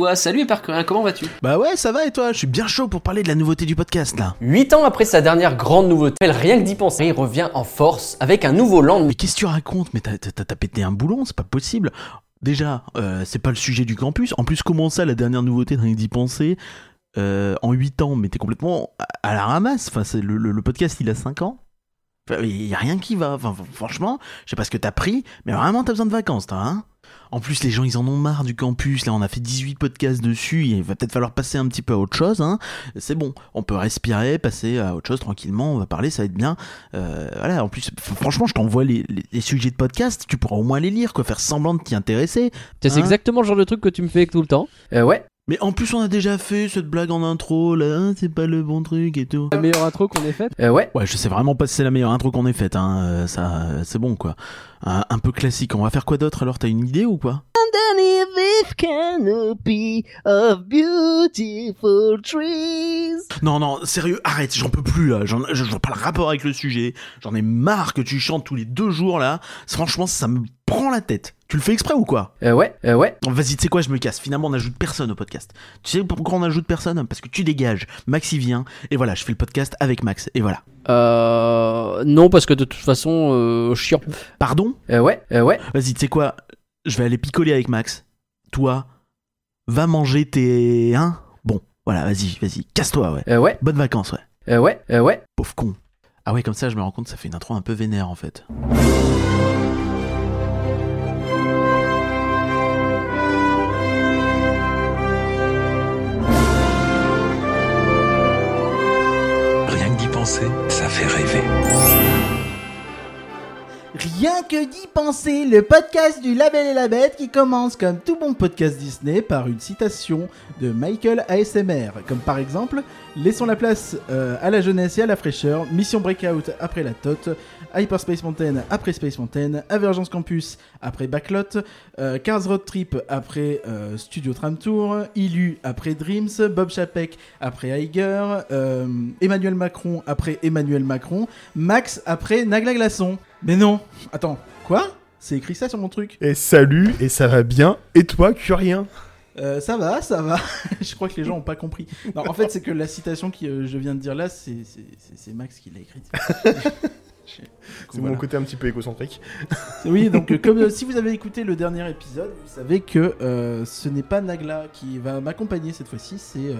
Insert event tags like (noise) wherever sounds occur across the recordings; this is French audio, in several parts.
Ouais, salut Parker, comment vas-tu? Bah ouais, ça va et toi? Je suis bien chaud pour parler de la nouveauté du podcast là. Huit ans après sa dernière grande nouveauté, rien que d'y penser, il revient en force avec un nouveau land. Mais qu'est-ce que tu racontes? Mais t'as t'as- t'as pété un boulon, c'est pas possible. Déjà, euh, c'est pas le sujet du campus. En plus, comment ça, la dernière nouveauté de rien que d'y penser? Euh, En 8 ans, mais t'es complètement à- la ramasse. Enfin, c'est le, le- le podcast, il a 5 ans. Enfin, Il y a rien qui va. Enfin, franchement, je sais pas ce que t'as pris, mais vraiment, t'as besoin de vacances, toi, hein en plus, les gens, ils en ont marre du campus. Là, on a fait 18 podcasts dessus. Il va peut-être falloir passer un petit peu à autre chose. Hein. C'est bon, on peut respirer, passer à autre chose tranquillement. On va parler, ça va être bien. Euh, voilà. En plus, franchement, je t'envoie les, les- les sujets de podcast. Tu pourras au moins les lire, quoi. Faire semblant de t'y intéresser. C'est Hein exactement le genre de truc que tu me fais tout le temps. Euh, ouais, Mais en plus, on a déjà fait cette blague en intro. Là, Hein, c'est pas le bon truc et tout. La meilleure intro qu'on ait faite? euh, ouais. Ouais, je sais vraiment pas si c'est la meilleure intro qu'on ait faite. Hein. Euh, Ça, euh, c'est bon, quoi. Un, un peu classique. On va faire quoi d'autre alors? T'as une idée ou quoi? Underneath this canopy of beautiful trees. Non, non, sérieux, arrête, j'en peux plus là. J'en, je vois pas le rapport avec le sujet. J'en ai marre que tu chantes tous les deux jours là. Franchement, ça me prend la tête. Tu le fais exprès ou quoi? Euh, ouais, euh, ouais. Vas-y, tu sais quoi, je me casse. Finalement, on n'ajoute personne au podcast. Tu sais pourquoi on n'ajoute personne? Parce que tu dégages. Max y vient. Et voilà, je fais le podcast avec Max. Et voilà. Euh. Non, parce que de toute façon, euh, chiant. Pardon? Euh, ouais, euh, ouais. Vas-y, tu sais quoi? Je vais aller picoler avec Max. Toi, va manger tes. Hein? Bon, voilà, vas-y, vas-y. Casse-toi, ouais. Euh, ouais, Bonnes vacances, ouais. euh, ouais, euh, ouais. Pauvre con. Ah ouais, comme ça, je me rends compte, ça fait une intro un peu vénère en fait. Rien que d'y penser, ça fait rêver. Rien que d'y penser, le podcast du Label et la Bête qui commence comme tout bon podcast Disney par une citation de Michael ASMR, comme par exemple Laissons la place euh, à la jeunesse et à la fraîcheur, Mission Breakout après la TOT, Hyperspace Mountain après Space Mountain, Avergence Campus après Backlot, euh, Cars Road Trip après euh, Studio Tram Tour, Ilu après Dreams, Bob Chapek après Iger, euh, Emmanuel Macron après Emmanuel Macron, Max après Nagla Glaçon. Mais non, attends, quoi? C'est écrit ça sur mon truc Et salut, et ça va bien, et toi, curien? Euh, Ça va, ça va. (laughs) je crois que les gens ont pas compris. Non, en fait, c'est que la citation que euh, je viens de dire là, c'est Max qui l'a écrite. (laughs) C'est voilà. mon côté un petit peu égocentrique. Oui, donc euh, comme euh, si vous avez écouté le dernier épisode, vous savez que euh, ce n'est pas Nagla qui va m'accompagner cette fois-ci, c'est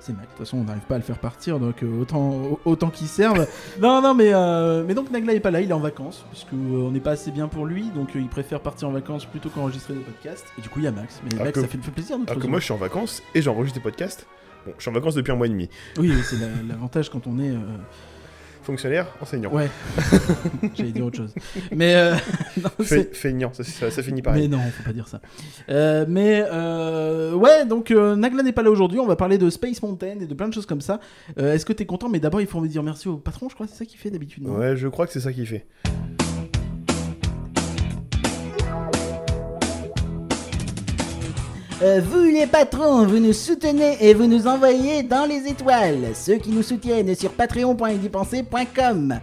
c'est Mac. De toute façon, on n'arrive pas à le faire partir, donc euh, autant autant qu'il serve. (laughs) non, non, mais euh, mais donc Nagla est pas là, il est en vacances parce que euh, on n'est pas assez bien pour lui, donc euh, il préfère partir en vacances plutôt qu'enregistrer des podcasts. Et du coup, il y a Max. Mais Alors Max, que- ça fait, fait plaisir. notre Alors que moi, je suis en vacances, et j'enregistre des podcasts. Bon, je suis en vacances depuis un mois et demi. Oui, oui, c'est la- l'avantage quand on est. euh, Fonctionnaire, enseignant. Ouais. (laughs) J'allais dire autre chose. Mais euh, (laughs) non, Feignant, ça, ça, ça finit Mais pareil. non, faut pas dire ça. Euh, mais euh, ouais, donc euh, Nagla n'est pas là aujourd'hui. On va parler de Space Mountain et de plein de choses comme ça. Est-ce que t'es content? Mais d'abord, il faut me dire merci au patron. Je crois que c'est ça qu'il fait d'habitude. Ouais, je crois que c'est ça qui fait. Euh, vous les patrons, vous nous soutenez et vous nous envoyez dans les étoiles. Ceux qui nous soutiennent sur patreon.edypenser.com.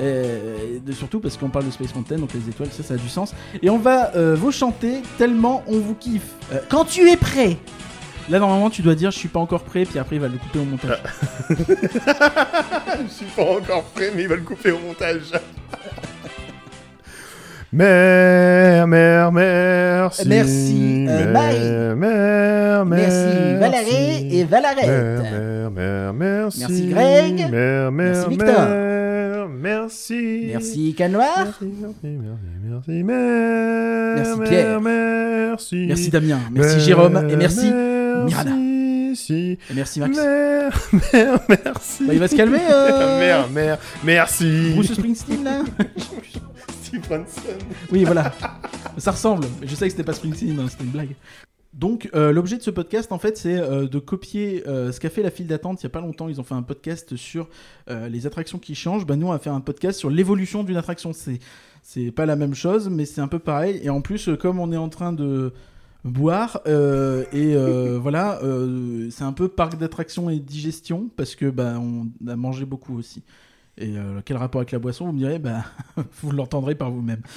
Euh, surtout parce qu'on parle de Space Mountain, donc les étoiles, ça, ça a du sens. Et on va euh, vous chanter tellement on vous kiffe. Euh, quand tu es prêt Là, normalement, tu dois dire je suis pas encore prêt, puis après, il va le couper au montage. (laughs) je suis pas encore prêt, mais il va le couper au montage. (laughs) Mère, mère, merci. Merci, euh, mère, Marie. Mère, Merci Valérie et Valarette. Mère, mère, mère, merci. Merci, Greg. Mère, mère, Merci, Victor. mère, merci. Merci Canoir. Merci, merci, merci, merci, mère. Merci, mère, Pierre. Merci. Merci Damien. Merci Mère, Jérôme. Et merci. Merci. Miranda. Si. Et merci Max. Mère, mère, merci. Bah, il va se calmer. Euh... (laughs) Mère, mère, merci. Bruce Springsteen là (laughs) Oui, voilà. Ça ressemble. Je sais que c'était pas Springsteen, hein, c'était une blague. Donc, euh, l'objet de ce podcast, en fait, c'est euh, de copier euh, ce qu'a fait la file d'attente il y a pas longtemps. Ils ont fait un podcast sur les attractions qui changent. Ben, nous, on va faire un podcast sur l'évolution d'une attraction. C'est, pas la même chose, mais c'est un peu pareil. Et en plus, comme on est en train de boire et (laughs) voilà, c'est un peu parc d'attractions et digestion parce que ben on a mangé beaucoup aussi. Et euh, quel rapport avec la boisson Vous me direz, bah, (laughs) vous l'entendrez par vous-même. (laughs)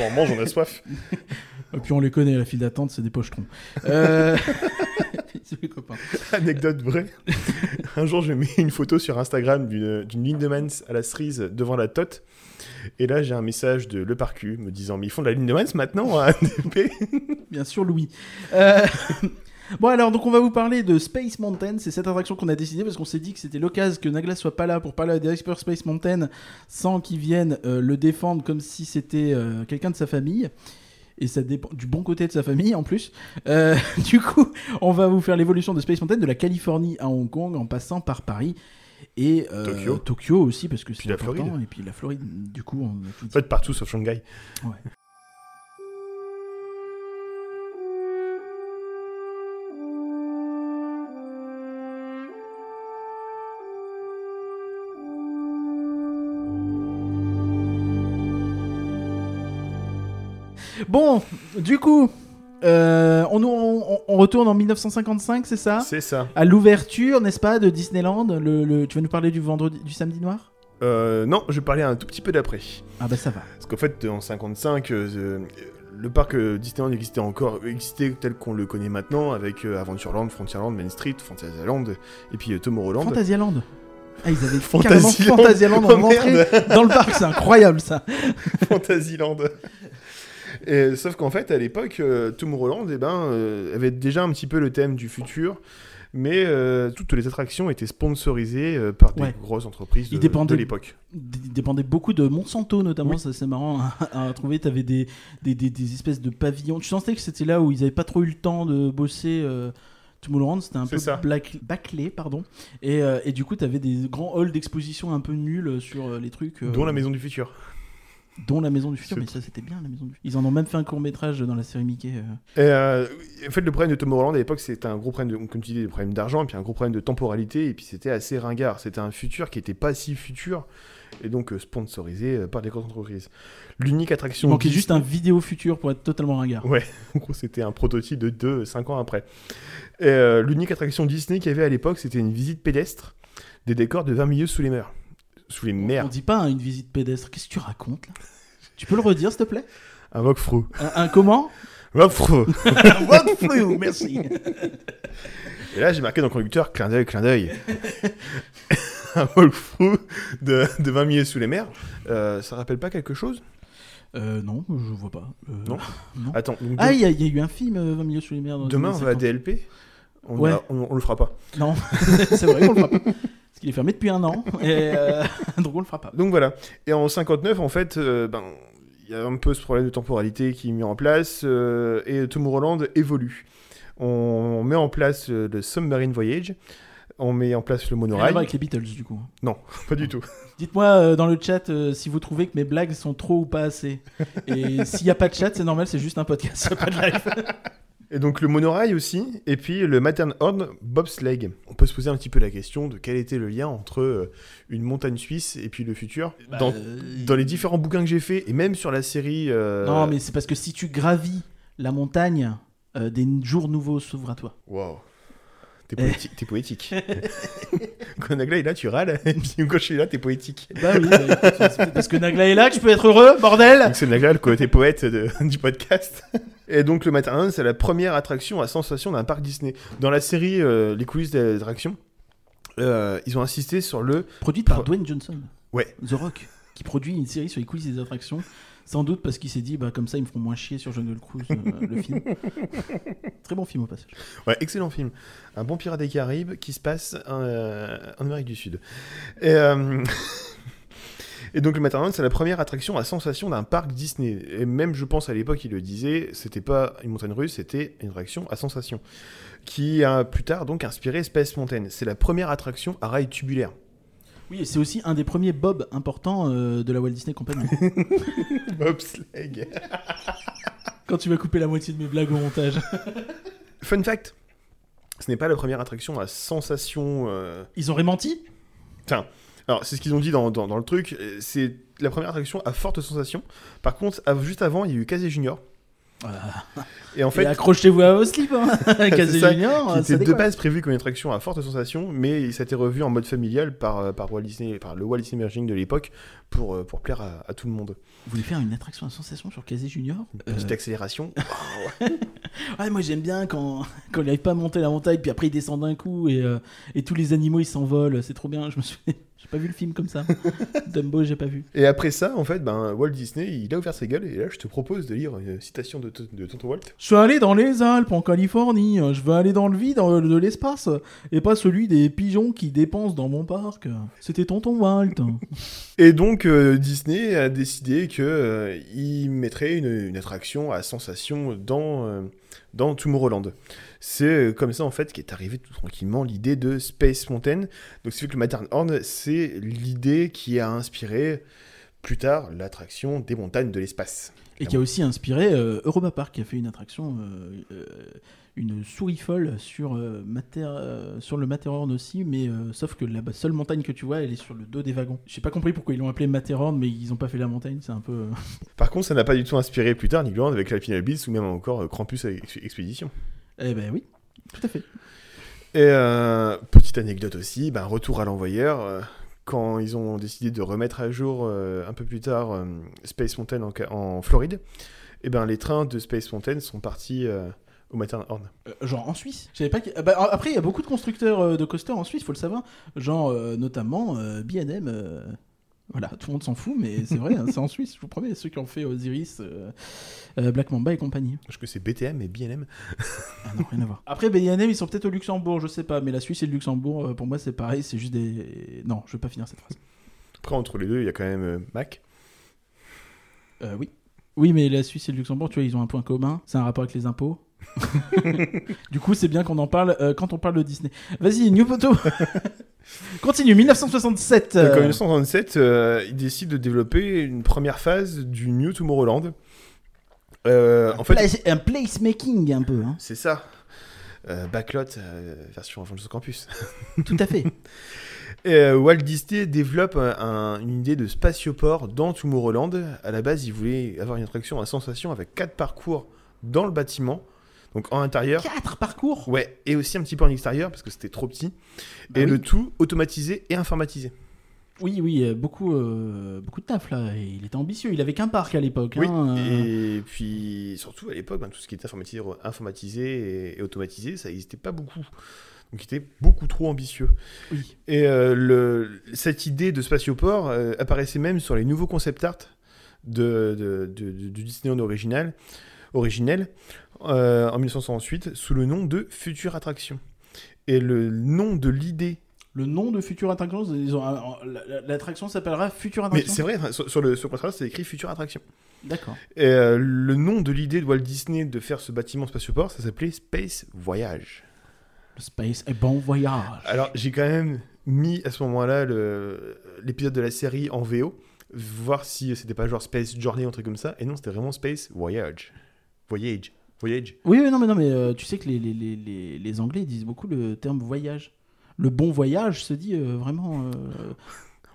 On mange, on a soif. (laughs) Et puis on les connaît, la file d'attente, c'est des pochetrons. Euh... c'est mes copains. Anecdote vraie. un jour, je mets une photo sur Instagram d'une d'une Lindemans à la cerise devant la tote. Et là, j'ai un message de Le Parcu me disant Mais ils font de la Lindemans maintenant à ADP Bien sûr, Louis. Euh, Bon alors donc on va vous parler de Space Mountain, c'est cette attraction qu'on a décidé parce qu'on s'est dit que c'était l'occasion que Nagla soit pas là pour parler des experts Space Mountain sans qu'ils viennent euh, le défendre comme si c'était euh, quelqu'un de sa famille. Et ça dépend du bon côté de sa famille en plus. Euh, (laughs) du coup, on va vous faire l'évolution de Space Mountain de la Californie à Hong Kong en passant par Paris et Tokyo. aussi parce que c'est important. Floride. Et puis la Floride, du coup, on En fait, partout sauf Shanghai. Bon, du coup, euh, on, on- on retourne en 1955, c'est ça? C'est ça. À l'ouverture, n'est-ce pas, de Disneyland le, le- Tu vas nous parler du vendredi, du samedi noir? Euh, non, je parlais un tout petit peu d'après. Ah bah ça va. Parce qu'en fait, en 55, euh, le parc euh, Disneyland existait encore, existait tel qu'on le connaît maintenant, avec Adventureland, Frontierland, Main Street, Fantasyland, et puis Tomorrowland. Fantasyland? Ah, ils avaient (laughs) Fantasyland. carrément Fantasyland en Oh, entrée dans le parc, c'est incroyable ça. (laughs) Fantasyland. Et, sauf qu'en fait, à l'époque, euh, Tomorrowland eh ben, euh, avait déjà un petit peu le thème du futur, mais euh, toutes les attractions étaient sponsorisées euh, par des Ouais. grosses entreprises de, l'époque. Il dépendait beaucoup de Monsanto notamment, Oui. ça c'est marrant (laughs) à, à trouver. T'avais des, des, des, des espèces de pavillons. Tu sentais que c'était là où ils avaient pas trop eu le temps de bosser. Euh... Tomorrowland, c'était un peu ça. black- bâclé, pardon. Et, et du coup, t'avais des grands halls d'exposition un peu nuls sur les trucs. Dont la Maison du Futur. Dont la Maison du Futur. Mais ça, c'était bien, la Maison du Futur. Ils en ont même fait un court métrage dans la série Mickey. euh. Euh, en fait, le problème de Tomorrowland à l'époque, c'était un gros problème, de, comme tu dis, des problèmes d'argent, et puis un gros problème de temporalité, et puis c'était assez ringard. C'était un futur qui était pas si futur, et donc euh, sponsorisé par des grosses entreprises. L'unique attraction. Il manquait juste un vidéo futur pour être totalement ringard. Ouais, (laughs) en gros, c'était un prototype de 2-5 ans après. Euh, l'unique attraction Disney qu'il y avait à l'époque, c'était une visite pédestre des décors de 20 milieux sous les mers. Sous les On mers. dit pas hein, une visite pédestre. Qu'est-ce que tu racontes là? Tu peux le redire, s'il te plaît? Un walkthrough. un, un comment? Walkthrough (laughs) Walkthrough, merci. Et là, j'ai marqué dans le conducteur, clin d'œil, clin d'œil. (laughs) un walkthrough de, de 20 milieux sous les mers. Euh, ça rappelle pas quelque chose? Euh, non, je vois pas. Euh, Non? non. Attends, donc Ah, il y, a- il y a eu un film euh, 20 milieux sous les mers. demain, on va à 50. DLP on, Ouais. a- on, on le fera pas. Non, (laughs) c'est vrai qu'on le fera pas. Qu'il est fermé depuis un an. Et donc on le fera pas. Donc voilà. Et en 59, en fait, euh, ben, il y a un peu ce problème de temporalité qui est mis en place euh, et Tomorrowland évolue. On met en place euh, le Submarine Voyage, on met en place le Rien monorail. voir avec les Beatles du coup. (laughs) Pas du tout. Dites-moi euh, dans le chat si vous trouvez que mes blagues sont trop ou pas assez. Et s'il n'y a pas de chat, c'est normal, c'est juste un podcast, (laughs) pas de live. Et donc le monorail aussi, et puis le Matterhorn bobsleigh. On peut se poser un petit peu la question de quel était le lien entre euh, une montagne suisse et puis le futur. dans, Euh, dans les différents bouquins que j'ai faits, et même sur la série... euh, Non, mais c'est parce que si tu gravis la montagne, euh, des jours nouveaux s'ouvrent à toi. Waouh. T'es poétique. (laughs) Quand Nagla est là, tu râles. Et puis quand je suis là, t'es poétique. Bah oui, bah, écoute, c'est peut-être parce que Nagla est là que je peux être heureux, bordel Donc c'est Nagla, le côté poète de- (laughs) du podcast. Et donc le Matterhorn, c'est la première attraction à sensation d'un parc Disney. Dans la série euh, Les coulisses des attractions, euh, ils ont insisté sur le... Produite par Pro- Dwayne Johnson. Ouais. The Rock, qui produit une série sur les coulisses des attractions. Sans doute parce qu'il s'est dit, bah comme ça ils me feront moins chier sur Jungle Cruise, euh, le film. (laughs) Très bon film au passage. Ouais, excellent film. Un bon pirate des Caraïbes qui se passe euh, en Amérique du Sud. Et, euh, (laughs) et donc le Matterhorn, c'est la première attraction à sensation d'un parc Disney. Et même, je pense, à l'époque, il le disait, c'était pas une montagne russe, c'était une attraction à sensation. Qui a plus tard donc inspiré Space Mountain. C'est la première attraction à rail tubulaire. Oui, et c'est aussi un des premiers Bob importants euh, de la Walt Disney Company. (laughs) Bobsleigh. (laughs) Quand tu vas couper la moitié de mes blagues au montage. (laughs) Fun fact, ce n'est pas la première attraction à sensation. euh, Ils auraient menti? Alors, c'est ce qu'ils ont dit dans, dans- dans le truc. euh, C'est la première attraction à forte sensation. Par contre, av- juste avant, il y a eu Casey Junior. Et en fait, accrochez-vous à vos slips, hein. (laughs) Junior, qui ça était de base prévu comme une attraction à forte sensation, mais ça a été revu en mode familial par, euh, par, Walt Disney, par le Walt Disney Imagining de l'époque pour, euh, pour plaire à, à tout le monde. Vous voulez faire une attraction à sensation sur Casey Junior? Une petite Euh, accélération. (laughs) Ouais, moi j'aime bien quand, (laughs) quand il n'arrive pas à monter la montagne, puis après il descend d'un coup et, euh, et tous les animaux ils s'envolent, c'est trop bien. Je me suis... j'ai pas vu le film comme ça. (laughs) Dumbo, j'ai pas vu. Et après ça, en fait, ben, Walt Disney, il a ouvert sa gueule, et là, je te propose de lire une citation de, Tonton Walt. Je suis allé dans les Alpes, en Californie. Je veux aller dans le vide euh, de l'espace et pas celui des pigeons qui dépensent dans mon parc. C'était tonton Walt. (laughs) Et donc, euh, Disney a décidé que euh, il mettrait une, une attraction à sensation dans, euh, dans Tomorrowland. C'est euh, comme ça, en fait, qu'est arrivé tout tranquillement l'idée de Space Mountain. Donc, c'est que le Matterhorn, c'est l'idée qui a inspiré plus tard l'attraction des montagnes de l'espace. Et qui a aussi inspiré euh, Europa Park, qui a fait une attraction, euh, euh, une souris folle sur, Mater- sur le Matterhorn aussi, mais sauf que la seule montagne que tu vois, elle est sur le dos des wagons. J'ai pas compris pourquoi ils l'ont appelé Matterhorn, mais ils ont pas fait la montagne, c'est un peu. Par contre, ça n'a pas du tout inspiré plus tard Nigoland avec l'Alpine Abyss ou même encore Krampus Expedition. Eh ben oui, tout à fait. Et euh, petite anecdote aussi, ben, retour à l'envoyeur, euh, quand ils ont décidé de remettre à jour euh, un peu plus tard Space Mountain en, Floride, et ben les trains de Space Mountain sont partis au Matterhorn. Euh, genre en Suisse Je savais pas que- ah bah, après, il y a beaucoup de constructeurs euh, de coasters en Suisse, faut le savoir. Genre, euh, notamment BM. Voilà, tout le monde s'en fout, mais c'est vrai, hein, c'est en Suisse, je vous promets, ceux qui ont fait Osiris, euh, euh, Black Mamba et compagnie. Parce que c'est BTM et BNM. Ah non, rien à voir. Après, BM, ils sont peut-être au Luxembourg, je sais pas, mais la Suisse et le Luxembourg, euh, pour moi, c'est pareil, c'est juste des. Non, je vais pas finir cette phrase. Après, entre les deux, il y a quand même euh, Mac. Oui. Oui, mais la Suisse et le Luxembourg, tu vois, ils ont un point commun, c'est un rapport avec les impôts. (laughs) du coup, c'est bien qu'on en parle euh, quand on parle de Disney. Vas-y, New Photo (laughs) Continue, 1967 Donc en euh, 1967, euh, ils décident de développer une première phase du New Tomorrowland. Euh, en fait, Place- un placemaking un peu, hein. c'est ça. Euh, backlot euh, version Avengers Campus. (laughs) tout à fait. Et, euh, Walt Disney développe un- un- une idée de spatioport dans Tomorrowland. À la base, il voulait avoir une attraction à sensation avec quatre parcours dans le bâtiment, donc en intérieur. Quatre parcours Ouais, et aussi un petit peu en extérieur parce que c'était trop petit. Bah et oui. le tout automatisé et informatisé. Oui, oui, euh, beaucoup, euh, beaucoup de taf là. Il était ambitieux, il avait qu'un parc à l'époque. Oui, hein, euh. et puis surtout à l'époque, ben, tout ce qui était informatisé, informatisé et, et automatisé, ça n'existait pas beaucoup. Donc il était beaucoup trop ambitieux. Oui. Et euh, le, cette idée de spatioport apparaissait même sur les nouveaux concept art de, de- de- de- du Disneyland original, originel euh, en 1968 sous le nom de Future Attraction. Et le nom de l'idée, Le nom de Future Attraction, la- l'attraction s'appellera Future mais Attraction. c'est vrai, enfin, sur, sur le sur art, c'est écrit Future Attraction. D'accord. Et euh, le nom de l'idée de Walt Disney de faire ce bâtiment spatioport, ça s'appelait Space Voyage. Space est bon voyage. Alors j'ai quand même mis à ce moment-là l'épisode de la série en VO, voir si c'était pas genre Space Journey ou un truc comme ça, et non, c'était vraiment Space Voyage. Voyage. Voyage. Oui, oui, non, mais non, mais euh, tu sais que les, les, les, les, Anglais disent beaucoup le terme voyage. Le bon voyage se dit euh, vraiment. euh,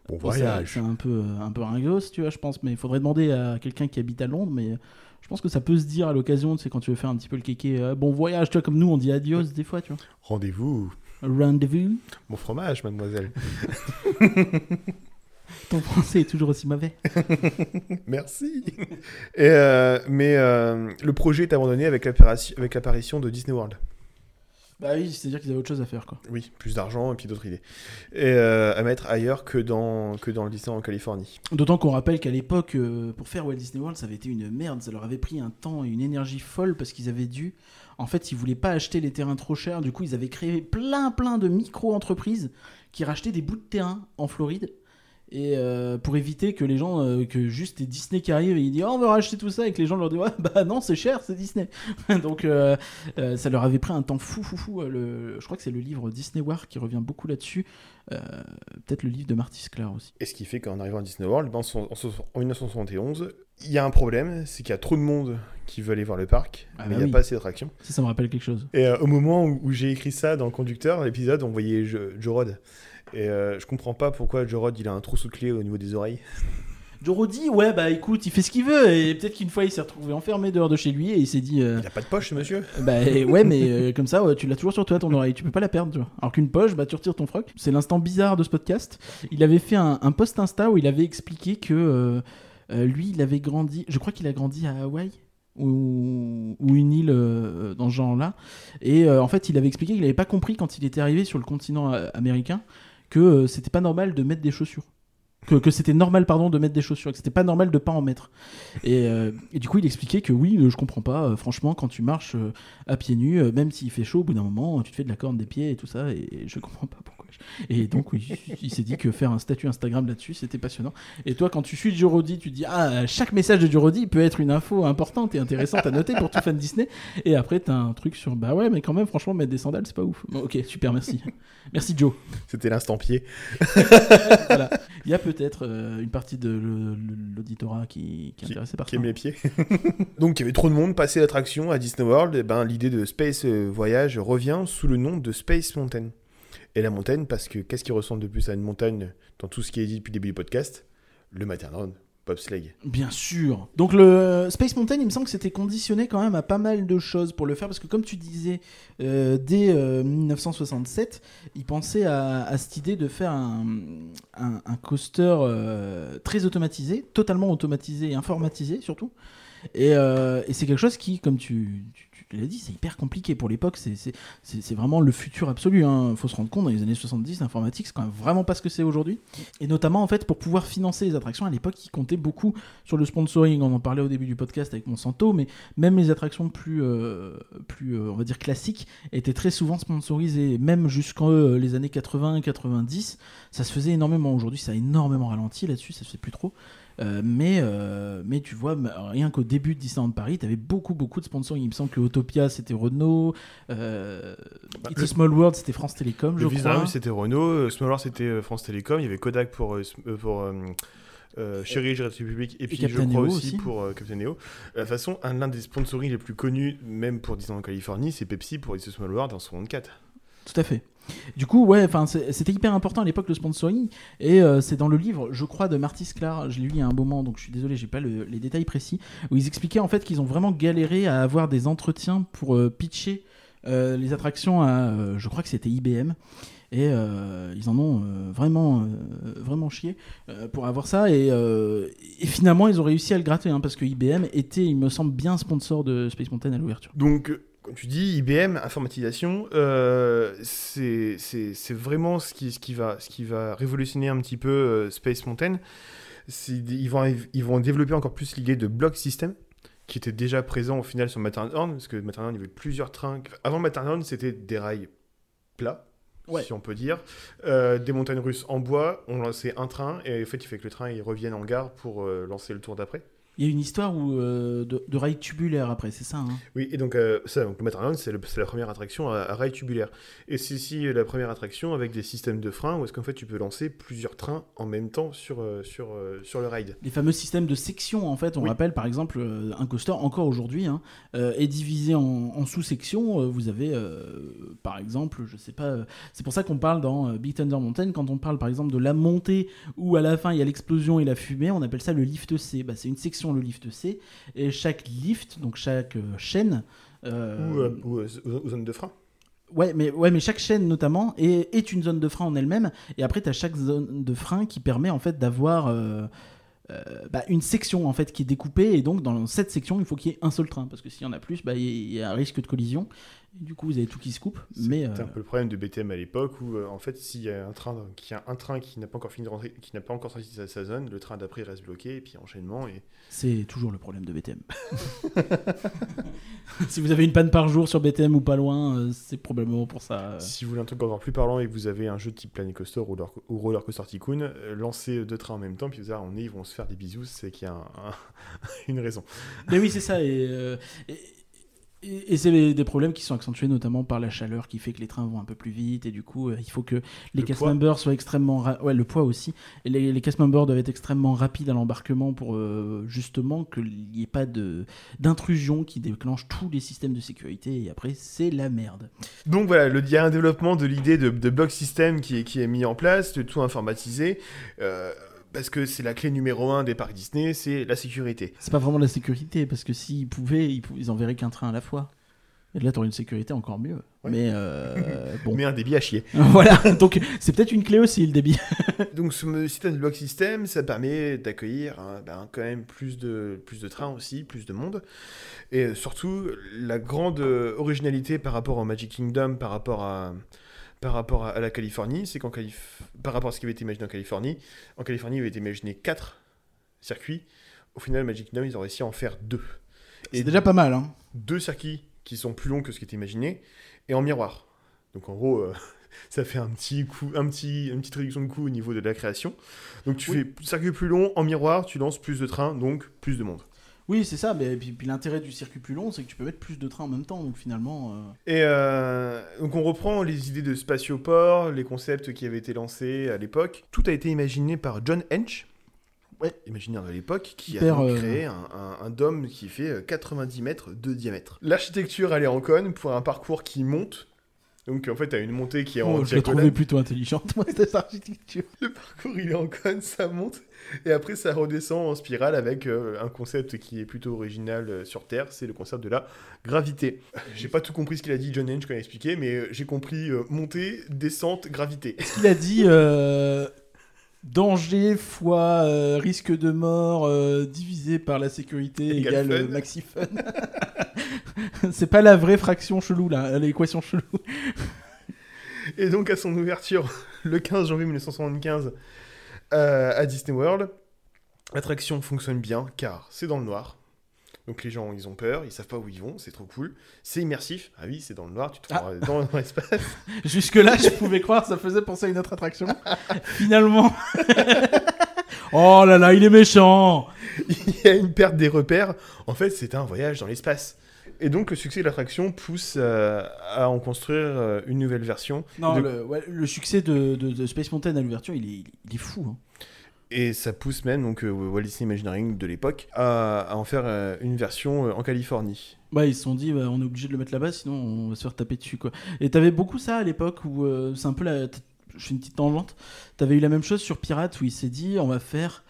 Bon bon, c'est- C'est un peu, un peu ringos, tu vois, je pense. Mais il faudrait demander à quelqu'un qui habite à Londres. Mais je pense que ça peut se dire à l'occasion, tu sais, quand tu veux faire un petit peu le kéké. euh, bon voyage, tu vois, comme nous on dit adios des fois, tu vois. Rendez-vous. Rendez-vous. Mon fromage, mademoiselle. (laughs) Ton français est toujours aussi mauvais. (laughs) Merci. Et, euh, mais euh, le projet est abandonné avec l'apparition de Disney World. Bah oui, c'est-à-dire qu'ils avaient autre chose à faire, quoi. Oui, plus d'argent et puis d'autres idées. Et euh, à mettre ailleurs que dans, que dans le Disneyland en Californie. D'autant qu'on rappelle qu'à l'époque, euh, pour faire Walt Disney World, ça avait été une merde. Ça leur avait pris un temps et une énergie folle parce qu'ils avaient dû. En fait, ils voulaient pas acheter les terrains trop chers. Du coup, ils avaient créé plein, plein de micro-entreprises qui rachetaient des bouts de terrain en Floride. Et euh, pour éviter que les gens, euh, que juste les Disney qui arrivent et ils disent oh, on veut racheter tout ça et que les gens leur disent ouais bah non c'est cher c'est Disney (laughs) donc euh, ça leur avait pris un temps fou fou fou le, je crois que c'est le livre Disney War qui revient beaucoup là-dessus peut-être le livre de Marty Sklar aussi Et ce qui fait qu'en arrivant à Disney World, ben, en, so- en so- en 1971, il y a un problème, c'est qu'il y a trop de monde qui veut aller voir le parc, Ah mais bah il n'y a oui. pas assez d'attractions. ça ça me rappelle quelque chose Et euh, au moment où, où j'ai écrit ça dans le conducteur, l'épisode, on voyait Jo- Joe Rod. Et euh, je comprends pas pourquoi Joe Rod il a un trou sous clé au niveau des oreilles. (laughs) Jorodi, ouais, bah écoute, il fait ce qu'il veut. Et peut-être qu'une fois, il s'est retrouvé enfermé dehors de chez lui et il s'est dit. euh, Il a pas de poche, ce monsieur. (laughs) Bah ouais, mais euh, comme ça, ouais, tu l'as toujours sur toi, ton oreille. Tu peux pas la perdre, tu vois. Alors qu'une poche, bah tu retires ton froc. C'est l'instant bizarre de ce podcast. Il avait fait un, un post Insta où il avait expliqué que euh, euh, lui, il avait grandi. Je crois qu'il a grandi à Hawaï. Ou, ou une île euh, dans ce genre-là. Et euh, en fait, il avait expliqué qu'il n'avait pas compris quand il était arrivé sur le continent euh, américain que euh, c'était pas normal de mettre des chaussures. Que, que c'était normal, pardon, de mettre des chaussures, que c'était pas normal de pas en mettre. Et, euh, et du coup, il expliquait que oui, euh, je comprends pas, euh, franchement, quand tu marches à pieds nus, même s'il fait chaud, au bout d'un moment, tu te fais de la corne des pieds et tout ça, et je comprends pas pourquoi. Et donc, oui, il s'est dit que faire un statut Instagram là-dessus, c'était passionnant. Et toi, quand tu suis Jurodi, tu dis, ah, chaque message de Jurodi peut être une info importante et intéressante à noter pour tout fan Disney. Et après, t'as un truc sur, bah ouais, mais quand même, franchement, mettre des sandales, c'est pas ouf. Bon, ok, super, merci. Merci Joe. C'était l'instant pied. (laughs) Voilà. Il y a peut-être euh, une partie de le- le- l'auditorat qui, qui est intéressée par qui ça. aime les pieds. (laughs) Donc il y avait trop de monde passé l'attraction à Disney World, et ben l'idée de Space euh, Voyage revient sous le nom de Space Mountain. Et la montagne, parce que qu'est-ce qui ressemble de plus à une montagne dans tout ce qui est dit depuis le début du podcast? Le Matterhorn, Bien sûr. Donc le Space Mountain, il me semble que c'était conditionné quand même à pas mal de choses pour le faire, parce que comme tu disais, euh, dès euh, 1967, ils pensaient à, cette idée de faire un, un, coaster euh, très automatisé, totalement automatisé et informatisé surtout. Et, euh, c'est quelque chose qui, comme tu, tu l'as dit, c'est hyper compliqué pour l'époque. C'est- vraiment le futur absolu. Il faut se rendre compte, dans les années 70, l'informatique, c'est quand même vraiment pas ce que c'est aujourd'hui. Et notamment, en fait, pour pouvoir financer les attractions, à l'époque, ils comptaient beaucoup sur le sponsoring. On en parlait au début du podcast avec Monsanto, mais même les attractions plus, euh, euh, on va dire, classiques étaient très souvent sponsorisées. Même jusqu'en euh, les années 80-90, ça se faisait énormément. Aujourd'hui, ça a énormément ralenti là-dessus, ça se fait plus trop. Euh, mais, euh, mais tu vois, m- rien qu'au début de Disneyland Paris, tu avais beaucoup, beaucoup de sponsoring. Il me semble que Autopia, c'était Renault. Euh, Bah, It's le- a Small World, c'était France Télécom, je Le crois. Visa c'était Renault, euh, Small World, c'était France Télécom, il y avait Kodak pour, pour euh, Chérie, j'ai République, et puis je Captain crois Neo aussi, aussi. pour euh, Captain Neo. De toute façon, un- l'un des sponsoring les plus connus, même pour Disneyland Californie, c'est Pepsi pour It's a Small World en 64. Tout à fait. Du coup, ouais, enfin, c'était hyper important à l'époque le sponsoring, et euh, c'est dans le livre, je crois, de Marty Sklar. Je l'ai lu il y a un moment, donc je suis désolé, j'ai pas le- les détails précis, où ils expliquaient en fait qu'ils ont vraiment galéré à avoir des entretiens pour euh, pitcher euh, les attractions à, je crois que c'était IBM. Et ils en ont vraiment, vraiment chié pour avoir ça. Et, finalement, ils ont réussi à le gratter, hein, parce que IBM était, il me semble, bien sponsor de Space Mountain à l'ouverture. Comme tu dis, IBM, informatisation, euh, c'est vraiment ce qui, ce, qui va, ce qui va révolutionner un petit peu euh, Space Mountain. Ils vont, ils vont développer encore plus l'idée de block system, qui était déjà présent au final sur Matterhorn, parce que Matterhorn, il y avait plusieurs trains. Avant Matterhorn, c'était des rails plats. Ouais. Si on peut dire, Euh, des montagnes russes en bois, on lançait un train et en fait il fait que le train il revienne en gare pour euh, lancer le tour d'après. Il y a une histoire où, euh, de, de rail tubulaire après, c'est ça hein? Oui, et donc, euh, ça, donc le Matterhorn, c'est la première attraction à, à rail tubulaire. Et c'est aussi la première attraction avec des systèmes de frein où est-ce qu'en fait tu peux lancer plusieurs trains en même temps sur, euh, sur, euh, sur le ride. Les fameux systèmes de sections, en fait, on Oui. rappelle par exemple euh, un coaster encore aujourd'hui hein, euh, est divisé en, en sous-sections. Euh, vous avez euh, par exemple, je sais pas, euh, c'est pour ça qu'on parle dans euh, Big Thunder Mountain quand on parle par exemple de la montée où à la fin il y a l'explosion et la fumée, on appelle ça le lift C. Bah, c'est une section le lift C et chaque lift, donc chaque euh, chaîne. euh, Ou, euh, ou, zones de frein. Ouais, mais, ouais, mais chaque chaîne notamment est, est une zone de frein en elle-même. Et après, tu as chaque zone de frein qui permet en fait d'avoir euh, euh, bah, une section en fait qui est découpée. Et donc, dans cette section, il faut qu'il y ait un seul train. Parce que s'il y en a plus, bah, il y a un risque de collision. Et du coup, vous avez tout qui se coupe. Mais C'était euh, un peu le problème de BTM à l'époque où euh, en fait s'il y a un train qui a un train qui n'a pas encore fini de rentrer, qui n'a pas encore sorti de sa, sa zone, le train d'après reste bloqué et puis enchaînement et c'est toujours le problème de BTM. (laughs) si vous avez une panne par jour sur BTM ou pas loin, euh, c'est probablement pour ça. euh. Si vous voulez un truc encore plus parlant et que vous avez un jeu type Planet Coaster ou Roller, ou Roller Coaster Tycoon, lancez deux trains en même temps, puis vous allez, on est, ils vont se faire des bisous, c'est qu'il y a un- un- (laughs) une raison. Mais oui, c'est ça. Et, et, et- et c'est des problèmes qui sont accentués notamment par la chaleur qui fait que les trains vont un peu plus vite. Et du coup, euh, il faut que les Le cast members soient extrêmement. ra- Ouais, le poids aussi. Et les, les cast members doivent être extrêmement rapides à l'embarquement pour euh, justement qu'il n'y ait pas de- d'intrusion qui déclenche tous les systèmes de sécurité. Et après, c'est la merde. Donc voilà, le- il y a un développement de l'idée de, de block system qui est, qui est mis en place, de tout informatisé. Euh, parce que c'est la clé numéro un des parcs Disney, c'est la sécurité. C'est pas vraiment la sécurité, parce que s'ils pouvaient, ils, pou- ils enverraient qu'un train à la fois. Et là, t'aurais une sécurité encore mieux. Ouais. Mais euh, (laughs) bon. Mais un débit à chier. (laughs) voilà, donc c'est peut-être une clé aussi, le débit. (laughs) Donc ce système de block system, ça permet d'accueillir hein, ben, quand même plus de, plus de trains aussi, plus de monde. Et surtout, la grande euh, originalité par rapport au Magic Kingdom, par rapport à, par rapport à, à la Californie, c'est qu'en Calif... par rapport à ce qui avait été imaginé en Californie, en Californie, il avait été imaginé 4 circuits. Au final, Magic Kingdom, ils ont réussi à en faire deux. C'est déjà pas mal, hein. deux circuits qui sont plus longs que ce qui était imaginé, et en miroir. Donc en gros, euh, (laughs) ça fait un petit coup, un petit, une petite réduction de coût au niveau de la création. Donc tu Oui. fais circuit plus long, en miroir, tu lances plus de trains, donc plus de monde. Oui, c'est ça, mais puis, puis l'intérêt du circuit plus long, c'est que tu peux mettre plus de trains en même temps, donc finalement. euh, Et euh, donc on reprend les idées de spatioport, les concepts qui avaient été lancés à l'époque. Tout a été imaginé par John Hench, Ouais. imaginaire de l'époque, qui Hyper, a donc euh, créé un, un- un dôme qui fait euh, 90 mètres de diamètre. L'architecture, elle est en cône pour un parcours qui monte. Donc en fait, tu as une montée qui est en Oh, je l'ai trouvée plutôt intelligente, moi, cette architecture. Le parcours, il est en cône, ça monte, et après ça redescend en spirale avec euh, un concept qui est plutôt original euh, sur Terre, c'est le concept de la gravité. (laughs) J'ai pas tout compris ce qu'il a dit John Hench quand il a expliqué, mais euh, j'ai compris euh, montée, descente, gravité. Il a dit danger fois euh, risque de mort euh, divisé par la sécurité Égale euh, maxi fun. (laughs) c'est pas la vraie fraction chelou là, l'équation chelou. (laughs) Et donc à son ouverture (laughs) le 15 janvier 1975 euh, à Disney World, l'attraction fonctionne bien car c'est dans le noir. Donc les gens ils ont peur, ils savent pas où ils vont, c'est trop cool. C'est immersif, ah oui c'est dans le noir, tu te Ah. trouves dans, dans (laughs) l'espace. (laughs) Jusque là, je pouvais croire, ça faisait penser à une autre attraction. Finalement. (laughs) oh là là, il est méchant. il y a une perte des repères. En fait, c'est un voyage dans l'espace. Et donc, le succès de l'attraction pousse euh, à en construire euh, une nouvelle version. Non, De- le, ouais, le succès de, de- de Space Mountain à l'ouverture, il est, il est fou. hein. Et ça pousse même donc euh, Walt Disney Imagineering de l'époque à, à en faire euh, une version euh, en Californie. Ouais, ils se sont dit, bah, on est obligé de le mettre là-bas, sinon on va se faire taper dessus, quoi. Et t'avais beaucoup ça à l'époque où euh, c'est un peu la. Je fais une petite tangente. T'avais eu la même chose sur Pirates où il s'est dit, on va faire.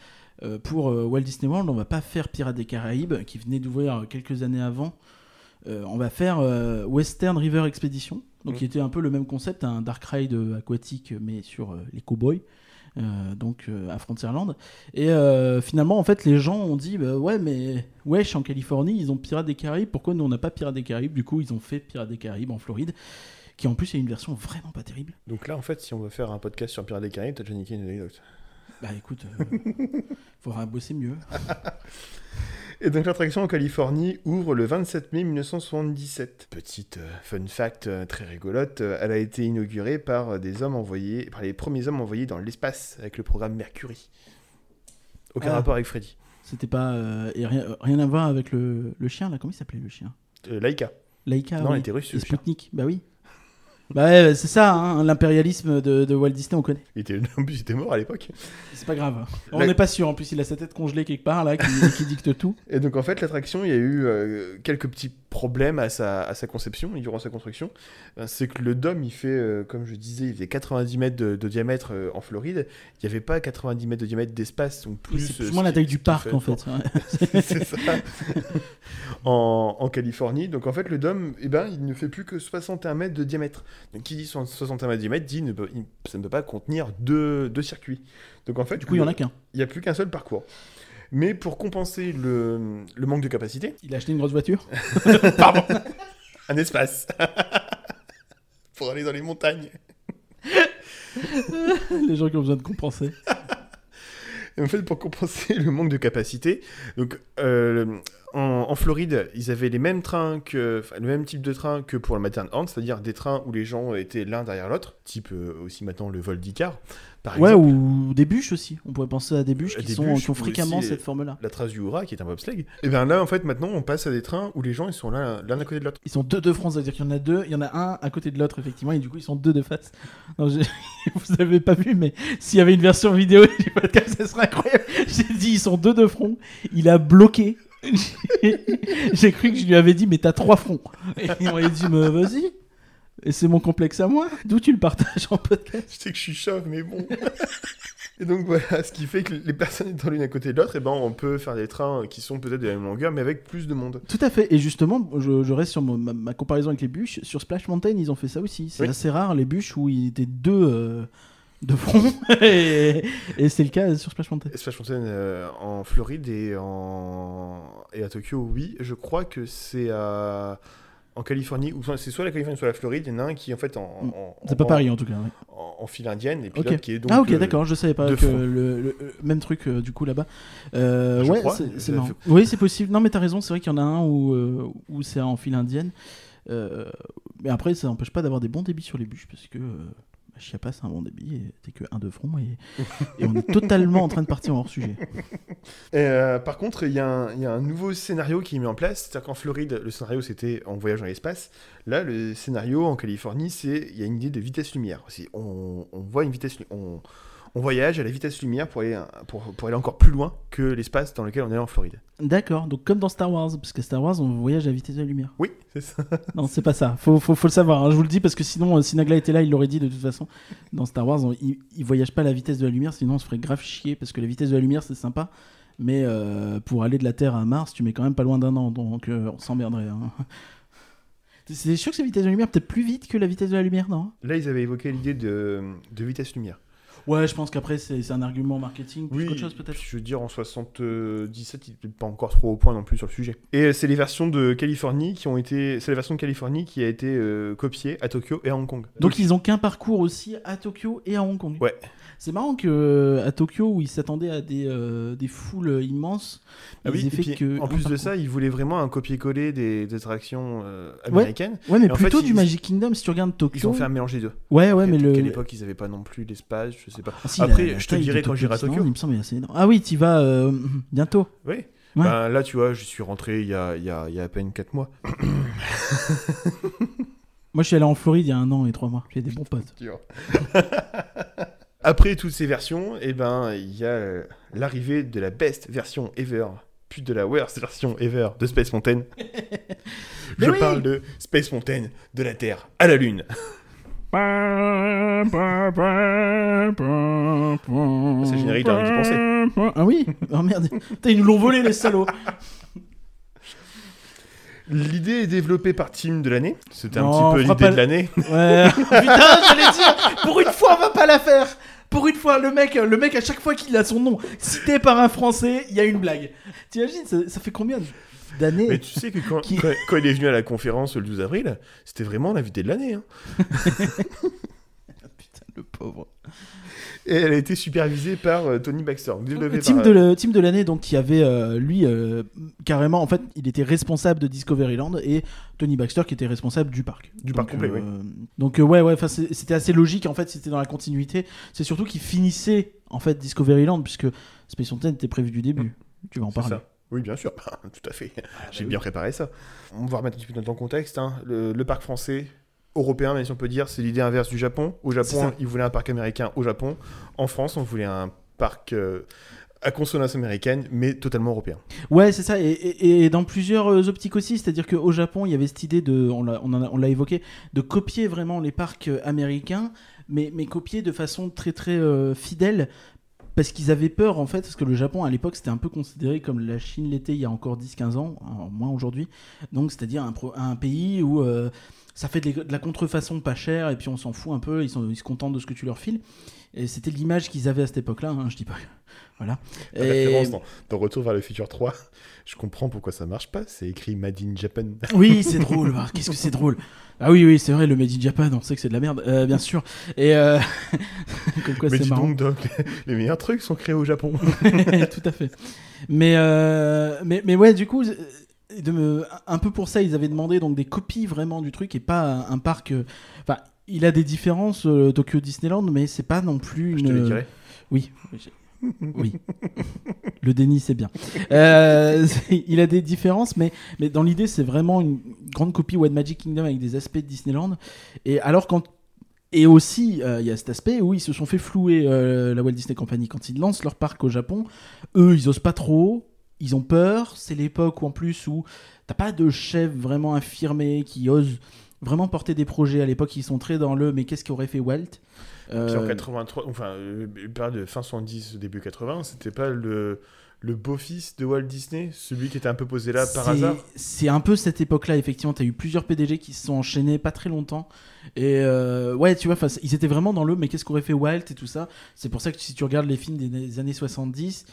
euh, pour euh, Walt Disney World, on va pas faire Pirates des Caraïbes, qui venait d'ouvrir quelques années avant. On va faire Western River Expedition, donc Mhm. qui était un peu le même concept, un dark ride aquatique, mais sur les cowboys. Donc euh, à Frontierland et euh, finalement en fait les gens ont dit bah, ouais mais wesh en Californie ils ont Pirates des Caraïbes. Pourquoi nous on n'a pas Pirates des Caraïbes? Du coup ils ont fait Pirates des Caraïbes en Floride qui en plus est une version vraiment pas terrible. Donc là, en fait, si on veut faire un podcast sur Pirates des Caraïbes, t'as déjà niqué une anecdote. Bah écoute euh, (laughs) faudra bosser mieux (laughs) Et donc, l'attraction en Californie ouvre le 27 mai 1977. Petite euh, fun fact euh, très rigolote, euh, elle a été inaugurée par des hommes envoyés, par les premiers hommes envoyés dans l'espace avec le programme Mercury. Aucun Ah. rapport avec Freddy. c'était pas euh, et rien, rien à voir avec le, le chien là comment il s'appelait le chien? Euh, Laika. Laika non, oui. elle était russe. Et le chien. Sputnik bah oui bah ouais, c'est ça hein, l'impérialisme de, de Walt Disney on connaît Il était, (laughs) en plus, il était mort à l'époque. c'est pas grave on La- n'est pas sûr en plus il a sa tête congelée quelque part là qui, qui dicte tout (laughs) Et donc en fait, l'attraction, il y a eu euh, quelques petits problèmes à sa, à sa conception et durant sa construction. Euh, C'est que le dôme, il fait, euh, comme je disais, il fait 90 mètres de, de diamètre euh, en Floride. Il n'y avait pas 90 mètres de diamètre d'espace, donc plus. c'est plus ou moins la taille du parc en fait ouais. (laughs) C'est ça. en, en Californie. Donc en fait, le dôme, eh ben, il ne fait plus que 61 mètres de diamètre. Donc qui dit 61 mètres dit ne peut- ça ne peut pas contenir deux, deux circuits. Donc en fait, du coup il y en a qu'un il n'y a plus qu'un seul parcours. Mais pour compenser le, le manque de capacité, il a acheté une grosse voiture (laughs) Pardon. Un espace. (laughs) Pour aller dans les montagnes. les gens qui ont besoin de compenser Et (laughs) en fait, pour compenser le manque de capacité, donc euh, en, en Floride, ils avaient les mêmes trains que, enfin, le même type de train que pour le Matterhorn, c'est-à-dire des trains où les gens étaient l'un derrière l'autre, type euh, aussi maintenant le vol d'Icar, par Ouais, exemple. ou des bûches aussi. On pourrait penser à des bûches Euh, qui, des sont, bûches, qui ont fréquemment cette forme-là. La trace du Hura, qui est un bobsleigh. Et bien là, en fait, maintenant, on passe à des trains où les gens ils sont l'un à côté de l'autre. Ils sont deux de France, c'est-à-dire qu'il y en a deux, il y en a un à côté de l'autre, effectivement, et du coup, ils sont deux de face. Non, (laughs) vous avez pas vu, mais s'il y avait une version vidéo (laughs) du podcast, ça serait incroyable. J'ai dit, ils sont deux de front, il a bloqué. (laughs) J'ai- cru que je lui avais dit, mais t'as trois fronts. Et il m'a dit, mais vas-y. Et c'est mon complexe à moi. D'où tu le partages en podcast? Je sais que je suis chauve, mais bon. Et donc voilà, ce qui fait que les personnes étant l'une à côté de l'autre, et ben on peut faire des trains qui sont peut-être de la même longueur, mais avec plus de monde. Tout à fait. Et justement, je, je reste sur ma, ma comparaison avec les bûches. Sur Splash Mountain, ils ont fait ça aussi. C'est Oui. assez rare les bûches où il était deux euh, de front. (laughs) et et c'est le cas sur Splash Mountain. Splash Mountain euh, en Floride et, en... et à Tokyo, oui. Je crois que c'est à... en Californie, ou c'est soit la Californie, soit la Floride. Il y en a un qui est en fait en. en- C'est pas en- Paris en tout cas. ouais. En, en file indienne, et puis qui est donc. ah ok euh, d'accord, je savais pas que le, même truc euh, du coup là-bas. Euh, ouais, c'est marrant. fait- Oui, c'est possible. Non mais t'as raison, c'est vrai qu'il y en a un où, euh, où c'est en file indienne. Euh, mais après, ça n'empêche pas d'avoir des bons débits sur les bûches parce que Chiapas c'est un bon débit t'es que un de front et, et on est totalement en train de partir hors sujet. Et, euh, par contre, il y, a un- a nouveau scénario qui est mis en place. C'est-à-dire qu'en Floride, le scénario c'était en voyage dans l'espace. Là, le scénario en Californie, c'est il y a une idée de vitesse lumière. On, voit une vitesse, on, on voyage à la vitesse lumière pour aller, pour, pour aller encore plus loin que l'espace dans lequel on est en Floride. D'accord, donc comme dans Star Wars, parce que Star Wars on voyage à la vitesse de la lumière. Oui, c'est ça. (laughs) Non, c'est pas ça. Faut, faut, faut le savoir. hein. Je vous le dis parce que sinon, euh, si Nagla était là, il l'aurait dit de toute façon. Dans Star Wars, on- il, il voyage pas à la vitesse de la lumière, sinon on se ferait grave chier parce que la vitesse de la lumière c'est sympa. Mais euh, pour aller de la Terre à Mars, tu mets quand même pas loin d'un an, donc euh, on s'emmerderait. hein. (laughs) C'est sûr que c'est la vitesse de la lumière peut-être plus vite que la vitesse de la lumière, non? Là, ils avaient évoqué l'idée de, de vitesse lumière. Ouais, je pense qu'après c'est un argument marketing plus Oui, qu'autre chose peut-être. je veux dire, en 77, il n'est pas encore trop au point non plus sur le sujet. Et c'est les versions de Californie qui ont été. C'est la version de Californie qui a été euh, copiée à Tokyo et à Hong Kong. Donc ils ont qu'un parcours aussi à Tokyo et à Hong Kong. Ouais. C'est marrant que euh, à Tokyo où ils s'attendaient à des, euh, des foules immenses, Ah oui, et fait puis, que en plus de ça, ils voulaient vraiment un copier-coller des, des attractions euh, américaines. Ouais, mais Et en plutôt fait, du ils- Magic Kingdom si tu regardes Tokyo. Ils ont fait un mélange des deux. Ouais, ouais, mais À le. quelle époque ils n'avaient pas non plus l'espace, je sais pas. Ah, si, Après, la- la je te dirai quand j'irai à Tokyo. Il me semble assez énorme. Ah oui, tu vas euh, (laughs) bientôt. Oui. Ouais. Ben, là, tu vois, je suis rentré il y a, il y a, il y a à peine 4 mois. (laughs) Moi, je suis allé en Floride il y a un an et trois mois. J'ai des bons potes. (laughs) Après toutes ces versions, eh ben, il y a euh, l'arrivée de la best version ever, puis de la worst version ever de Space Mountain. (laughs) Je oui parle de Space Mountain de la Terre à la Lune. C'est générique d'un Rien d'y penser. Ah oui Oh merde. Putain, ils nous l'ont volé les salauds. L'idée est développée par Team de l'année. C'était un Non, petit peu l'idée de l'année. Ouais. (laughs) Putain, j'allais dire. Pour une fois, on va pas la faire. Pour une fois, le mec, le mec, à chaque fois qu'il a son nom cité par un Français, il y a une blague. T'imagines, ça, ça fait combien d'années Mais tu sais que quand, Qui- quand, quand il est venu à la conférence le 12 avril, c'était vraiment l'invité de l'année. hein. (laughs) Putain, le pauvre. Et elle a été supervisée par euh, Tony Baxter. Le team par, de, le, team de l'année, donc, qui avait, euh, lui, euh, carrément, en fait, il était responsable de Discoveryland et Tony Baxter qui était responsable du parc. Du Donc, parc complet, oui. Donc, ouais, ouais, c'était assez logique, en fait, c'était dans la continuité. C'est surtout qu'il finissait, en fait, Discoveryland, puisque Space Mountain était prévu du début. Tu vas en parler. ça. Oui, bien sûr, (laughs) tout à fait. bah J'ai bien préparé ça. On va remettre un petit peu dans le contexte. hein. Le, le parc français, européen, même si on peut dire, c'est l'idée inverse du Japon. Au Japon, ils voulaient un parc américain au Japon. En France, on voulait un parc euh, à consonance américaine, mais totalement européen. Ouais, c'est ça, et, et- et dans plusieurs euh, optiques aussi, c'est-à-dire qu'au Japon, il y avait cette idée de, on l'a évoqué, de copier vraiment les parcs euh, américains, mais, mais copier de façon très très euh, fidèle, parce qu'ils avaient peur en fait, parce que le Japon à l'époque c'était un peu considéré comme la Chine l'était il y a encore 10-15 ans, moins aujourd'hui, donc c'est-à-dire un, pays où euh, ça fait de, la- contrefaçon pas chère, et puis on s'en fout un peu, ils, sont, ils se contentent de ce que tu leur files. Et c'était l'image qu'ils avaient à cette époque-là, hein, je dis pas. Voilà. La Et- référence dans, dans Retour vers le futur 3, je comprends pourquoi ça marche pas. C'est écrit Made in Japan. (laughs) Oui, c'est drôle. Ah, Qu'est-ce que c'est drôle. Ah oui, oui, c'est vrai, le Made in Japan, on sait que c'est de la merde, euh, bien sûr. Et euh... (laughs) comme quoi mais dis marrant. donc, Doc, les meilleurs trucs sont créés au Japon. (laughs) Tout à fait. Mais, euh, mais, mais ouais, du coup, de me- un peu pour ça, ils avaient demandé donc des copies vraiment du truc et pas un, parc. Enfin, il a des différences Tokyo Disneyland, mais c'est pas non plus Je une. te le dirai. Oui. Oui. Le déni, c'est bien. Euh, (laughs) il a des différences, mais, mais dans l'idée, c'est vraiment une grande copie What Magic Kingdom avec des aspects de Disneyland. Et alors, quand. Et aussi, euh, il y a cet aspect où ils se sont fait flouer euh, la Walt Disney Company quand ils lancent leur parc au Japon. Eux, ils osent pas trop, ils ont peur. C'est l'époque où, en plus, où t'as pas de chef vraiment affirmé qui ose vraiment porter des projets. À l'époque, ils sont très dans le mais qu'est-ce qu'aurait fait Walt? Puis Euh, en 83, enfin, euh, période de fin 70, début 80, c'était pas le, le beau-fils de Walt Disney, celui qui était un peu posé là par hasard? C'est un peu cette époque-là, effectivement. Tu as eu plusieurs PDG qui se sont enchaînés pas très longtemps. Et euh, ouais, tu vois, ils étaient vraiment dans le mais qu'est-ce qu'aurait fait Walt et tout ça? C'est pour ça que si tu regardes les films des, des années 70,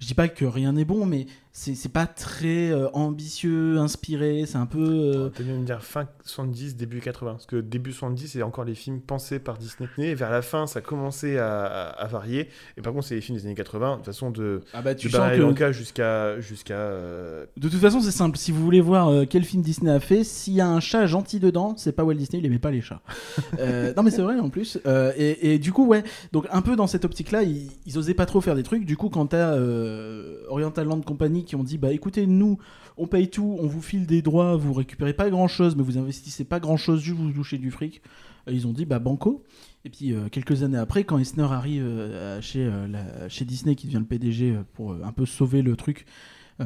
je dis pas que rien n'est bon, mais c'est c'est pas très euh, ambitieux, inspiré. C'est un peu. euh, T'as dû me dire fin 70, début 80. Parce que début 70, c'est encore les films pensés par Disney. Et vers la fin, ça commençait à, à- à varier. Et par contre, c'est les films des années 80, de toute façon, de, Ah bah de tu sens Barry que jusqu'à. jusqu'à euh, De toute façon, c'est simple. Si vous voulez voir euh, quel film Disney a fait, s'il y a un chat gentil dedans, c'est pas Walt Disney, il aimait pas les chats. (laughs) Euh, non, mais c'est vrai en plus. Euh, et, et du coup, ouais. Donc, un peu dans cette optique-là, ils, ils osaient pas trop faire des trucs. Du coup, quand t'as euh, Oriental Land Company qui ont dit Bah écoutez, nous, on paye tout, on vous file des droits, vous récupérez pas grand-chose, mais vous investissez pas grand-chose, juste vous touchez du fric. Ils ont dit Bah banco. Et puis euh, quelques années après, quand Eisner arrive euh, euh, chez Disney, qui devient le PDG pour un peu sauver le truc,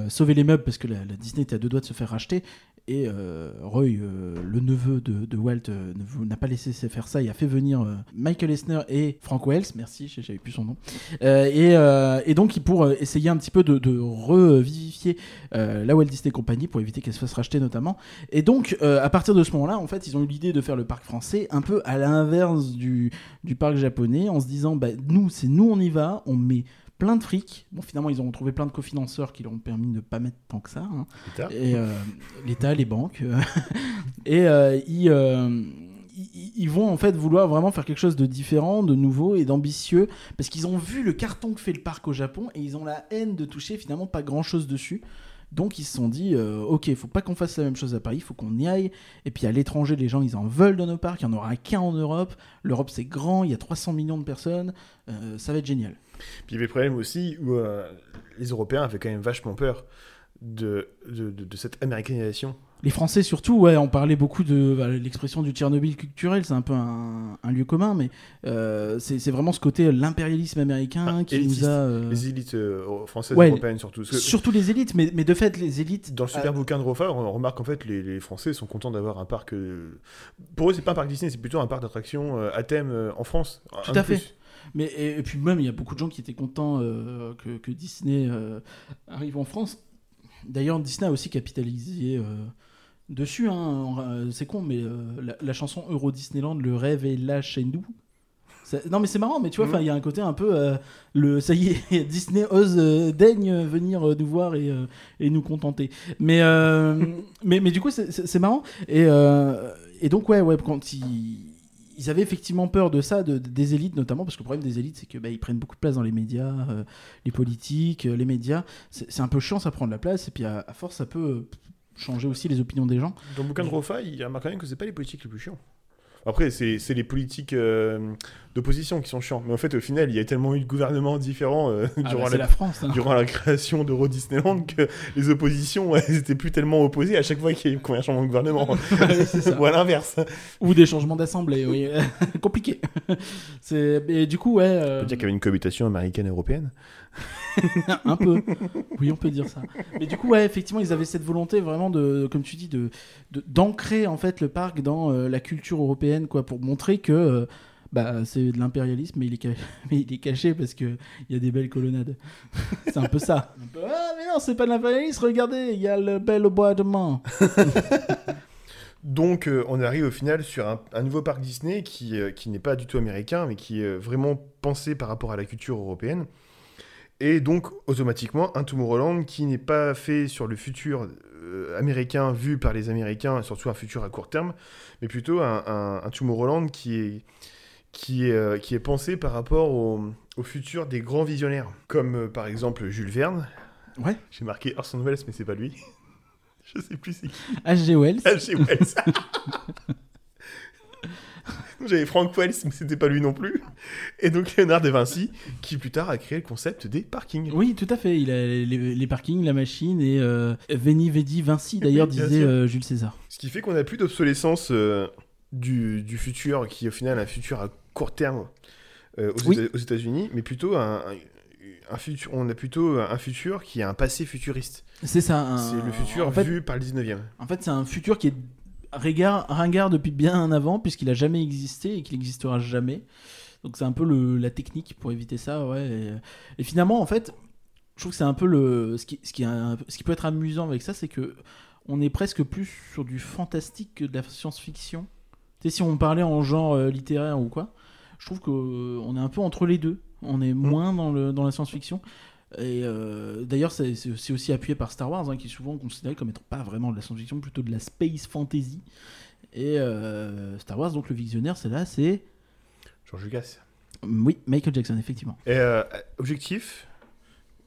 sauver les meubles parce que la Disney était à deux doigts de se faire racheter. Et euh, Roy, euh, le neveu de, Walt, euh, n'a pas laissé faire ça. Il a fait venir Michael Eisner et Frank Wells, merci, j'avais plus son nom. Et, et donc, pour essayer un petit peu de, revivifier la Walt Disney Company pour éviter qu'elle se fasse racheter notamment. Et donc, à partir de ce moment-là, en fait, ils ont eu l'idée de faire le parc français un peu à l'inverse du, du parc japonais, en se disant, bah, nous, c'est nous, on y va, on met plein de fric. Bon, finalement, ils ont trouvé plein de cofinanceurs qui leur ont permis de ne pas mettre tant que ça. hein. Et euh, l'État, les banques. (laughs) et euh, ils, euh, ils- ils vont en fait vouloir vraiment faire quelque chose de différent, de nouveau et d'ambitieux, parce qu'ils ont vu le carton que fait le parc au Japon et ils ont la haine de toucher finalement pas grand chose dessus. Donc ils se sont dit, euh, ok, faut pas qu'on fasse la même chose à Paris, faut qu'on y aille. Et puis à l'étranger, les gens, ils en veulent dans nos parcs. Il y en aura qu'un en Europe. L'Europe, c'est grand, il y a 300 millions de personnes. Euh, ça va être génial. Puis il y avait le problème aussi où euh, les Européens avaient quand même vachement peur de cette américanisation. Les Français surtout, ouais, on parlait beaucoup de bah, l'expression du Tchernobyl culturel, c'est un peu un, un lieu commun, mais euh, c'est vraiment ce côté euh, l'impérialisme américain Ah, qui élitiste. nous a... euh, Les élites euh, françaises Ouais, européennes surtout. Que Surtout les élites, mais, mais de fait, les élites... dans le super bouquin de Rofa, on remarque en fait les, les Français sont contents d'avoir un parc. Pour eux, c'est pas un parc Disney, c'est plutôt un parc d'attractions à thème en France. Tout à fait. plus. Mais, et, et puis même, il y a beaucoup de gens qui étaient contents que, que Disney arrive en France. D'ailleurs, Disney a aussi capitalisé dessus. hein. Euh, C'est con, mais euh, la, la chanson Euro Disneyland, Le rêve est là chez nous. Ça- Non mais c'est marrant, mais tu vois, enfin, il y a un côté un peu euh, le ça y est, (laughs) Disney ose euh, daigne venir nous voir et, et nous contenter. Mais (laughs) mais mais du coup c'est- marrant et et donc ouais ouais quand ils ils avaient effectivement peur de ça, de, des élites notamment, parce que le problème des élites, c'est que bah, ils prennent beaucoup de place dans les médias, euh, les politiques, euh, les médias. C'est un peu chiant, ça prend de la place, et puis à, à force, ça peut changer aussi les opinions des gens. Dans le bouquin de Rofa, il remarque quand même que c'est pas les politiques les plus chiants. Après, c'est c'est les politiques euh, d'opposition qui sont chiants. Mais en fait, au final, il y a tellement eu de gouvernements différents euh, Ah, bah, durant, la, la France. hein. durant la création d'Euro Disneyland que les oppositions, elles étaient plus tellement opposées à chaque fois qu'il y a eu un changement de gouvernement. (laughs) Ou à l'inverse. Ou des changements d'assemblée, oui. (laughs) Compliqué. C'est- Et du coup, ouais. On euh, peut dire qu'il y avait une cohabitation américaine-européenne. (laughs) un peu. Oui, on peut dire ça. Mais du coup, ouais, effectivement, ils avaient cette volonté vraiment de, comme tu dis, de d'ancrer en fait le parc dans euh, la culture européenne, quoi, pour montrer que euh, bah, c'est de l'impérialisme, mais il est (laughs) caché, parce que il y a des belles colonnades. (laughs) c'est un peu ça. Ah, mais non, c'est pas de l'impérialisme. Regardez, il y a le bel bois de Mans. Donc, euh, on arrive au final sur un, un nouveau parc Disney qui, qui n'est pas du tout américain, mais qui est vraiment pensé par rapport à la culture européenne. Et donc, automatiquement, un Tomorrowland qui n'est pas fait sur le futur euh, américain vu par les Américains, surtout un futur à court terme, mais plutôt un, un, un Tomorrowland qui est, qui est, euh, qui est pensé par rapport au, au futur des grands visionnaires, comme euh, par exemple Jules Verne. Ouais. J'ai marqué Orson Welles, mais c'est pas lui. (laughs) Je sais plus c'est qui. H.G. Wells. H.G. Wells. (laughs) (laughs) J'avais Frank Wells, mais c'était pas lui non plus. Et donc Léonard de Vinci, qui plus tard a créé le concept des parkings. Oui, tout à fait. Il a les, les parkings, la machine et euh, Veni Vedi Vinci d'ailleurs Oui, disait euh, Jules César. Ce qui fait qu'on n'a plus d'obsolescence euh, du, du futur, qui est au final un futur à court terme euh, aux, Oui. Éta- aux États-Unis, mais plutôt un, un- un futur. On a plutôt un futur qui a un passé futuriste. C'est ça. un- C'est le futur En fait, vu par le 19e. En fait, c'est un futur qui est ringard, ringard depuis bien avant, puisqu'il a jamais existé et qu'il n'existera jamais. Donc c'est un peu le, la technique pour éviter ça, ouais. Et, et finalement, en fait, je trouve que c'est un peu le. Ce qui, ce, qui un- ce qui peut être amusant avec ça, c'est que on est presque plus sur du fantastique que de la science-fiction. Tu sais, si on parlait en genre euh, littéraire ou quoi, je trouve qu'on est un peu entre les deux. On est moins dans, le, dans la science-fiction. Et euh, d'ailleurs, c'est aussi appuyé par Star Wars, hein, qui est souvent considéré comme étant pas vraiment de la science-fiction, plutôt de la space fantasy. Et euh, Star Wars, donc le visionnaire, c'est là, c'est. George Lucas. Oui, Michael Jackson, effectivement. Et euh, objectif,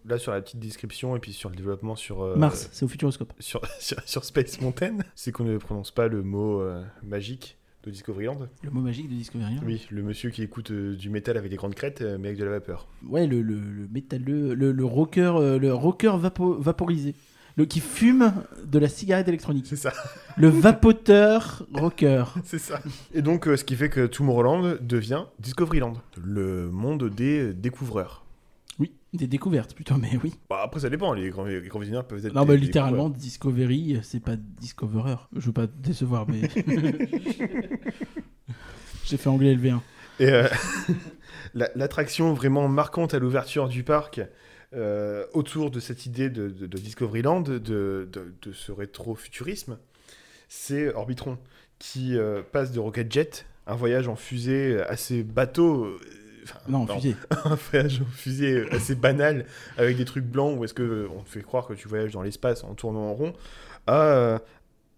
là sur la petite description et puis sur le développement sur, euh, Mars, c'est au Futuroscope. sur, (laughs) sur, sur Space Mountain, c'est qu'on ne prononce pas le mot euh, magique de Discoveryland. Le mot magique de Discovery. hein. Oui, le monsieur qui écoute euh, du métal avec des grandes crêtes, euh, mais avec de la vapeur. Ouais, le, le, le métalleux, le, le rocker, euh, le rocker vapo- vaporisé. Le qui fume de la cigarette électronique. C'est ça. Le vapoteur rocker. (laughs) C'est ça. Et donc, ce qui fait que Tomorrowland devient Discoveryland, le monde des découvreurs. Oui, des découvertes plutôt, mais oui. Bah, après, ça dépend, les grands, les grands visionnaires peuvent être. Non, bah des littéralement, Discovery, c'est pas Discoverer. Je veux pas te décevoir, mais. (laughs) J'ai fait anglais LV1. Et euh, (laughs) la- l'attraction vraiment marquante à l'ouverture du parc, euh, autour de cette idée de, de- de Discoveryland, de, de, de ce rétro-futurisme, c'est Orbitron, qui euh, passe de Rocket Jet, un voyage en fusée assez bateau. Enfin, Non, fusée. (laughs) un voyage en fusée assez banal avec des trucs blancs où est-ce que on te fait croire que tu voyages dans l'espace en tournant en rond à euh,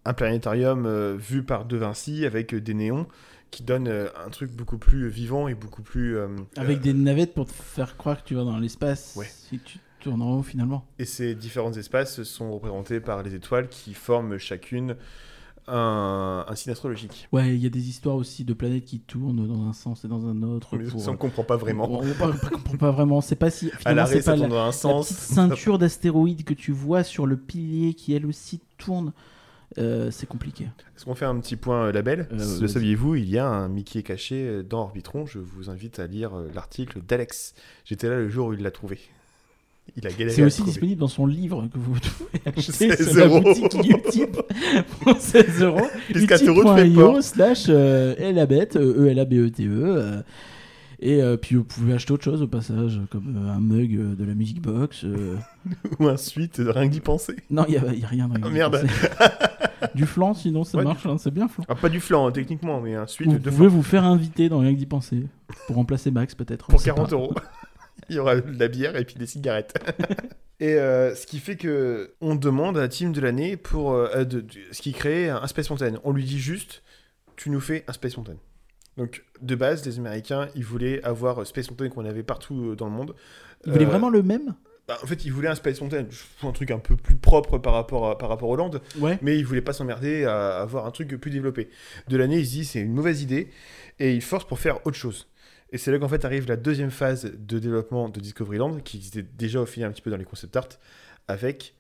un planétarium euh, vu par De Vinci avec euh, des néons qui donne un truc beaucoup plus vivant et beaucoup plus euh, Avec euh, des navettes pour te faire croire que tu vas dans l'espace. Ouais. Si tu tournes en haut finalement. et ces différents espaces sont représentés par les étoiles qui forment chacune un, un signe astrologique. Ouais, il y a des histoires aussi de planètes qui tournent dans un sens et dans un autre. Mais pour- ça on comprend pas vraiment. On, on comprend pas vraiment. C'est pas si. (laughs) À l'arrêt ça pas la, tourne dans un la sens. petite ceinture d'astéroïdes que tu vois sur le pilier qui elle aussi tourne. euh, c'est compliqué. Est-ce qu'on fait un petit point euh, label? Euh, Le saviez-vous, il y a un Mickey caché dans Orbitron. Je vous invite à lire l'article d'Alex. J'étais là le jour où il l'a trouvé. Il a galéré C'est aussi disponible dans son livre que vous pouvez (laughs) acheter 16 sur la boutique Utip pour 16 euros. Plus 4 euros de frais de Utip.io slash elabete, euh, E-L-A-B-E-T-E. euh, et euh, puis vous pouvez acheter autre chose au passage, comme euh, un mug euh, de la Music Box. (laughs) Ou un suite, rien que d'y penser. Non, il n'y a, y a rien dans Ah, merde. (laughs) Du flan, sinon ça Ouais, du marche, hein, c'est bien flan. Ah, pas du flan, hein, techniquement, mais un suite Vous de pouvez vous faire inviter dans Rien que d'y penser. Pour remplacer Max, peut-être. pour sait 40 pas. euros. Il y aura de la bière et puis des cigarettes. (laughs) et euh, ce qui fait que on demande à la team de l'année pour euh, de- de- ce qui crée un Space Mountain. On lui dit juste, tu nous fais un Space Mountain. Donc de base, les Américains, ils voulaient avoir Space Mountain qu'on avait partout euh, dans le monde. Voulez Euh, vraiment le même? bah, En fait, ils voulaient un Space Mountain, un truc un peu plus propre par rapport à, par rapport aux Landes. Ouais. mais ils voulaient pas s'emmerder à avoir un truc plus développé. De l'année, ils se disent c'est une mauvaise idée et ils forcent pour faire autre chose. Et c'est là qu'en fait arrive la deuxième phase de développement de Discoveryland qui existait déjà au final un petit peu dans les concept art avec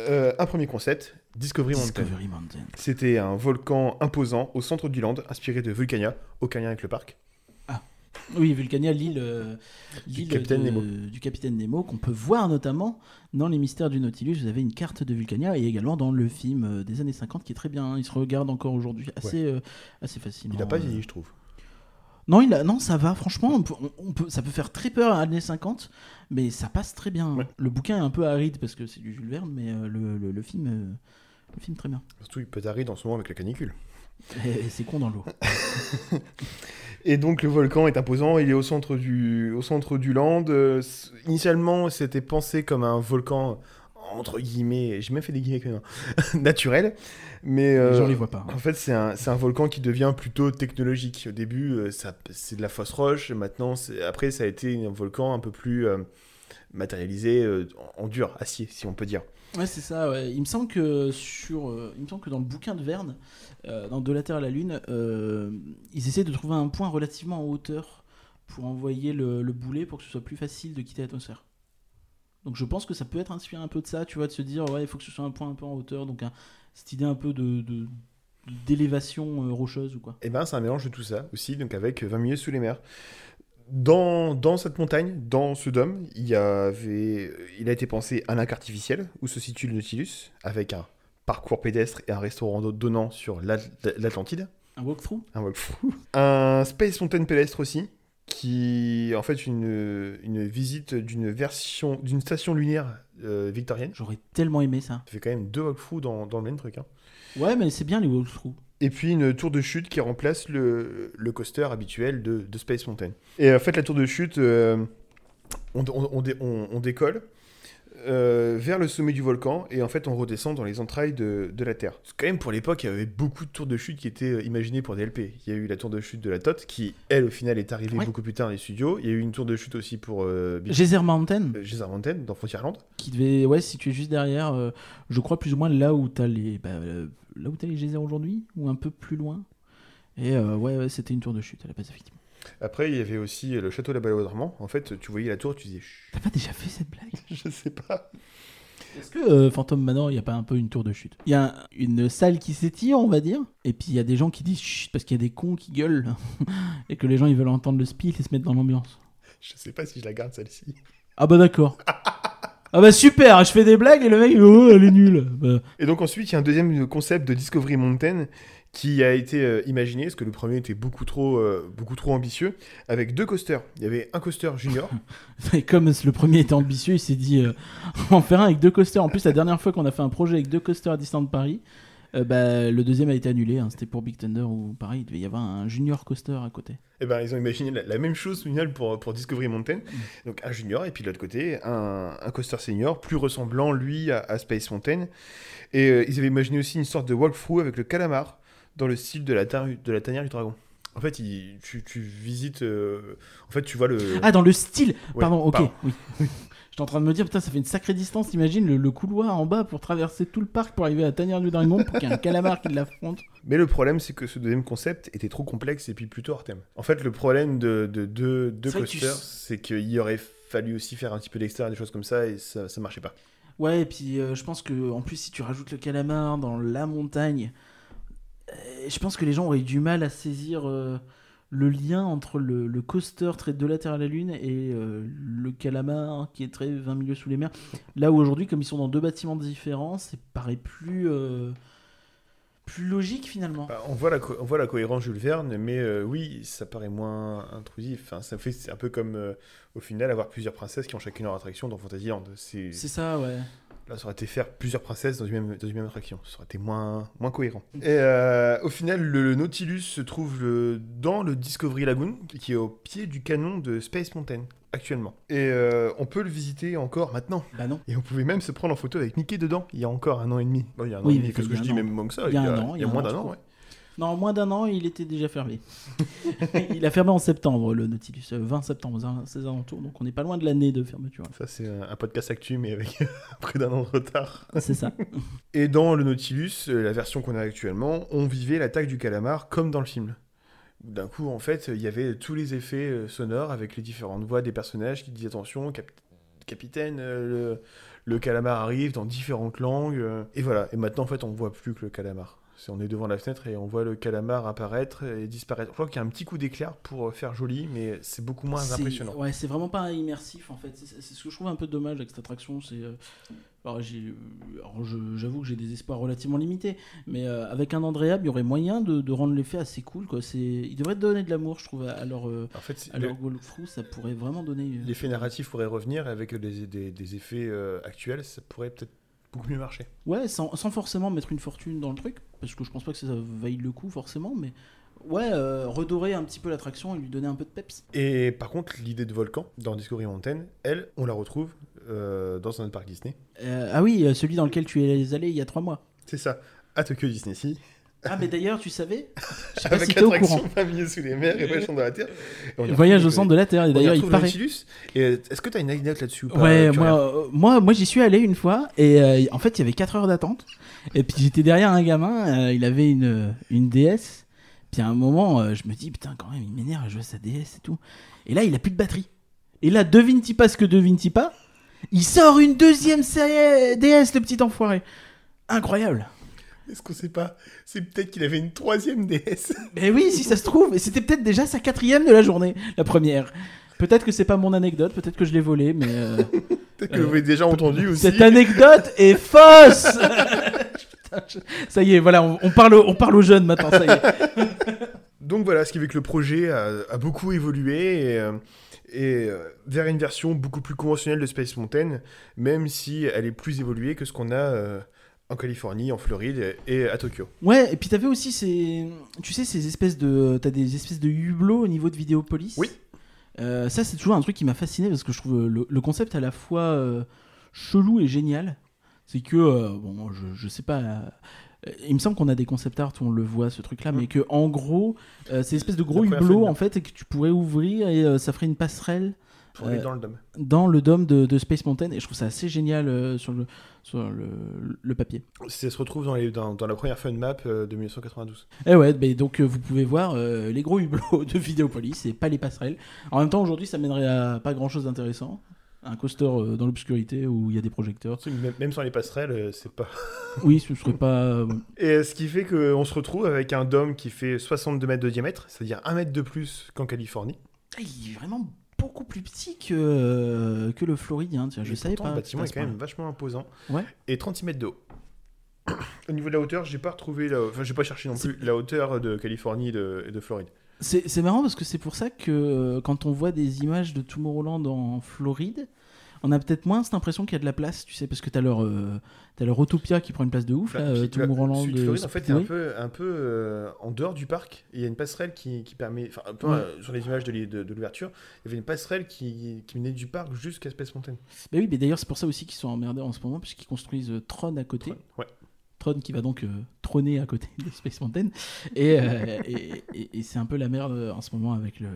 euh, un premier concept, Discovery Mountain. Discovery Mountain. C'était un volcan imposant au centre du land, inspiré de Vulcania, aucun lien avec le parc. Oui, Vulcania, l'île euh, l'île capitaine de- Nemo. du capitaine Nemo, qu'on peut voir notamment dans Les Mystères du Nautilus. Vous avez une carte de Vulcania et également dans le film euh, des années 50 qui est très bien. hein. Il se regarde encore aujourd'hui, assez, euh, assez fascinant. Il a pas vieilli, je trouve. Non, il a... non, ça va, franchement, on peut... on peut- ça peut faire très peur à années 50, mais ça passe très bien. Ouais. Le bouquin est un peu aride parce que c'est du Jules Verne, mais euh, le, le- le film, euh, le film très bien. Surtout, il peut arriver en ce moment avec la canicule. Et, c'est con dans l'eau. (laughs) Et donc le volcan est imposant, il est au centre du, au centre du land. Euh, initialement, c'était pensé comme un volcan entre guillemets, j'ai même fait des guillemets avec mes mains, naturel, mais Les euh, gens les voient pas. hein. en fait c'est un, c'est un volcan qui devient plutôt technologique. Au début, euh, ça, c'est de la fausse roche, maintenant, c'est- après ça a été un volcan un peu plus euh, matérialisé euh, en, en dur, acier, si on peut dire. Ouais, c'est ça. ouais. Il me semble que sur, euh, il me semble que dans le bouquin de Verne, euh, dans De la Terre à la Lune, euh, ils essaient de trouver un point relativement en hauteur pour envoyer le, le boulet pour que ce soit plus facile de quitter l'atmosphère. Donc je pense que ça peut être inspiré un peu de ça, tu vois, de se dire ouais, il faut que ce soit un point un peu en hauteur, donc cette idée un peu de de- d'élévation euh, rocheuse ou quoi. Et ben c'est un mélange de tout ça aussi, donc avec 20 milieux sous les mers. Dans, dans cette montagne, dans ce dôme, il, y avait, il a été pensé un lac artificiel où se situe le Nautilus, avec un parcours pédestre et un restaurant donnant sur l'At- l'Atlantide. Un walkthrough? Un walkthrough. Un Space Mountain pédestre aussi, qui est en fait une, une visite d'une version d'une station lunaire euh, victorienne. J'aurais tellement aimé ça. Ça fait quand même deux walkthroughs dans, dans le même truc. hein. Ouais, mais c'est bien les walkthroughs. Et puis une tour de chute qui remplace le, le coaster habituel de, de Space Mountain. Et en fait, la tour de chute, euh, on, on- on dé- on- on décolle euh, vers le sommet du volcan et en fait, on redescend dans les entrailles de, de la Terre. Parce que quand même, pour l'époque, il y avait beaucoup de tours de chute qui étaient euh, imaginées pour des LP. Il y a eu la tour de chute de la Tote qui, elle, au final, est arrivée Ouais. beaucoup plus tard dans les studios. Il y a eu une tour de chute aussi pour euh, Geyser Mountain, euh, Geyser Mountain dans Frontierland. qui devait ouais, se situer juste derrière, euh, je crois plus ou moins là où t'as les, bah, là où t'as les geysers aujourd'hui, ou un peu plus loin. Et euh, ouais, ouais, c'était une tour de chute à la base, effectivement. Après, il y avait aussi le château de la Balle au Dormant. En fait, tu voyais la tour, tu disais, Chut, T'as pas déjà fait cette blague? (laughs) Je sais pas. Est-ce que euh, Phantom Manor, il n'y a pas un peu une tour de chute? Il y a un- une salle qui s'étire, on va dire, et puis il y a des gens qui disent chut parce qu'il y a des cons qui gueulent, (laughs) et que les gens ils veulent entendre le spiel et se mettre dans l'ambiance. Je sais pas si je la garde celle-ci. Ah bah d'accord. (laughs) ah bah super, je fais des blagues et le mec, oh, elle est nulle. Bah, Et donc ensuite, il y a un deuxième concept de Discovery Mountain qui a été euh, imaginé, parce que le premier était beaucoup trop, euh, beaucoup trop ambitieux, avec deux coasters. Il y avait un coaster junior, (laughs) Et comme le premier était ambitieux, il s'est dit euh, on (laughs) va en faire un avec deux coasters. En plus, la dernière fois qu'on a fait un projet avec deux coasters à Disneyland Paris, euh, bah, le deuxième a été annulé. hein. C'était pour Big Thunder où pareil, il devait y avoir un junior coaster à côté. et ben ils ont imaginé la, la même chose final pour, pour Discovery Mountain. Donc un junior, et puis de l'autre côté, un, un coaster senior, plus ressemblant, lui, à, à Space Mountain. Et euh, ils avaient imaginé aussi une sorte de walkthrough avec le calamar, dans le style de la, de la tanière du dragon. En fait, il- tu, tu visites... euh, en fait, tu vois le... Ah, dans le style Ouais, Pardon, ok. pardon. Oui. J'étais en train de me dire, putain, ça fait une sacrée distance. T'imagines le, le couloir en bas pour traverser tout le parc pour arriver à la tanière du dragon pour qu'il y ait un calamar qui l'affronte. Mais le problème, c'est que ce deuxième concept était trop complexe et puis plutôt hors thème. En fait, le problème de de- de- de C'est tu qu'il y aurait fallu aussi faire un petit peu d'extérieur, des choses comme ça, et ça, ça marchait pas. Ouais, et puis euh, je pense que en plus, si tu rajoutes le calamar dans la montagne, je pense que les gens auraient eu du mal à saisir euh, le lien entre le, le coaster très de la Terre à la Lune et euh, le calamar qui est très 20 milieux sous les mers. Là où aujourd'hui, comme ils sont dans deux bâtiments différents, ça paraît plus, euh, plus logique finalement. Bah, on, voit la co- on voit la cohérence Jules Verne, mais euh, oui, ça paraît moins intrusif. Enfin, ça fait c'est un peu comme euh, au final avoir plusieurs princesses qui ont chacune leur attraction dans Fantasyland. C'est C'est ça, ouais. Là, ça aurait été faire plusieurs princesses dans une même, dans une même attraction. Ça aurait été moins, moins cohérent. Et euh, au final, le, Nautilus se trouve le- dans le Discovery Lagoon, qui est au pied du canon de Space Mountain, actuellement. Et euh, on peut le visiter encore maintenant. Bah non. Et on pouvait même se prendre en photo avec Mickey dedans, il y a encore un an et demi. Bon, il y a un Oui, an et demi, qu'est-ce que a je dis, même moins que ça. Il y a un an, il y a moins d'un an, ouais. Non, moins d'un an, il était déjà fermé. (laughs) il a fermé en septembre, le Nautilus. euh, 20 septembre, aux- ces alentours. Donc on n'est pas loin de l'année de fermeture. Ça, c'est un, un podcast actu, mais avec (laughs) près d'un an de retard. C'est ça. (laughs) Et dans le Nautilus, euh, la version qu'on a actuellement, on vivait l'attaque du calamar comme dans le film. D'un coup, en fait, il y avait tous les effets euh, sonores avec les différentes voix des personnages qui disaient attention, cap- capitaine, euh, le, le calamar arrive dans différentes langues. euh, et voilà. Et maintenant, en fait, on voit plus que le calamar. On est devant la fenêtre et on voit le calamar apparaître et disparaître. Je crois qu'il y a un petit coup d'éclair pour euh, faire joli, mais c'est beaucoup moins impressionnant. Ouais, c'est vraiment pas immersif en fait. C'est ce que je trouve un peu dommage avec cette attraction. C'est. euh, j'avoue que j'ai des espoirs relativement limités, mais euh, avec un Andrea, il y aurait moyen de, de rendre l'effet assez cool. Quoi. Ils devraient donner de l'amour, je trouve, à, leur, euh, En fait, c'est- à leur walkthrough. Ça pourrait vraiment donner. euh, l'effet narratif pourrait revenir avec des, des- des effets actuels, ça pourrait peut-être beaucoup mieux marcher. Ouais, sans, sans forcément mettre une fortune dans le truc, parce que je pense pas que ça vaille le coup forcément, mais ouais, euh, redorer un petit peu l'attraction et lui donner un peu de peps. Et par contre, l'idée de volcan dans Discovery Mountain, elle, on la retrouve euh, dans un autre parc Disney. Euh, ah oui, celui dans lequel tu es allé il y a trois mois. C'est ça, à Tokyo Disney Sea, Ah, mais d'ailleurs, tu savais avec si au courant. Famille sous les mers et voyage dans la terre. Et on y Voyage au centre de la Terre, et d'ailleurs, il paraît. Euh, est-ce que tu as une anecdote là-dessus Ouais, moi, euh, moi, moi j'y suis allé une fois et euh, en fait il y avait 4 heures d'attente et puis j'étais derrière un gamin, euh, il avait une, une DS. Puis à un moment euh, je me dis putain quand même il m'énerve à jouer à sa DS et tout. Et là il a plus de batterie. Et là devine-t-il pas ce que devine-t-il pas Il sort une deuxième série DS le petit enfoiré. Incroyable. Est-ce qu'on sait pas? C'est peut-être qu'il avait une troisième DS. (laughs) Mais oui si ça se trouve et c'était peut-être déjà sa quatrième de la journée, la première. Peut-être que c'est pas mon anecdote, peut-être que je l'ai volé, mais euh, Peut-être que vous l'avez déjà entendu aussi. cette anecdote est fausse. Putain, (laughs) (laughs) je- Ça y est, voilà, on, on parle, on parle aux jeunes maintenant, ça y est. Donc voilà, ce qui fait que le projet a, a beaucoup évolué et, euh, et, euh, vers une version beaucoup plus conventionnelle de Space Mountain, même si elle est plus évoluée que ce qu'on a euh, en Californie, en Floride et, à Tokyo. Ouais, et puis t'avais aussi ces, tu sais, ces espèces de, t'as des espèces de hublots au niveau de Vidéopolis? Oui. Euh, ça, c'est toujours un truc qui m'a fasciné parce que je trouve le, le concept à la fois euh, chelou et génial. C'est que, euh, bon, je, je sais pas. euh, il me semble qu'on a des concept art où on le voit ce truc-là, mais que en gros, euh, c'est une espèce de gros hublot en fait et que tu pourrais ouvrir et euh, ça ferait une passerelle On est Euh, dans le dôme. dans le dôme de, de Space Mountain et je trouve ça assez génial euh, sur le sur le, le papier. Ça se retrouve dans, les- dans, dans la première fun map euh, de 1992. Et ouais, bah, donc euh, vous pouvez voir les gros hublots de Vidéopolis et pas les passerelles. En même temps, aujourd'hui, ça mènerait à pas grand chose d'intéressant. Un coaster dans l'obscurité où il y a des projecteurs. Même, sans les passerelles, c'est pas. (laughs) Oui, ce serait pas. Et ce qui fait qu'on se retrouve avec un dôme qui fait 62 mètres de diamètre, c'est-à-dire 1 mètre de plus qu'en Californie. Ah, Il est vraiment beaucoup plus petit que, que le Floridien. Tiens, je savais pas. Le bâtiment est quand même vachement imposant. Ouais. Et 36 mètres de haut. (coughs) Au niveau de la hauteur, j'ai pas retrouvé, la... enfin j'ai pas cherché non plus la hauteur de Californie et de, et de Floride. C'est c'est marrant parce que c'est pour ça que euh, quand on voit des images de Tomorrowland en Floride, on a peut-être moins cette impression qu'il y a de la place, tu sais, parce que t'as leur, euh, leur Utopia qui prend une place de ouf, là, euh, la- Tomorrowland. Floride, en fait, est un peu, un peu euh, en dehors du parc. Il y a une passerelle qui, qui permet, enfin, Ouais. euh, sur les images de, l'hi- de- de l'ouverture, il y avait une passerelle qui, qui menait du parc jusqu'à Space Mountain. Bah oui, mais d'ailleurs, c'est pour ça aussi qu'ils sont emmerdés en ce moment, puisqu'ils construisent Tron à côté. Ouais. Tron qui va donc euh, trôner à côté (laughs) de Space Mountain. Et, euh, et, et- et c'est un peu la merde en ce moment avec le.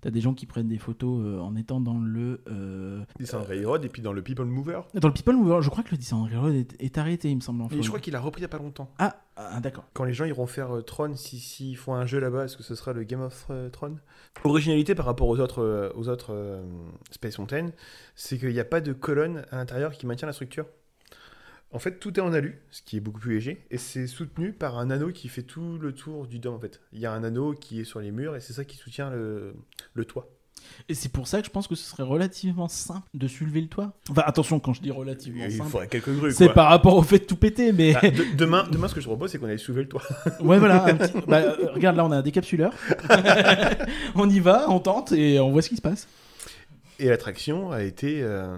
T'as des gens qui prennent des photos euh, en étant dans le. euh, Disneyland Railroad et puis dans le People Mover. Dans le People Mover, je crois que le Disneyland Railroad est, est arrêté, il me semble. En Mais je crois qu'il a repris il y a pas longtemps. Ah, ah, d'accord. Quand les gens iront faire euh, Tron, s'ils si, s'ils font un jeu là-bas, est-ce que ce sera le Game of euh, Tron? Originalité par rapport aux autres, euh, aux autres euh, Space Mountain, c'est qu'il n'y a pas de colonne à l'intérieur qui maintient la structure. En fait, tout est en alu, ce qui est beaucoup plus léger, et c'est soutenu par un anneau qui fait tout le tour du dôme en fait. Il y a un anneau qui est sur les murs et c'est ça qui soutient le, le toit. Et c'est pour ça que je pense que ce serait relativement simple de soulever le toit. Enfin, attention, quand je dis relativement Il simple, faudrait quelques grues. c'est par rapport au fait de tout péter, mais. Bah, de- demain, demain, ce que je propose, c'est qu'on aille soulever le toit. (laughs) Ouais, voilà. un petit- bah, euh, regarde, là, on a un décapsuleur. (laughs) on y va, on tente et on voit ce qui se passe. Et l'attraction a été euh,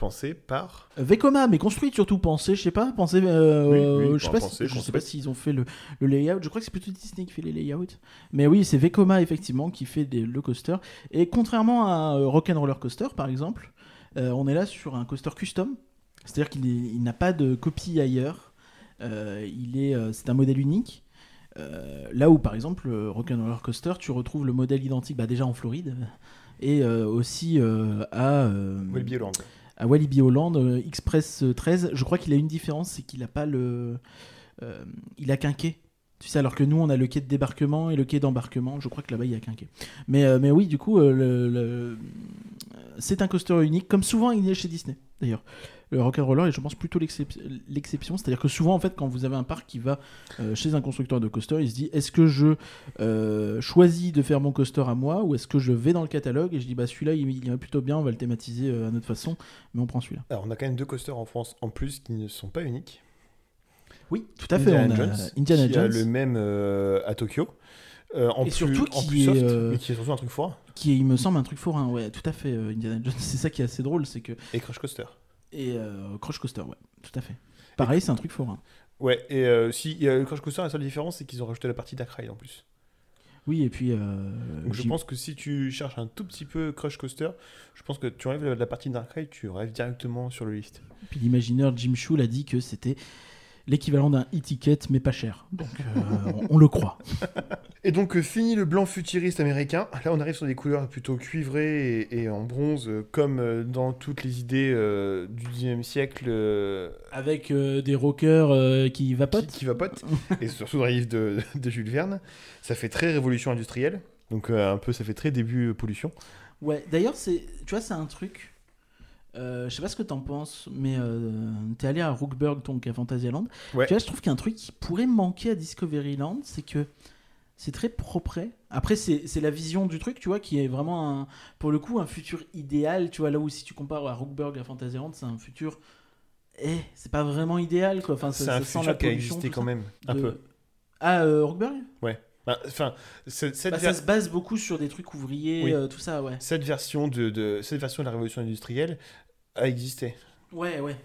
pensée par. Euh, Vekoma, mais construite surtout, pensée, je sais pas, pensée. euh, Oui, oui, je sais pas, pensée, si, je sais construite. pas s'ils ont fait le, le layout. Je crois que c'est plutôt Disney qui fait les layouts. Mais oui, c'est Vekoma effectivement qui fait des, le coaster. Et contrairement à euh, Rock'n'Roller Coaster par exemple, euh, on est là sur un coaster custom. C'est-à-dire qu'il n'a pas de copie ailleurs. Euh, il est, euh, c'est un modèle unique. Euh, là où par exemple euh, Rock'n'Roller Coaster, tu retrouves le modèle identique, bah, déjà en Floride et euh, aussi euh, à euh, Walibi Holland. À Walibi Holland, euh, Express 13, je crois qu'il a une différence, c'est qu'il a pas le. euh, il a qu'un quai. Tu sais, alors que nous, on a le quai de débarquement et le quai d'embarquement. Je crois que là-bas, il y a qu'un quai. Mais, euh, oui, du coup, euh, c'est un coaster unique, comme souvent il est chez Disney, d'ailleurs. Le Rock'n'Roller est, je pense, plutôt l'excep- l'exception. C'est-à-dire que souvent, en fait, quand vous avez un parc qui va euh, chez un constructeur de coaster, il se dit est-ce que je euh, choisis de faire mon coaster à moi ou est-ce que je vais dans le catalogue? Et je dis bah celui-là, il, il plutôt bien, on va le thématiser euh, à notre façon, mais on prend celui-là. Alors, on a quand même deux coasters en France en plus qui ne sont pas uniques. Oui, tout à fait. Indiana on a Jones, Indiana qui Jones, a le même euh, à Tokyo. Euh, en Et plus, surtout en qui plus est, soft, euh, mais qui est surtout un truc fort. qui est, il me semble, un truc forain. Ouais, tout à fait. euh, Indiana Jones, (laughs) c'est ça qui est assez drôle, c'est que Et Crush Coaster. Et euh, Crush Coaster, ouais, tout à fait. Pareil, c'est un truc forain. Ouais, et euh, si Crush Coaster, la seule différence, c'est qu'ils ont rajouté la partie Dark Ride en plus. Oui, et puis. euh, Donc je pense que si tu cherches un tout petit peu Crush Coaster, je pense que tu enlèves la, la partie Dark Ride, tu rêves directement sur le list. Puis l'imagineur Jim Chul a dit que c'était l'équivalent d'un e-ticket, mais pas cher. Donc euh, on, on le croit. (laughs) Et donc euh, fini le blanc futuriste américain, là on arrive sur des couleurs plutôt cuivrées et, et en bronze, euh, comme dans toutes les idées du 19e siècle Avec des rockers qui vapotent. qui vapotent, et surtout dans les livres de, de Jules Verne. Ça fait très révolution industrielle, donc un peu ça fait très début pollution. Ouais, d'ailleurs, c'est, tu vois, c'est un truc. Euh, je sais pas ce que t'en penses, mais euh, t'es allé à Rookburg, donc à Fantasyland. Ouais. Tu vois, je trouve qu'il y a un truc qui pourrait manquer à Discoveryland, c'est que c'est très propre. Après, c'est, la vision du truc, tu vois, qui est vraiment, un, pour le coup, un futur idéal. Tu vois, là où si tu compares à Rookburg à Fantasyland, c'est un futur eh, c'est pas vraiment idéal quoi. Enfin, C'est un ça sent la futur qui a existé quand même, un De- peu. Ah, euh, Bah, Enfin, ce- cette, Bah, Ça se base beaucoup sur des trucs ouvriers, Oui. euh, tout ça, ouais. cette version de, de- cette version de la révolution industrielle a existé. Ouais, ouais.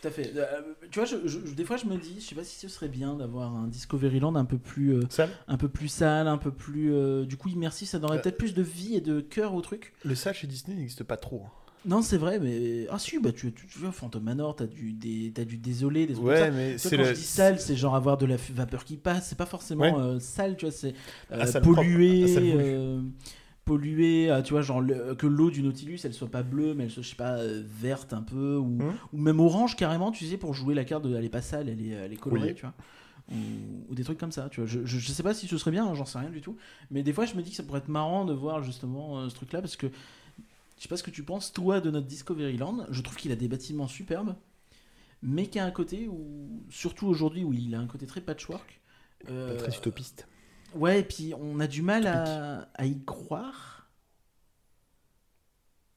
Tout à fait. Euh, tu vois, je, je- des fois, je me dis, je sais pas si ce serait bien d'avoir un Discoveryland un peu plus, euh, Ça, un peu plus sale, un peu plus, du coup, immersif. Ça donnerait peut-être plus de vie et de cœur au truc. le sale chez Disney n'existe pas trop. hein. Non, c'est vrai, mais ah si, bah tu, tu, tu vois, Phantom Manor, t'as du, des, t'as du désolé, des trucs comme ça. Ouais, mais c'est quand le. je dis sale, c'est genre avoir de la f- vapeur qui passe. C'est pas forcément Ouais. euh, sale, tu vois. C'est euh, Ah, sale propre. pollué, Ah, sale voulu. euh, pollué. euh, tu vois, genre le- que l'eau du Nautilus, elle soit pas bleue, mais elle soit, je sais pas, euh, verte un peu, ou, Mhm. ou même orange carrément. Tu sais, pour jouer la carte, de, elle est pas sale, elle est, elle est colorée, Oui. tu vois. Ou, ou des trucs comme ça, tu vois. Je, je, je sais pas si ce serait bien, hein, j'en sais rien du tout. Mais des fois, je me dis que ça pourrait être marrant de voir justement euh, ce truc-là, parce que je sais pas ce que tu penses, toi, de notre Discoveryland. Je trouve qu'il a des bâtiments superbes, mais qu'il y a un côté où, surtout aujourd'hui, où il a un côté très patchwork. euh, Pas très utopiste. Ouais, et puis on a du mal à, à y croire.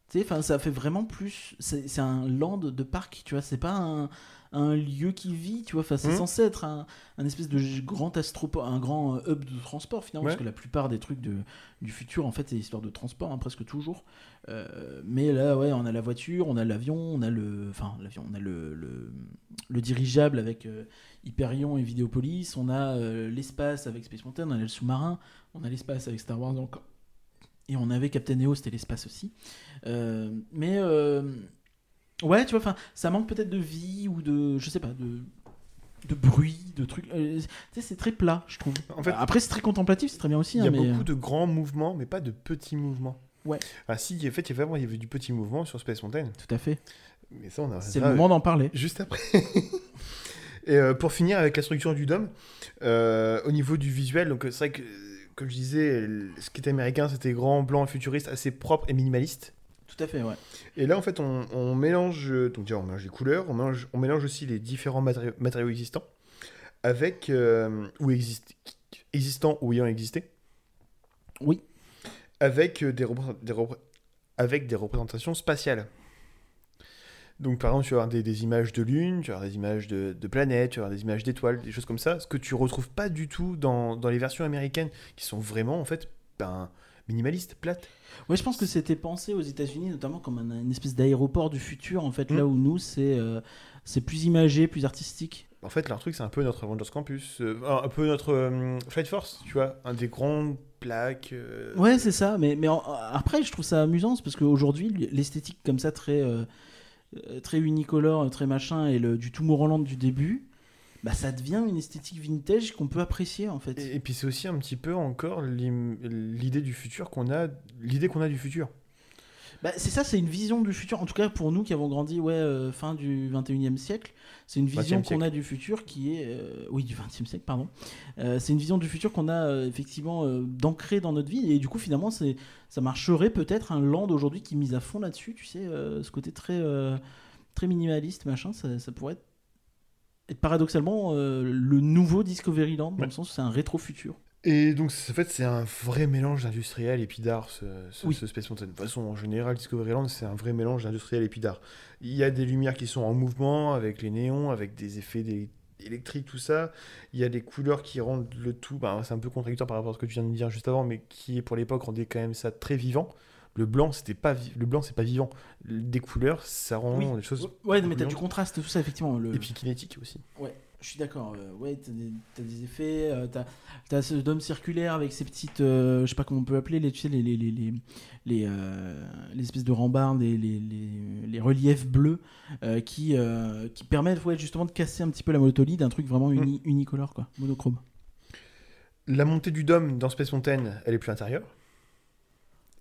Tu sais, ça fait vraiment plus. C'est un land de parc, tu vois. C'est pas un, un lieu qui vit, tu vois. Enfin, c'est Mhm. censé être un, un espèce de grand astroport, un grand euh, hub de transport finalement, Ouais. parce que la plupart des trucs de, du futur, en fait, c'est histoire de transport, hein, presque toujours. Euh, mais là, ouais, on a la voiture, on a l'avion, on a le, enfin, l'avion, on a le, le, le dirigeable avec euh, Hyperion et Vidéopolis, on a euh, l'espace avec Space Mountain, on a le sous-marin, on a l'espace avec Star Wars encore. Et on avait Captain EO, c'était l'espace aussi. Mais ouais, tu vois, enfin, ça manque peut-être de vie ou de, je sais pas, de de bruit, de trucs. Euh, tu sais, c'est très plat, je trouve. En fait, Après, c'est très contemplatif, c'est très bien aussi. il y a hein, mais, beaucoup de grands mouvements, mais pas de petits mouvements. Ouais. Ah si, en fait, il y avait vraiment il y avait du petit mouvement sur Space Mountain. Tout à fait. Mais ça, on a C'est le moment d'en parler. juste après. (laughs) Et euh, pour finir avec la structure du dôme, euh, au niveau du visuel, donc euh, c'est vrai que, euh, comme je disais, ce qui était américain, c'était grand, blanc, futuriste, assez propre et minimaliste. Tout à fait, ouais. Et là, en fait, on, on mélange, donc déjà, on mélange les couleurs, on mélange, on mélange aussi les différents matériaux, matériaux existants, avec euh, ou exist- existants ou ayant existé. Oui. Avec euh, des, des avec des représentations spatiales. Donc, par exemple, tu vas avoir des, des images de lune, tu vas avoir des images de, de planètes, tu vas avoir des images d'étoiles, des choses comme ça, ce que tu retrouves pas du tout dans, dans les versions américaines, qui sont vraiment, en fait, ben, minimalistes, plates. Ouais, je pense que c'était pensé aux États-Unis notamment comme un, une espèce d'aéroport du futur, en fait, Mm. là où nous, c'est euh, c'est plus imagé, plus artistique. En fait, leur truc, c'est un peu notre Avengers Campus, euh, un peu notre euh, Flight Force, tu vois, un des grandes plaques. euh, Ouais, c'est ça. Mais, mais en- après, je trouve ça amusant c'est parce qu'aujourd'hui, l'esthétique comme ça, très, très unicolore, très machin, et le, du Tomorrowland du début, bah, ça devient une esthétique vintage qu'on peut apprécier en fait. Et, et puis c'est aussi un petit peu encore l'idée du futur qu'on a, l'idée qu'on a du futur. Bah, c'est ça, c'est une vision du futur. En tout cas, pour nous qui avons grandi ouais, euh, fin du 21e siècle, c'est une vision 20e qu'on a du futur qui est. euh, oui, du 20e siècle, pardon. Euh, c'est une vision du futur qu'on a effectivement d'ancrer dans notre vie. Et du coup, finalement, c'est, ça marcherait peut-être un land aujourd'hui qui mise à fond là-dessus. Tu sais, ce côté très, très minimaliste, machin, ça, ça pourrait être, être paradoxalement euh, le nouveau Discoveryland, dans Ouais. le sens où c'est un rétro-futur. Et donc en fait c'est un vrai mélange d'industriel et puis d'art ce, ce, Oui. ce Space Mountain. De toute façon en général Discoveryland c'est un vrai mélange d'industriel et puis d'art. Il y a des lumières qui sont en mouvement avec les néons, avec des effets électriques tout ça. Il y a des couleurs qui rendent le tout, bah, c'est un peu contradictoire par rapport à ce que tu viens de dire juste avant, mais qui pour l'époque rendait quand même ça très vivant. Le blanc c'était pas le blanc c'est pas vivant. Des couleurs ça rend Oui. les choses Ouais, mais t'as du contraste, tout ça, effectivement. Le... et puis kinétique aussi. Ouais, je suis d'accord. euh, ouais, t'as des, des effets. euh, t'as, t'as ce dôme circulaire avec ces petites. euh, je sais pas comment on peut appeler, les, tu sais, les, les, les, les, les, euh, les espèces de rambardes, les, les, les, les reliefs bleus euh, qui, qui permettent ouais, justement de casser un petit peu la monotonie d'un truc vraiment uni, unicolore, quoi, monochrome. La montée du dôme dans Space Mountain, elle est plus intérieure.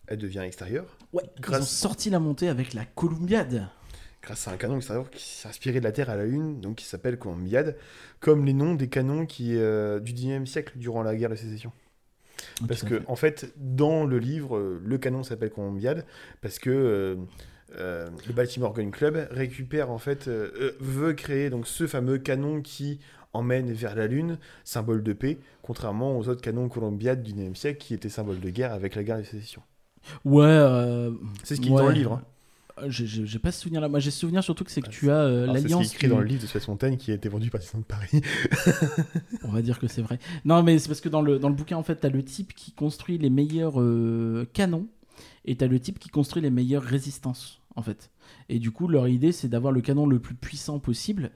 Elle devient extérieure. Ouais, Grâce- ils ont sorti la montée avec la Columbiade. grâce à un canon extérieur qui s'est inspiré de la Terre à la Lune, donc qui s'appelle Columbiad, comme les noms des canons qui, euh, du 19e siècle durant la guerre de sécession. Parce Tout à que, fait. en fait, dans le livre, le canon s'appelle Columbiad, parce que euh, euh, le Baltimore Gun Club récupère, en fait, veut créer donc ce fameux canon qui emmène vers la Lune, symbole de paix, contrairement aux autres canons Columbiad du 19e siècle qui étaient symboles de guerre avec la guerre de sécession. Ouais. euh, C'est ce qui est dans le livre. hein. Euh, J'ai pas ce souvenir là. Moi, j'ai ce souvenir surtout que c'est que tu as euh, Alors, C'est l'alliance. écrit du- dans le livre de Space Mountain qui a été vendu par Disneyland Paris. (laughs) On va dire que c'est vrai. Non, mais c'est parce que dans le, dans le bouquin, en fait, t'as le type qui construit les meilleurs euh, canons et t'as le type qui construit les meilleures résistances, en fait. Et du coup, leur idée, c'est d'avoir le canon le plus puissant possible.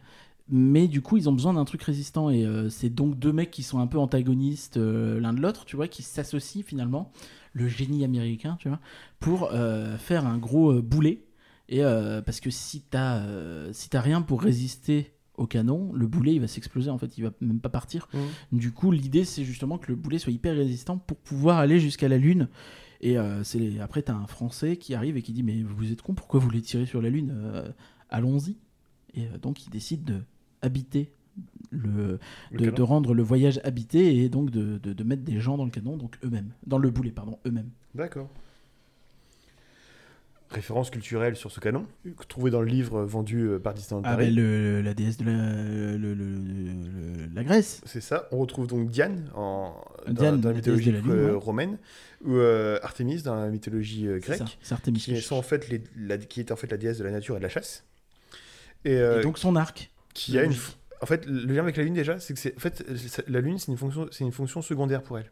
Mais du coup, ils ont besoin d'un truc résistant. Et euh, c'est donc deux mecs qui sont un peu antagonistes l'un de l'autre, tu vois, qui s'associent finalement, le génie américain, tu vois, pour euh, faire un gros euh, boulet. Et euh, parce que si t'as si rien pour résister au canon, le boulet il va s'exploser en fait, il va même pas partir. Du coup, l'idée c'est justement que le boulet soit hyper résistant pour pouvoir aller jusqu'à la lune. Et c'est les- après t'as un Français qui arrive et qui dit mais vous êtes con, pourquoi vous voulez tirer sur la lune Allons-y. Et donc il décide de habiter le, Le de, rendre le voyage habité et donc de, de- de mettre des gens dans le canon, donc eux-mêmes, dans le boulet pardon, eux-mêmes. D'accord. Référence culturelle sur ce canon, trouvé dans le livre vendu euh, par Disneyland Ah Paris. ben le, la déesse de la, le- le- la Grèce. C'est ça. On retrouve donc Diane en, dans, Diane, dans la mythologie de la Lune, euh, ouais. romaine, ou euh, Artémis dans la mythologie euh, ça, grecque, c'est Artémis. qui, sont en fait les, la- qui est en fait la déesse de la nature et de la chasse. Et, Et donc son arc. qui a une, en fait, le lien avec la lune déjà, c'est que c'est, en fait, la lune c'est une fonction, c'est une fonction secondaire pour elle.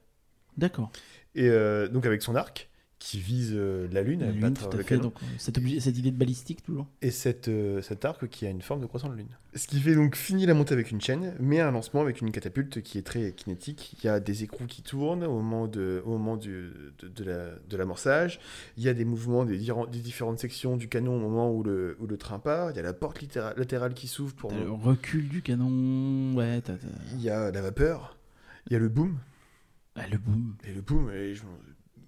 D'accord. Et euh, donc avec son arc qui vise euh, la lune, La à lune, battre tout à le fait. Donc, euh, cette, obli- cette idée de balistique, toujours. et cette, euh, cet arc qui a une forme de croissant de lune. Ce qui fait donc finir la montée avec une chaîne, mais un lancement avec une catapulte qui est très kinétique. Il y a des écrous qui tournent au moment de, au moment du, de, de la, de l'amorçage. Il y a des mouvements des, différentes sections du canon au moment où le, où le train part. Il y a la porte littéra- latérale qui s'ouvre pour. T'as le recul du canon. Ouais, t'as. t'as- Il y a la vapeur. Il y a le boom. Ah, le boom. Et le boom, et je,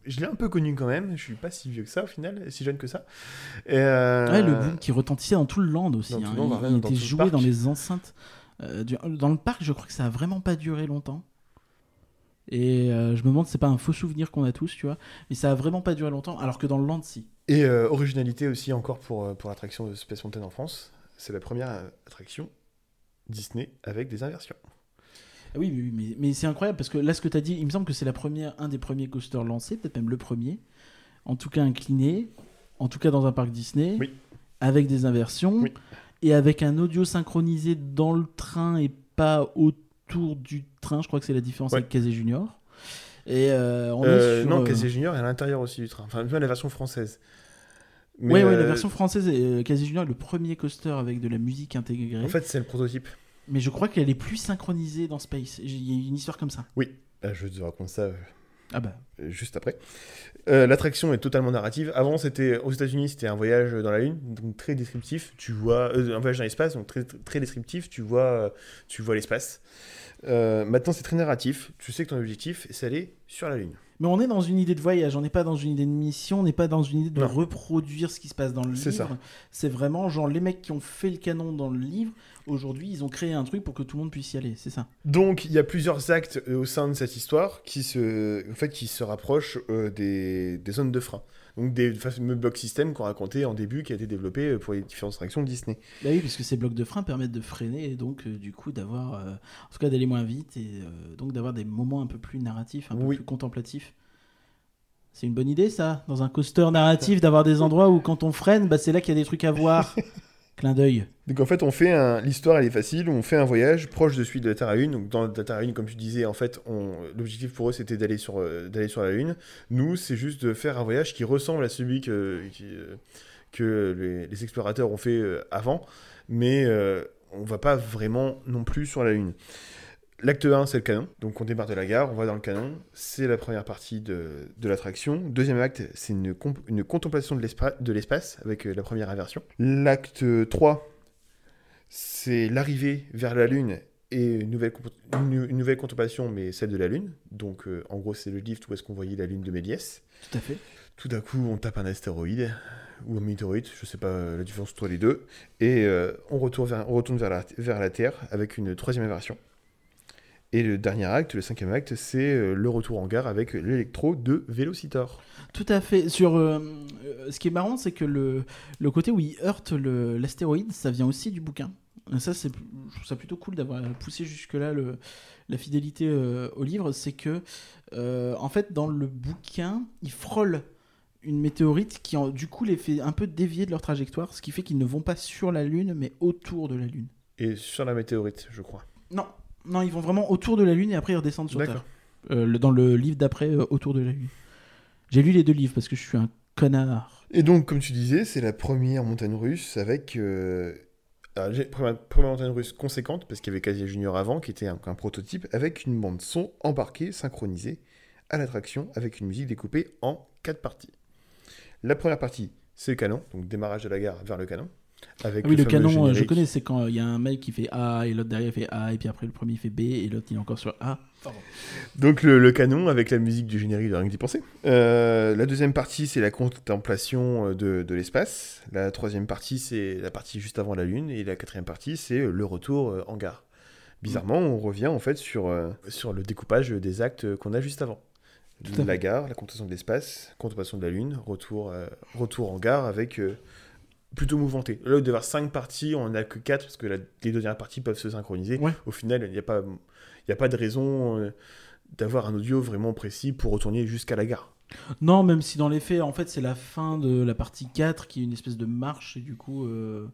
je l'ai un peu connu quand même. Je suis pas si vieux que ça au final, si jeune que ça. Et, euh, Ouais, le boom qui retentissait dans tout le land aussi. hein. le land, Il- était le joué dans les enceintes. euh, du- Dans le parc, je crois que ça a vraiment pas duré longtemps. Et euh, je me demande c'est pas un faux souvenir qu'on a tous, tu vois. Mais ça a vraiment pas duré longtemps, alors que dans le land, si. Et originalité aussi encore pour, pour l'attraction de Space Mountain en France. C'est la première attraction Disney avec des inversions. Ah oui, oui, oui, mais, mais c'est incroyable parce que là, ce que tu as dit, il me semble que c'est la première, un des premiers coasters lancés, peut-être même le premier. En tout cas, incliné, en tout cas dans un parc Disney, Oui. avec des inversions Oui. et avec un audio synchronisé dans le train et pas autour du train. Je crois que c'est la différence Ouais. avec Casey Junior. Et euh, on Euh, est sur. non, euh, Casey Junior est à l'intérieur aussi du train. Enfin, même la version française. Ouais, ouais, la euh, version française, euh, Casey Junior est le premier coaster avec de la musique intégrée. En fait, c'est le prototype. Mais je crois qu'elle est plus synchronisée dans Space. Il y a une histoire comme ça. Ah, je te raconte ça euh, Ah bah. juste après. Euh, L'attraction est totalement narrative. Avant, c'était aux États-Unis, c'était un voyage dans la Lune, donc très descriptif. Tu vois euh, un voyage dans l'espace, donc très, très descriptif. Tu vois, tu vois l'espace. Euh, maintenant, c'est très narratif. Tu sais que ton objectif, c'est aller sur la Lune. Mais on est dans une idée de voyage, on n'est pas dans une idée de mission, on n'est pas dans une idée de Non. reproduire ce qui se passe dans le C'est livre. ça. C'est vraiment genre les mecs qui ont fait le canon dans le livre, aujourd'hui ils ont créé un truc pour que tout le monde puisse y aller, c'est ça. Donc, il y a plusieurs actes euh, au sein de cette histoire qui se, en fait, qui se rapprochent euh, des, des zones de frein. Donc, des fameux blocs systèmes qu'on racontait en début, qui a été développé euh, pour les différentes attractions Disney. Bah oui, parce que ces blocs de frein permettent de freiner et donc euh, du coup d'avoir, euh, en tout cas d'aller moins vite et donc d'avoir des moments un peu plus narratifs, un peu Oui. plus contemplatifs. C'est une bonne idée ça, dans un coaster narratif, d'avoir des endroits où quand on freine, bah, c'est là qu'il y a des trucs à voir. (laughs) Clin d'œil. Donc, en fait, on fait un... l'histoire, elle est facile. On fait un voyage proche de celui de la Terre à Lune. Donc, dans la Terre à Lune, comme tu disais, en fait, l'objectif pour eux, c'était d'aller sur, euh, d'aller sur la Lune. Nous, c'est juste de faire un voyage qui ressemble à celui que, euh, les explorateurs ont fait euh, avant. Mais euh, on va pas vraiment non plus sur la Lune. L'acte 1, c'est le canon. Donc on démarre de la gare, on va dans le canon. C'est la première partie de, de l'attraction. Deuxième acte, c'est une, contemplation de l'espa- de l'espace avec euh, la première inversion. L'acte 3, c'est l'arrivée vers la Lune et une nouvelle, comp- une, une nouvelle contemplation, mais celle de la Lune. Donc euh, en gros, c'est le lift où est-ce qu'on voyait la Lune de Méliès. Tout à fait. Tout d'un coup, on tape un astéroïde ou un météorite, je sais pas euh, la différence entre les deux, et euh, on retourne, vers, on retourne vers, la, vers la Terre avec une troisième inversion. Et le dernier acte, le cinquième acte, c'est euh, le retour en gare avec l'électro de Vélocitor. Tout à fait. Sur, euh, euh, ce qui est marrant, c'est que le, le côté où il heurte l'astéroïde, ça vient aussi du bouquin. Et ça, c'est, je trouve ça plutôt cool d'avoir poussé jusque-là le, la fidélité euh, au livre. C'est que, euh, en fait, dans le bouquin, il frôle une météorite qui, en- du coup, les fait un peu dévier de leur trajectoire, ce qui fait qu'ils ne vont pas sur la Lune, mais autour de la Lune. Et sur la météorite, je crois. Non, non, ils vont vraiment autour de la Lune et après ils redescendent sur. Terre. Euh, le- dans le livre d'après, euh, autour de la Lune. J'ai lu les deux livres parce que je suis un connard. Et donc, comme tu disais, c'est la première montagne russe avec. euh, alors, première, première montagne russe conséquente, parce qu'il y avait Casia Junior avant, qui était un, un prototype, avec une bande son embarquée, synchronisée, à l'attraction, avec une musique découpée en quatre parties. La première partie, c'est le canon, donc démarrage de la gare vers le canon. Avec Ah oui, le canon, euh, je connais, c'est quand il y a un mec qui fait A et l'autre derrière fait A et puis après le premier fait B et l'autre il est encore sur A. Donc le, le canon avec la musique du générique de Rien que d'y penser. Euh, la deuxième partie, c'est la contemplation euh, de, de l'espace. La troisième partie, c'est la partie juste avant la Lune. Et la quatrième partie, c'est le retour euh, en gare. Bizarrement, on revient en fait sur, euh, sur le découpage des actes qu'on a juste avant. La fait. gare, la contemplation de l'espace, contemplation de la Lune, retour, euh, retour en gare avec euh, plutôt mouvementé. Là, il doit y avoir cinq parties, on n'en a que quatre parce que la- les deux dernières parties peuvent se synchroniser. Ouais. Au final, il n'y a, pas- y a pas de raison euh, d'avoir un audio vraiment précis pour retourner jusqu'à la gare. Non, même si dans les faits, en fait, c'est la fin de la partie 4 qui est une espèce de marche et du coup, euh,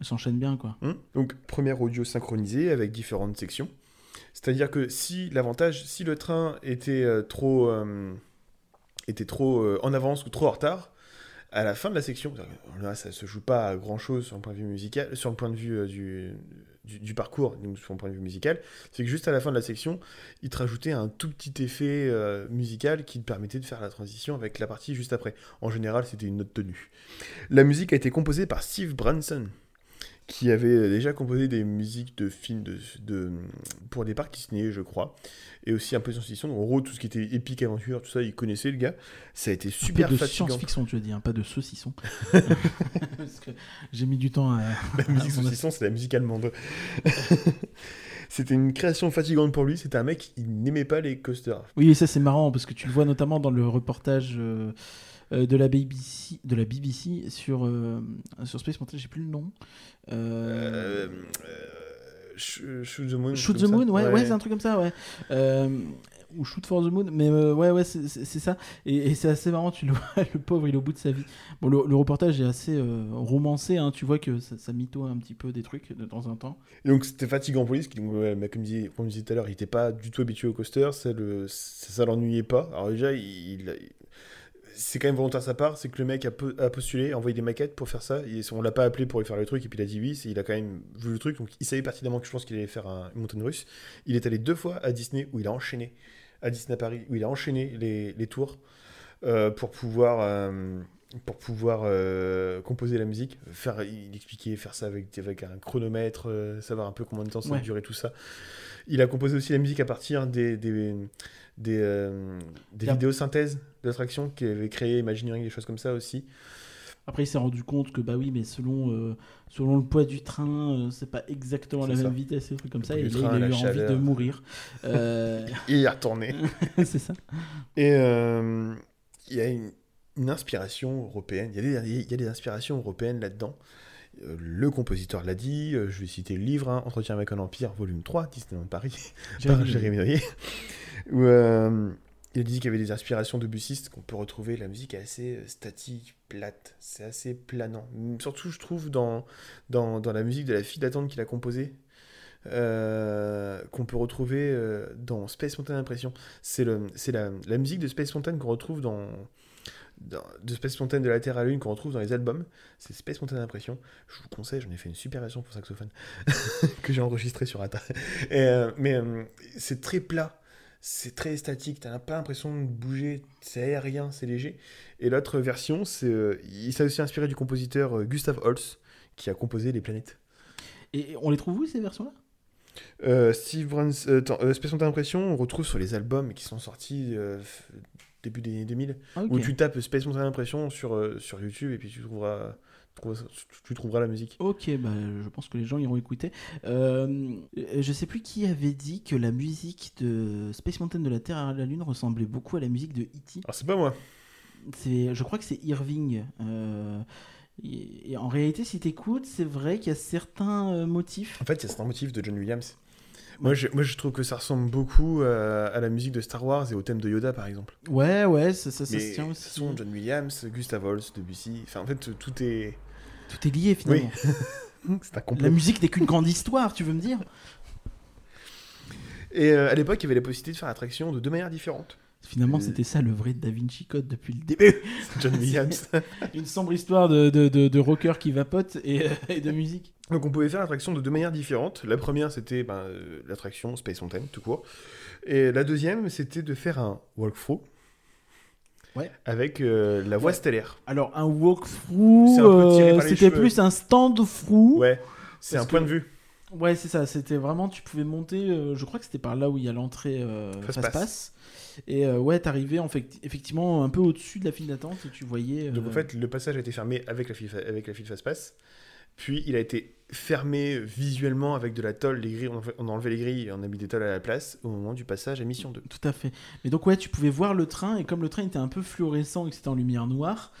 elle s'enchaîne bien quoi. Hein Donc, première audio synchronisé avec différentes sections. C'est-à-dire que si l'avantage, si le train était euh, trop, était trop en avance ou trop en retard, à la fin de la section, là ça se joue pas à grand chose sur le point de vue musical, sur le point de vue euh, du, parcours, sur le point de vue musical, c'est que juste à la fin de la section, il te rajoutait un tout petit effet euh, musical qui te permettait de faire la transition avec la partie juste après. En général, c'était une note tenue. La musique a été composée par Steve Branson, qui avait déjà composé des musiques de films de, de- pour des parcs Disney, je crois, et aussi un peu de science-fiction. En gros, tout ce qui était épique, aventure, tout ça, il connaissait le gars. Ça a été super Super de fatigant. science-fiction, tu veux dire, pas de saucisson. (laughs) Parce que j'ai mis du temps à. La musique saucisson, c'est la musique allemande. (laughs) C'était une création fatigante pour lui. C'était un mec, il n'aimait pas les coasters. Oui, et ça c'est marrant parce que tu le vois notamment dans le reportage euh, de la BBC, de la BBC sur euh, sur Space Mountain, j'ai plus le nom. Euh, Euh, euh, Sh- Shoot the Moon. Shoot the. Moon, ouais, ouais, c'est un truc comme ça, ouais. Euh, ou Shoot for the Moon, mais euh, ouais, ouais, c'est ça. Et, et c'est assez marrant, tu le vois, (laughs) le pauvre, il est au bout de sa vie. Bon, le, le reportage est assez euh, romancé, hein, tu vois que ça, ça mytho un petit peu des trucs de temps en temps. Et donc c'était fatigant pour lui, parce que mais comme, disait- comme je disais tout à l'heure, il n'était pas du tout habitué au coaster, ça, le, ça, ça l'ennuyait pas. Alors déjà, il, il- c'est quand même volontaire de sa part, c'est que le mec a, po- a postulé, a envoyé des maquettes pour faire ça, et on l'a pas appelé pour lui faire le truc, et puis il a dit oui, c'est- il a quand même vu le truc, donc il savait pertinemment que je pense qu'il allait faire un- une montagne russe. Il est allé deux fois à Disney, où il a enchaîné, à Disney à Paris, où il a enchaîné les, les tours, euh, pour pouvoir... euh, pour pouvoir euh, composer la musique, faire, il expliquait faire ça avec, avec un chronomètre, euh, savoir un peu combien de temps ça Ouais. durait tout ça. Il a composé aussi la musique à partir des, des, des, euh, des vidéos synthèses d'attractions qu'il avait créé Imagineering, des choses comme ça aussi. Après, il s'est rendu compte que, bah oui, mais selon, euh, selon le poids du train, euh, c'est pas exactement la même vitesse et des trucs comme ça. Et là, train, il a eu envie chaleur. de mourir. (laughs) Euh, il y est retourné. (laughs) c'est ça. Et il y a une, une inspiration européenne. Il y, a des, il y a des inspirations européennes là-dedans. Le compositeur l'a dit, je vais citer le livre, hein, Entretien avec un empire, volume 3, Disneyland Paris, par Jérémy Noyer, (laughs) où euh, il dit qu'il y avait des inspirations de bussistes qu'on peut retrouver. La musique est assez euh, statique, plate, c'est assez planant. Surtout, je trouve, dans, dans, dans la musique de la fille d'attente qu'il a composée, euh, qu'on peut retrouver euh, dans Space Mountain Impression. C'est la, la musique de Space Mountain qu'on retrouve dans, dans- de Space Mountain de la Terre à la Lune qu'on retrouve dans les albums. C'est Space Mountain Impression. Je vous conseille, j'en ai fait une super version pour saxophone (laughs) que j'ai enregistrée sur euh, mais c'est très plat. C'est très statique, t'as pas l'impression de bouger, c'est aérien, c'est léger. Et l'autre version, c'est, euh, il s'est aussi inspiré du compositeur euh, Gustav Holst, qui a composé Les Planètes. Et on les trouve où ces versions-là? Euh, Steve Brans, euh, euh, Space Mountain Impression, on retrouve sur les albums qui sont sortis début des années 2000, Ah, où tu tapes Space Mountain Impression sur, sur YouTube et puis tu trouveras, tu trouveras, la musique. Ok, bah, je pense que les gens iront écouter. Euh, je sais plus qui avait dit que la musique de Space Mountain de la Terre à la Lune ressemblait beaucoup à la musique de E.T. Alors c'est pas moi. Je crois que c'est Irving. Euh, et, et en réalité, si t'écoutes, c'est vrai qu'il y a certains euh, motifs. En fait, c'est un motif de John Williams. Moi je, moi, je trouve que ça ressemble beaucoup euh, à la musique de Star Wars et au thème de Yoda, par exemple. Ouais, ouais, ça, ça, se tient aussi. sont John Williams, Gustav Holst, Debussy. Enfin, en fait, tout est. Tout est lié finalement. (laughs) La musique n'est qu'une grande histoire, tu veux me dire? Et euh, à l'époque, il y avait la possibilité de faire l'attraction de deux manières différentes. Finalement, Euh. c'était ça le vrai Da Vinci Code depuis le (laughs) début. John Williams. (laughs) Une sombre histoire de, de, de, de rocker qui vapote et, euh, et de musique. Donc on pouvait faire l'attraction de deux manières différentes. La première, c'était ben, l'attraction Space Mountain, tout court. Et la deuxième, c'était de faire un walkthrough. Ouais. Avec euh, la Ouais. stellaire. Alors, un walkthrough, euh, c'était plus un stand through. Ouais. C'est un point que- de vue. Ouais, c'est ça. C'était vraiment, tu pouvais monter. euh, je crois que c'était par là où il y a l'entrée euh, Fast Fast Pass. Pass. Et euh, ouais, t'arrivais en fait, effectivement un peu au-dessus de la file d'attente et tu voyais. Donc euh, en fait, le passage a été fermé avec la file, avec la file Fast Pass. Puis il a été fermé visuellement avec de la tôle. Les grilles, on a enlevé les grilles et on a mis des tôles à la place au moment du passage à Mission 2. Tout à fait. Mais donc ouais, tu pouvais voir le train et comme le train était un peu fluorescent et que c'était en lumière noire,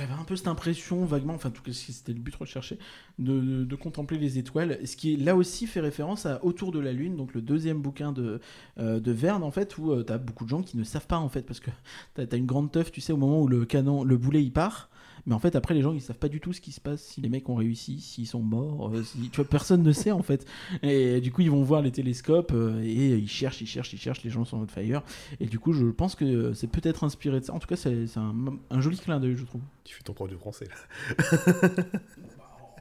t'avais un peu cette impression vaguement, enfin en tout cas c'était le but recherché, de, de, contempler les étoiles. Ce qui là aussi fait référence à Autour de la Lune, donc le deuxième bouquin de, euh, de Verne en fait, où euh, t'as beaucoup de gens qui ne savent pas en fait, parce que (laughs) t'as as une grande teuf, tu sais, au moment où le canon, le boulet il part. Mais en fait, après, les gens, ils savent pas du tout ce qui se passe, si les mecs ont réussi, s'ils sont morts, euh, si... tu vois, personne ne sait en fait. Et du coup, ils vont voir les télescopes euh, et ils cherchent, ils cherchent, ils cherchent, les gens sont on fire. Et du coup, je pense que c'est peut-être inspiré de ça. En tout cas, c'est un, un joli clin d'œil, je trouve. Tu fais ton prof de français là. (laughs)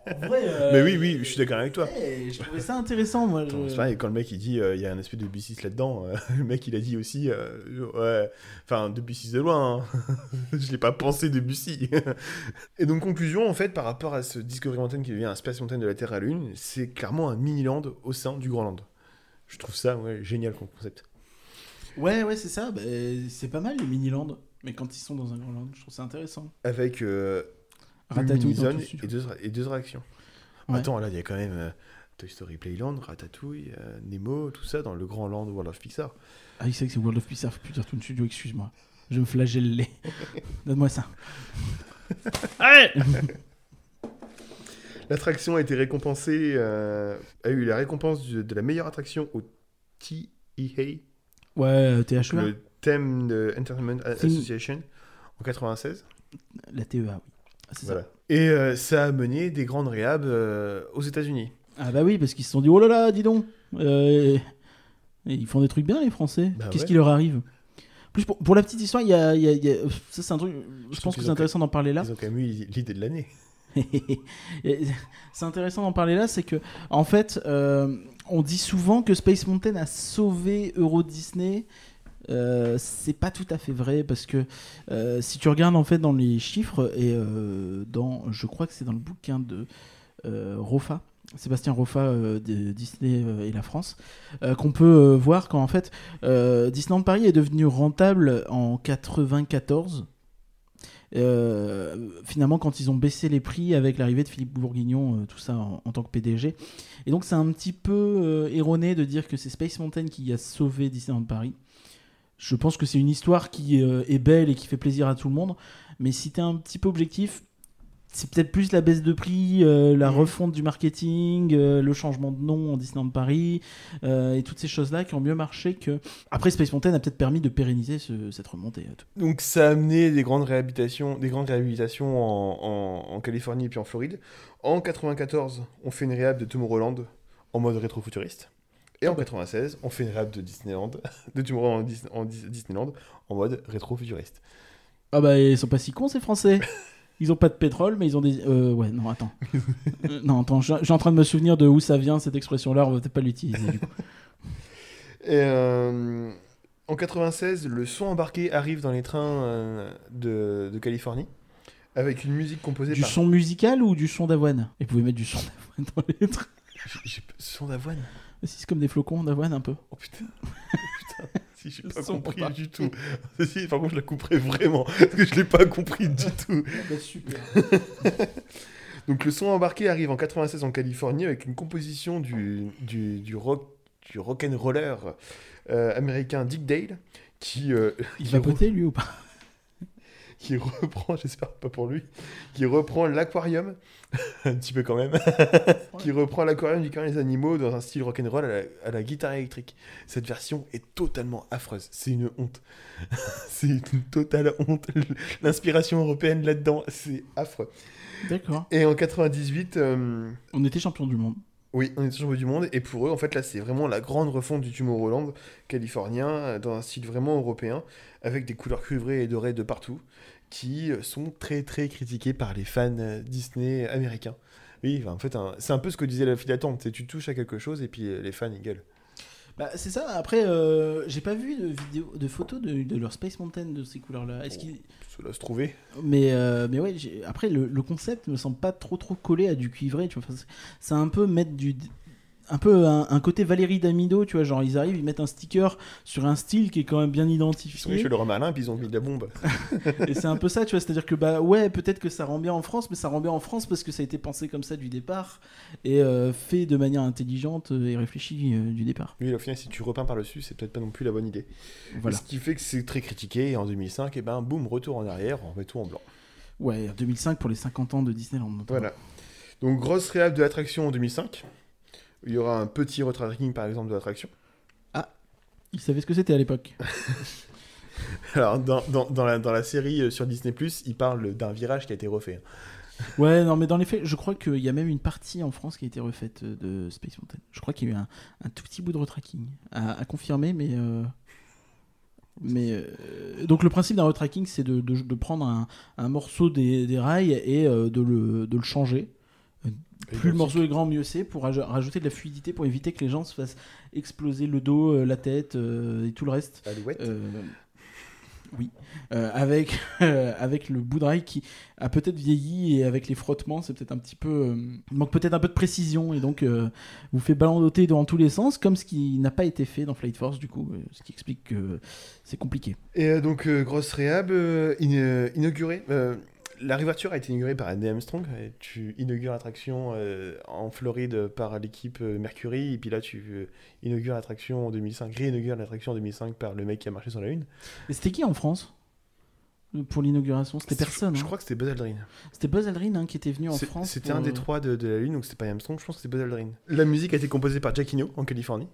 En vrai, euh, Mais oui, oui, je suis d'accord avec toi. ouais, je trouvais ça intéressant, moi. Attends, je- c'est pareil, quand le mec il dit euh, il y a un aspect de Debussy là-dedans, euh, (laughs) le mec il a dit aussi ouais, enfin Debussy de loin, hein. (laughs) je l'ai pas pensé Debussy. (laughs) Et donc conclusion en fait par rapport à ce Discovery Mountain qui devient un Space Mountain de la Terre à la Lune, c'est clairement un mini land au sein du Grand Land. Je trouve ça ouais, génial comme concept. Ouais, ouais, c'est ça. bah, c'est pas mal les mini-lands. Mais quand ils sont dans un grand land, je trouve ça intéressant. Avec Ratatouille dans tout et deux, et deux réactions. Ouais. Attends, là il y a quand même euh, Toy Story Playland, Ratatouille, euh, Nemo, tout ça dans le Grand Land World of Pixar. Ah, il sait que c'est World of Pixar, faut plus dire tout le studio, excuse-moi. Je me flagelle les. (laughs) Donne-moi ça. (laughs) L'attraction a été récompensée, euh, a eu la récompense du- de la meilleure attraction au TEA, Ouais, THEA, le thème de Entertainment Association, en 96. la TEA, oui. Ah, ça. Et euh, ça a mené des grandes réhab euh, aux États-Unis. Ah bah oui, parce qu'ils se sont dit, oh là là, dis donc. Euh, et ils font des trucs bien, les Français. Bah Qu'est-ce ouais. qui leur arrive? En Plus pour, pour la petite histoire, il y a, il y a- il y a- ça c'est un truc. Je pense que c'est intéressant d'en parler là. Ils ont quand même eu l'idée de l'année. (laughs) C'est intéressant d'en parler là, c'est que en fait, euh, on dit souvent que Space Mountain a sauvé Euro Disney. Euh, c'est pas tout à fait vrai parce que euh, si tu regardes en fait dans les chiffres et euh, dans, je crois que c'est dans le bouquin de Rofa, Sébastien Rofa de Disney et la France, qu'on peut voir quand en fait Disneyland Paris est devenu rentable en 94. Euh, finalement, quand ils ont baissé les prix avec l'arrivée de Philippe Bourguignon, tout ça en, tant que PDG. Et donc, c'est un petit peu erroné de dire que c'est Space Mountain qui a sauvé Disneyland Paris. Je pense que c'est une histoire qui euh, est belle et qui fait plaisir à tout le monde. Mais si tu es un petit peu objectif, c'est peut-être plus la baisse de prix, euh, la Mhm. refonte du marketing, euh, le changement de nom en Disneyland Paris, euh, et toutes ces choses-là qui ont mieux marché que. Après, Space Mountain a peut-être permis de pérenniser ce- cette remontée. Donc ça a amené des grandes réhabilitations, des grandes réhabilitations en, en- en Californie et puis en Floride. En 94, on fait une réhab de Tomorrowland en mode rétro-futuriste. Et en 96, on fait une réhab de Disneyland, (laughs) de Tomorrowland en, Dis- en Dis- Disneyland en mode rétro-futuriste. Ah bah ils sont pas si cons ces Français. Ils ont pas de pétrole, mais ils ont des. Euh, ouais, non, attends. Euh, non, attends, suis en train de me souvenir de où ça vient cette expression-là, on va peut-être pas l'utiliser du coup. (laughs) Et euh, en 96, le son embarqué arrive dans les trains de, de Californie avec une musique composée Du par. son musical ou du son d'avoine? Et vous pouvez mettre du son d'avoine dans les. J'ai- j'ai- Son d'avoine? C'est comme des flocons d'avoine un peu. Oh putain (laughs) Putain, si j'ai Le pas compris du tout. (laughs) Si, par contre, je la couperai vraiment parce que je l'ai pas compris du tout. bah, super. (laughs) Donc le son embarqué arrive en 96 en Californie avec une composition du, du, du rock du rock'n'roller euh, américain Dick Dale qui, euh, Il qui, va rou- poter lui ou pas? Qui (laughs) reprend, j'espère pas pour lui, qui reprend l'aquarium, (laughs) un petit peu quand même, qui reprend l'aquarium du carnet des animaux dans un style rock'n'roll à la, à la guitare électrique. Cette version est totalement affreuse, c'est une honte. (laughs) c'est une totale honte. L'inspiration européenne là-dedans, c'est affreux. D'accord. Et en 98, euh, On était champion du monde. Oui, on est champion du monde, et pour eux, en fait, là, c'est vraiment la grande refonte du Tomorrowland californien, euh, dans un style vraiment européen, avec des couleurs cuivrées et dorées de partout, qui euh, sont très très critiquées par les fans euh, Disney américains. Oui, en fait, c'est un peu ce que disait la file d'attente, tu touches à quelque chose et puis les fans ils gueulent. Bah, c'est ça. Après, euh, j'ai pas vu de vidéo, de photos de, de leur Space Mountain de ces couleurs-là. Est-ce qu'ils Cela se trouver. Mais, euh, mais ouais, après, le, le concept me semble pas trop trop collé à du cuivré. Tu vois, c'est un peu mettre du. Un peu un, un côté Valérie Damido, tu vois, genre ils arrivent, ils mettent un sticker sur un style qui est quand même bien Ils sont identifié. chez le malin puis ils ont mis de la bombe. (laughs) Et c'est un peu ça, tu vois, c'est-à-dire que bah ouais, peut-être que ça rend bien en France, mais ça rend bien en France parce que ça a été pensé comme ça du départ et euh, fait de manière intelligente et réfléchie euh, du départ. Oui, au final, si tu repeins par-dessus, c'est peut-être pas non plus la bonne idée. Voilà. Ce qui fait que c'est très critiqué, et en 2005, et ben boum, retour en arrière, on met tout en blanc. Ouais, 2005 pour les 50 ans de Disneyland. notamment. Voilà. Donc, grosse réhab de l'attraction en 2005. Il y aura un petit retracking, par exemple, de l'attraction. Ils savaient ce que c'était à l'époque. (laughs) Alors, dans, dans, dans la, dans la série euh, sur Disney, il parle d'un virage qui a été refait. (laughs) Ouais, non, mais dans les faits, je crois qu'il y a même une partie en France qui a été refaite euh, de Space Mountain. Je crois qu'il y a eu un, un tout petit bout de retracking à, à confirmer, mais. euh, Mais euh, donc le principe d'un retracking, c'est de, de- de prendre un, un morceau des, des rails et euh, de, le, de le changer. Plus le morceau est grand, mieux c'est pour raj- rajouter de la fluidité pour éviter que les gens se fassent exploser le dos, euh, la tête euh, et tout le reste. Alouette. Euh, oui, Euh, avec, euh, avec le bout de rail qui a peut-être vieilli et avec les frottements, c'est peut-être un petit peu. euh, il manque peut-être un peu de précision et donc vous fait balandoter dans tous les sens, comme ce qui n'a pas été fait dans Flight Force, du coup, ce qui explique que c'est compliqué. Et donc, grosse réhab, in- inaugurée. La réouverture a été inaugurée par Andy Armstrong. Et tu inaugures l'attraction euh, en Floride par l'équipe euh, Mercury. Et puis là, tu euh, inaugures l'attraction en 2005, réinaugures l'attraction en 2005 par le mec qui a marché sur la Lune. Et c'était qui en France pour l'inauguration? C'était personne. Je hein. crois que c'était Buzz Aldrin. C'était Buzz Aldrin hein, qui était venu en France. C'était pour, un des trois de, de la Lune, donc c'était pas Armstrong, je pense que c'était Buzz Aldrin. La musique a été composée par Jack Eno en Californie,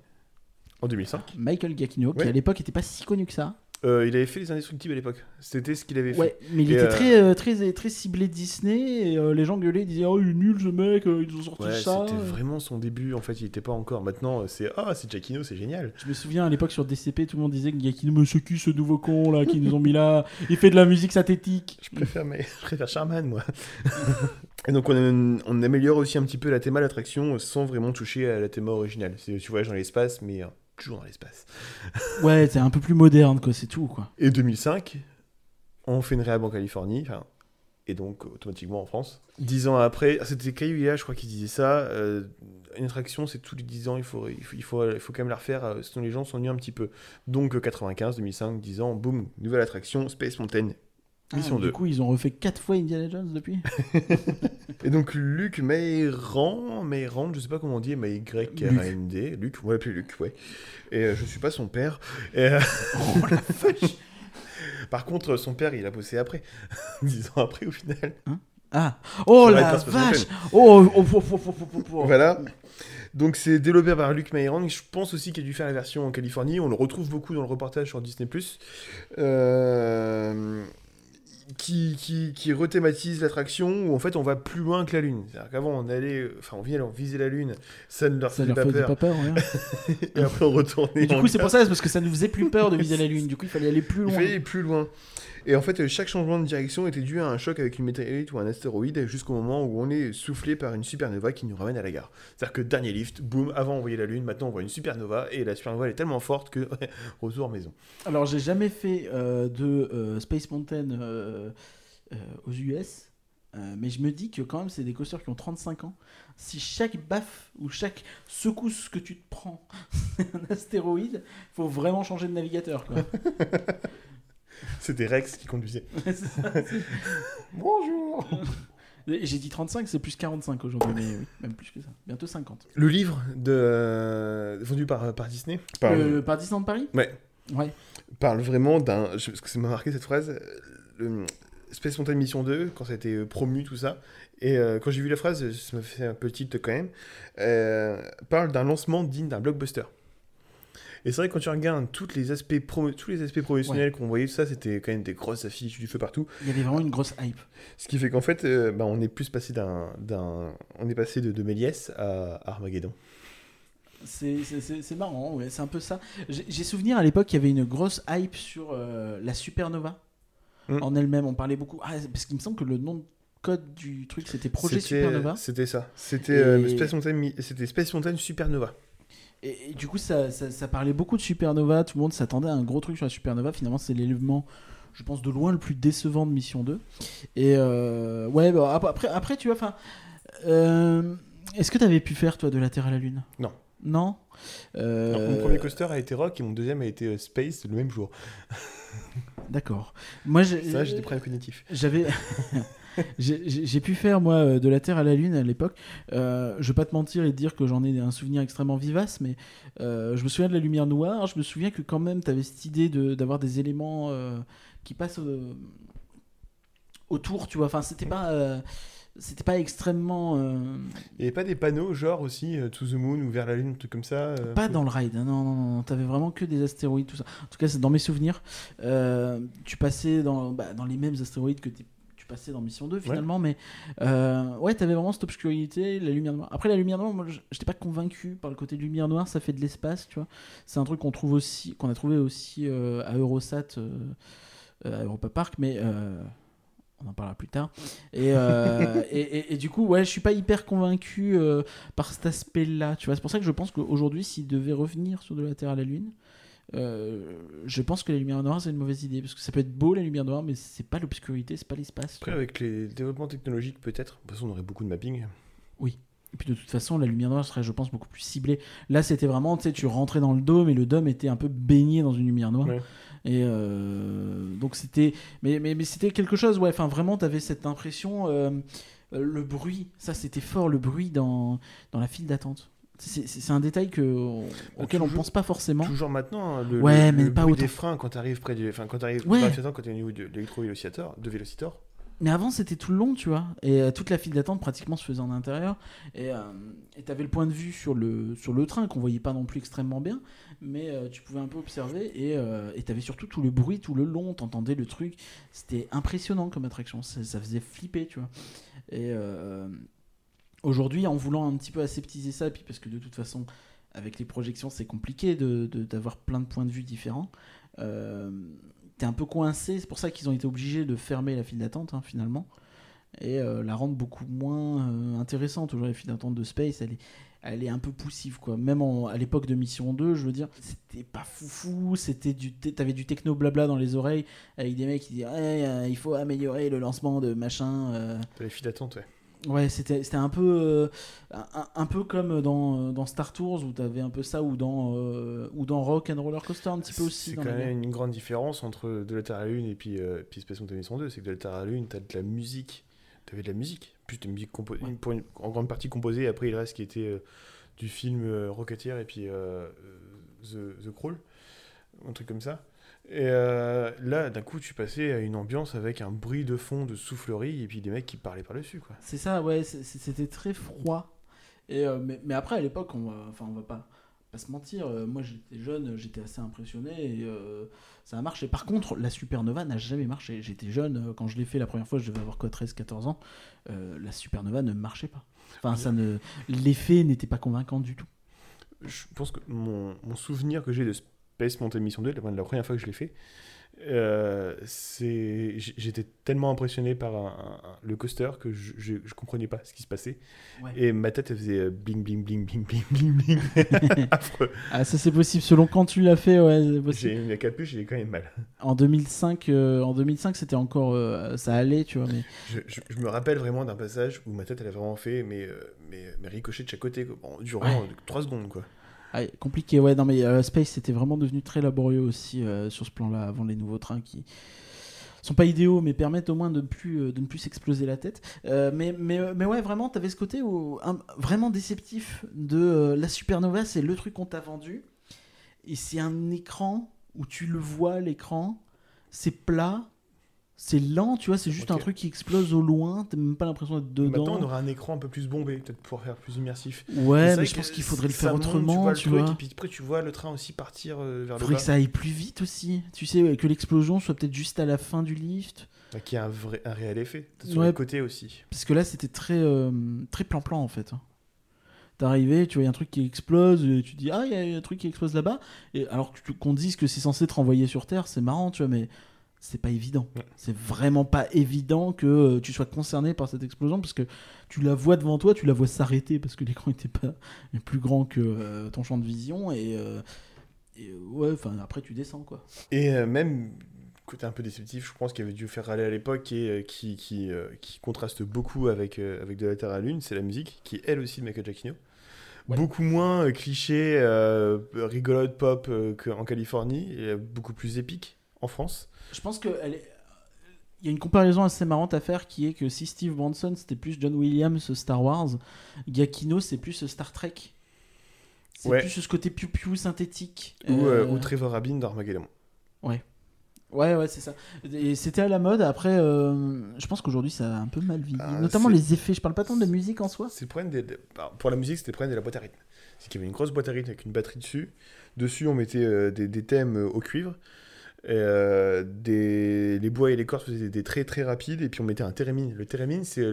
en 2005. Michael Giacchino, qui à l'époque était pas si connu que ça. Euh, il avait fait Les Indestructibles à l'époque. C'était ce qu'il avait fait. Ouais, mais il Et, était euh, très, euh, très, très ciblé Disney et les gens gueulaient, ils disaient Oh, il est nul ce mec, ils ont sorti Ouais, ça. c'était vraiment son début. En fait, il était pas encore. Maintenant, c'est ah, c'est Jack Eno, c'est génial. Je me souviens à l'époque sur DCP, tout le monde disait que Giacchino, c'est qui ce nouveau con là qui nous ont mis là? Il fait de la musique synthétique. Je préfère, mais (laughs) je préfère Charman, moi. Et donc, on, on améliore aussi un petit peu la théma l'attraction sans vraiment toucher à la théma originale. C'est- Tu voyages dans l'espace, mais toujours dans l'espace. Ouais, c'est un peu plus moderne quoi, c'est tout quoi. Et 2005, on fait une réhab en Californie, enfin, et donc automatiquement en France. Dix ans après, ah, c'était Caillouilla, je crois, qui disait ça. euh, une attraction, c'est tous les 10 ans, il faut, il faut, il faut, il faut quand même la refaire, euh, sinon les gens s'ennuient un petit peu. Donc euh, 95, 2005, 10 ans, boum, nouvelle attraction, Space Mountain, mission Ah, 2. Du coup, ils ont refait 4 fois Indiana Jones depuis. (laughs) Et donc Luc Mayran, Mayran, je sais pas comment on dit, mais Y-R-A-N-D, Luc, ouais, plus Luc, ouais. Et euh, je suis pas son père. Et, euh, (laughs) (laughs) Par contre, son père, il a bossé après. Dix ans après, au final. Ah Oh la Space vache Oh, oh, oh, oh, oh, oh, oh. Voilà. Donc c'est développé par Luc Mayran. Je pense aussi qu'il a dû faire la version en Californie. On le retrouve beaucoup dans le reportage sur Disney+. Euh, Qui, qui, qui rethématise l'attraction où en fait on va plus loin que la Lune. C'est-à-dire qu'avant on allait, enfin on vient on visait la Lune, ça ne leur Ça faisait leur pas faisait peur. pas peur, ouais. (laughs) Et après on retournait. Et du coup, c'est pour ça, c'est parce que ça nous faisait plus peur de viser la Lune. Du coup, il fallait aller plus Il loin. fallait aller plus loin. Et en fait, chaque changement de direction était dû à un choc avec une météorite ou un astéroïde jusqu'au moment où on est soufflé par une supernova qui nous ramène à la gare. C'est-à-dire que dernier lift, boum, avant on voyait la Lune, maintenant on voit une supernova et la supernova elle est tellement forte que (laughs) retour maison. Alors, j'ai jamais fait euh, de euh, Space Mountain euh, aux US. mais je me dis que quand même c'est des coasters qui ont 35 ans. Si chaque baffe ou chaque secousse que tu te prends (laughs) c'est un astéroïde, faut vraiment changer de navigateur. Quoi. (laughs) (laughs) C'était Rex qui conduisait. (laughs) C'est ça, c'est- (laughs) Bonjour Et J'ai dit 35, c'est plus 45 aujourd'hui, mais oui, même plus que ça. Bientôt 50. Le livre de, vendu par, par Disney parle, Euh, par Disneyland Paris Ouais. Ouais. parle vraiment d'un. Parce que ça m'a marqué cette phrase. euh, le- Space Mountain Mission 2, quand ça a été euh, promu, tout ça. Et euh, quand j'ai vu la phrase, ça me fait un peu tilt quand même. euh, parle d'un lancement digne d'un blockbuster. Et c'est vrai que quand tu regardes toutes les aspects promo- tous les aspects promotionnels qu'on voyait, ça, c'était quand même des grosses affiches du feu partout. Il y avait vraiment une grosse hype. Ce qui fait qu'en fait, euh, bah, on est plus passé d'un, on est passé de, de Méliès à Armageddon. C'est- marrant, ouais, c'est un peu ça. J'ai souvenir à l'époque, il y avait une grosse hype sur euh, la supernova Mm. en elle-même. On parlait beaucoup. Ah, parce qu'il me semble que le nom de code du truc c'était Projet Supernova. C'était ça. C'était euh, Et- c'était Space Mountain Supernova. Et, et du coup, ça, ça, ça parlait beaucoup de supernova. Tout le monde s'attendait à un gros truc sur la supernova. Finalement, c'est l'élément, je pense, de loin le plus décevant de Mission 2. Et euh, ouais, bah, ap- après, après, tu vois, enfin. euh, Est-ce que tu avais pu faire, toi, de la Terre à la Lune? Non. Non? Euh, Alors, Mon premier coaster a été Rock et mon deuxième a été euh, Space le même jour. D'accord. Moi, j'ai- Ça, j'ai des problèmes cognitifs. J'avais. (laughs) J'ai pu faire, moi, euh, de la Terre à la Lune à l'époque. Euh, je vais pas te mentir et te dire que j'en ai un souvenir extrêmement vivace, mais euh, je me souviens de la lumière noire. Je me souviens que quand même, tu avais cette idée de- d'avoir des éléments euh, qui passent autour, tu vois. Enfin, c'était pas. c'était pas extrêmement. euh, Il n'y avait pas des panneaux, genre aussi euh, To the Moon ou Vers la Lune, un truc comme ça euh, Pas dans le ride, hein, non, non, non, t'avais vraiment que des astéroïdes, tout ça. En tout cas, c'est dans mes souvenirs. Tu passais dans, bah, dans les mêmes astéroïdes que t'es- tu passais dans Mission 2 finalement, mais euh, ouais, t'avais vraiment cette obscurité, la lumière noire. Après, la lumière noire, moi, j'étais pas convaincu par le côté de lumière noire, ça fait de l'espace, tu vois. C'est un truc qu'on trouve aussi, qu'on a trouvé aussi euh, à Eurosat, euh, à Europa Park, mais. on en parlera plus tard. Et, euh, (laughs) et, et- et du coup, ouais, je suis pas hyper convaincu euh, par cet aspect-là. Tu vois, c'est pour ça que je pense qu'aujourd'hui, s'il devait revenir sur de la Terre à la Lune, euh, je pense que la lumière noire c'est une mauvaise idée parce que ça peut être beau la lumière noire, mais c'est pas l'obscurité, c'est pas l'espace. Après, avec les développements technologiques, peut-être. De toute façon, on aurait beaucoup de mapping. Et puis de toute façon, la lumière noire serait, je pense, beaucoup plus ciblée. Là, c'était vraiment, tu sais, tu rentrais dans le dôme et le dôme était un peu baigné dans une lumière noire. Ouais. Et euh, donc c'était, mais, mais, mais c'était quelque chose, ouais. Enfin, vraiment, t'avais cette impression, euh, le bruit, ça c'était fort, le bruit dans dans la file d'attente. C'est un détail que, auquel on toujours- pense pas forcément. Toujours maintenant, hein, le, Ouais, le- mais le pas bruit des freins quand tu arrives près du. Enfin, quand tu arrives Ouais. quand tu es au niveau de l'électro-vélocitor, de Vélocitor. Mais avant, c'était tout le long, tu vois. Et euh, toute la file d'attente pratiquement se faisait en intérieur. Et euh, tu avais le point de vue sur le, sur le train qu'on voyait pas non plus extrêmement bien. Mais euh, tu pouvais un peu observer. Et euh, tu avais surtout tout le bruit tout le long. T'entendais le truc. C'était impressionnant comme attraction. Ça, ça faisait flipper, tu vois. Et aujourd'hui, en voulant un petit peu aseptiser ça, puis parce que de toute façon, avec les projections, c'est compliqué de- de- d'avoir plein de points de vue différents. Euh, T'es un peu coincé, c'est pour ça qu'ils ont été obligés de fermer la file d'attente hein, finalement et euh, la rendre beaucoup moins euh, intéressante. Aujourd'hui, la file d'attente de Space, elle est, elle est un peu poussive quoi. Même à l'époque de Mission 2, je veux dire, c'était pas foufou, c'était du, t'avais du techno blabla dans les oreilles avec des mecs qui disaient Ouais, euh, il faut améliorer le lancement de machin. T'as les files d'attente, ouais. Ouais, c'était c'était un peu euh, un, un peu comme dans, dans Star Tours où t'avais un peu ça ou dans euh, ou dans Rock and Roller Coaster un petit peu aussi. C'est quand même une grande différence entre De la Terre à la Lune et puis, euh, puis Space Mountain Mission 2. C'est que De la Terre à la Lune, t'as de la musique. T'avais de la musique. Plus de musique une- pour une- en grande partie composée. et Après, il reste qui était euh, du film euh, Rocketeer et puis The, The Crawl. Un truc comme ça. Et euh, là, d'un coup, tu passais à une ambiance avec un bruit de fond de soufflerie et puis des mecs qui parlaient par-dessus, quoi. C'est ça, ouais, c'était très froid. Et, euh, mais, mais après, à l'époque, on va, enfin, on va pas, pas se mentir, euh, moi j'étais jeune, j'étais assez impressionné et ça a marché. Par contre, la Supernova n'a jamais marché. J'étais jeune, quand je l'ai fait la première fois, je devais avoir quoi, 13-14 ans, la Supernova ne marchait pas. Enfin, ça ne, l'effet n'était pas convaincant du tout. je pense que mon, mon souvenir que j'ai de Space Mountain Mission 2, la, première fois que je l'ai fait, euh, j'étais tellement impressionné par un- un- un- le coaster que je, je, je comprenais pas ce qui se passait. Ouais. et ma tête elle faisait euh, bling bling bling bling bling (laughs) bling bling. (laughs) Affreux. Ah, ça c'est possible, selon quand tu l'as fait, ouais, j'ai la capuche j'ai quand même mal. En 2005, euh, en 2005 c'était encore, euh, ça allait, tu vois, mais je, me rappelle vraiment d'un passage où ma tête elle a vraiment fait mais, euh, mais, mais de chaque côté quoi, durant Ouais. 3 secondes quoi Ah, compliqué, ouais. Non, mais euh, Space, c'était vraiment devenu très laborieux aussi euh, sur ce plan-là, avant les nouveaux trains qui sont pas idéaux, mais permettent au moins de, plus, euh, de ne plus s'exploser la tête. Mais, mais, mais ouais, vraiment, t'avais ce côté vraiment déceptif de la Supernova, c'est le truc qu'on t'a vendu. Et c'est un écran où tu le vois, l'écran, c'est plat. C'est lent, tu vois, c'est juste un truc qui explose au loin, t'as même pas l'impression d'être dedans. Maintenant, on aura un écran un peu plus bombé, peut-être pour faire plus immersif. Ouais, mais je pense qu'il faudrait le faire monte, autrement, tu tu vois. le truc, et puis après, tu vois le train aussi partir euh, vers le Faudrait bas. que ça aille plus vite aussi. Tu sais, que l'explosion soit peut-être juste à la fin du lift. Bah, Qui a un, vrai, un réel effet. Sur Ouais. le côté aussi. Parce que là, c'était très euh, très plan-plan en fait. T'arrivais, tu vois, y a un truc qui explose, et tu dis ah, il y a un truc qui explose là-bas. Et alors tu- qu'on dise que c'est censé te renvoyer sur Terre, c'est marrant, tu vois, mais c'est pas évident. Ouais. C'est vraiment pas évident que euh, tu sois concerné par cette explosion parce que tu la vois devant toi, tu la vois s'arrêter parce que l'écran (laughs) était pas plus grand que euh, ton champ de vision et, euh, et, ouais, enfin après tu descends quoi. Et euh, même, côté un peu déceptif, je pense qu'il avait dû faire râler à l'époque et euh, qui, qui, euh, qui contraste beaucoup avec, euh, avec De la Terre à la Lune, c'est la musique, qui est elle aussi de Michael Giacchino. Ouais. Beaucoup moins euh, cliché, euh, rigolote pop euh, qu'en Californie, et beaucoup plus épique en France. Je pense que elle est- il y a une comparaison assez marrante à faire qui est que si Steve Branson c'était plus John Williams Star Wars, Giacchino c'est plus Star Trek. C'est Ouais. plus ce côté piou-piou synthétique. Ou, euh, Euh, ou Trevor Rabin dans Armageddon. Ouais, ouais, c'est ça. Et c'était à la mode. Après, euh, je pense qu'aujourd'hui ça a un peu mal vieilli. Ah, Notamment les effets. Je parle pas tant de la musique en soi. C'est problème des, alors, pour la musique, c'était le problème de la boîte à rythme. C'est qu'il y avait une grosse boîte à rythme avec une batterie dessus. Dessus, on mettait des, des thèmes au cuivre. Et, euh, des, les bois et les cordes faisaient des, des traits très rapides. Et puis on mettait un thérémine. Le thérémine, c'est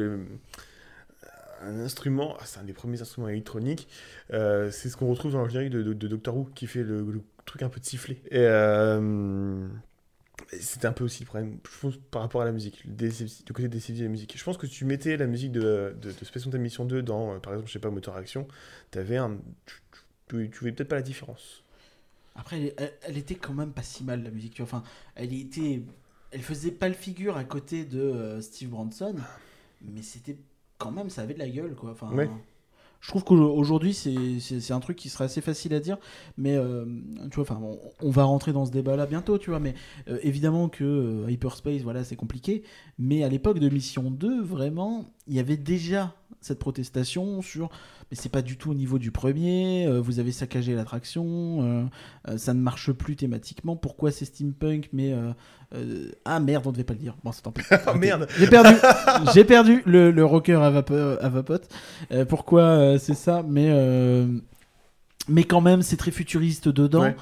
un instrument, ah, c'est un des premiers instruments électroniques. Euh, c'est ce qu'on retrouve dans le générique de, Doctor Who, qui fait le, truc un peu de sifflet. Et euh, et c'était un peu aussi le problème, je pense, par rapport à la musique, le côté décisif de la musique. Je pense que si tu mettais la musique de, de, de Mission 2 dans, par exemple, je sais pas, Moteur Action, t'avais. Tu, tu, tu voyais peut-être pas la différence. Après, elle, était quand même pas si mal la musique. Tu vois. Enfin, elle était, elle faisait pas le figure à côté de euh, Steve Branson, mais c'était quand même, ça avait de la gueule, quoi. Enfin, Ouais. je trouve qu'aujourd'hui c'est un truc qui serait assez facile à dire, mais euh, tu vois, enfin, on, on va rentrer dans ce débat-là bientôt, tu vois. Mais euh, évidemment que Hyperspace, voilà, c'est compliqué. Mais à l'époque de Mission 2, vraiment, il y avait déjà cette protestation sur mais c'est pas du tout au niveau du premier, euh, vous avez saccagé l'attraction, euh, euh, ça ne marche plus thématiquement, pourquoi c'est steampunk, mais... euh, ah merde, on devait pas le dire. Bon, c'est tant pis. (laughs) Oh merde J'ai perdu, j'ai perdu le, le rocker à, vapo- à vapote. Pourquoi c'est ça Mais mais quand même, c'est très futuriste dedans. Ouais.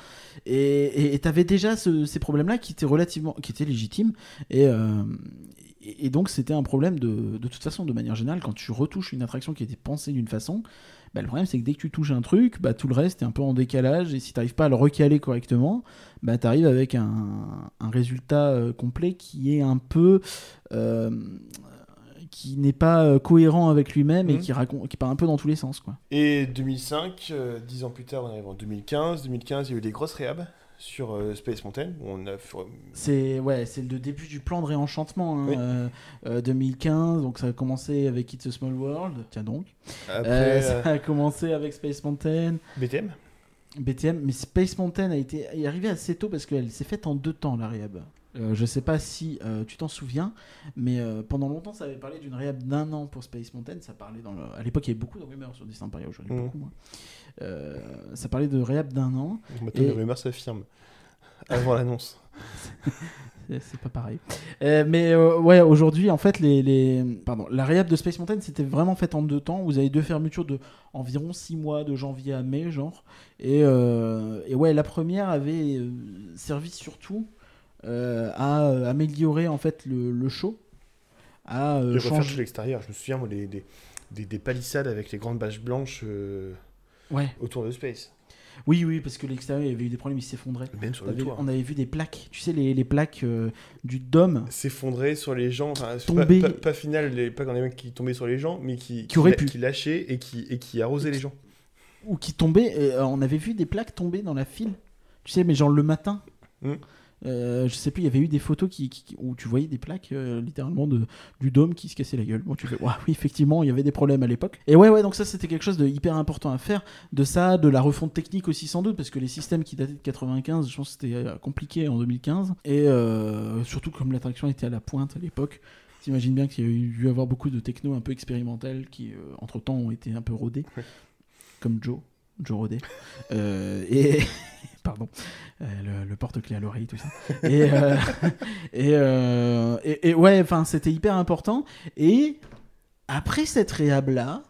Et t'avais déjà ce- ces problèmes-là qui étaient relativement, qui étaient légitimes. Et euh, et et donc c'était un problème de, de toute façon, de manière générale, quand tu retouches une attraction qui était pensée d'une façon, bah, le problème c'est que dès que tu touches un truc, bah, tout le reste est un peu en décalage et si t'arrives pas à le recaler correctement, bah, t'arrives avec un, un résultat euh, complet qui est un peu... euh, qui n'est pas euh, cohérent avec lui-même et Mhm. qui, raconte, qui part un peu dans tous les sens. Quoi. Et 2005, euh, dix ans plus tard, on arrive en 2015. 2015, il y a eu des grosses réhabs sur euh, Space Mountain, où on a fait- C'est ouais, c'est le début du plan de réenchantement hein, Oui. euh, euh, 2015, donc ça a commencé avec It's a Small World, tiens donc. après ça a commencé avec Space Mountain, BTM. BTM, mais Space Mountain a été est arrivé assez tôt parce qu'elle s'est faite en deux temps la réhab. Euh, je sais pas si euh, tu t'en souviens, mais euh, pendant longtemps ça avait parlé d'une réhab d'un an pour Space Mountain. Ça parlait dans le... À l'époque il y avait beaucoup de rumeurs sur Disney Paris, aujourd'hui Mhm. beaucoup moins. Ça parlait de réhab d'un an. Maintenant, Et- les rumeurs s'affirment. Avant l'annonce. (laughs) C'est- pas pareil. Euh, mais euh, ouais, aujourd'hui, en fait, les, les... Pardon, la réhab de Space Mountain, c'était vraiment faite en deux temps. Vous avez deux fermetures de environ six mois, de janvier à mai, genre. Et, euh, et ouais, la première avait servi surtout euh, à euh, améliorer en fait le, le show, à euh, changer. l'extérieur. Je me souviens, moi, des, des, des, des palissades avec les grandes bâches blanches Ouais. autour de Space. Oui, oui, parce que l'extérieur, il y avait eu des problèmes, il s'effondrait. Même sur le toit. On avait vu des plaques, tu sais, les, les plaques euh, du dôme S'effondrer sur les gens. Enfin, Tomber. Pas, pas, pas final, les, pas quand des mecs qui tombaient sur les gens, mais qui, Qui auraient pu. qui lâchaient et qui, et qui arrosaient les gens. ou qui tombaient. euh, on avait vu des plaques tomber dans la file. Tu sais, mais genre le matin. Hmm. Euh, je sais plus, il y avait eu des photos qui, qui- où tu voyais des plaques euh, littéralement de, du dôme qui se cassait la gueule. Bon, tu fais, Ouah, oui, effectivement, il y avait des problèmes à l'époque. Et ouais, ouais, donc ça c'était quelque chose de hyper important à faire. De ça, de la refonte technique aussi sans doute, parce que les systèmes qui dataient de 95, je pense que c'était euh, compliqué en 2015. Et euh, surtout comme l'attraction était à la pointe à l'époque. T'imagines bien qu'il y a eu dû avoir beaucoup de techno un peu expérimentales qui, entre temps, ont été un peu rodées. Ouais. Comme Joe. Joe. Euh, et (laughs) pardon, Euh, le, le porte-clés à l'oreille, tout ça. Et, euh, (laughs) et, euh, et- et ouais, enfin, c'était hyper important. Et après cette réhab là.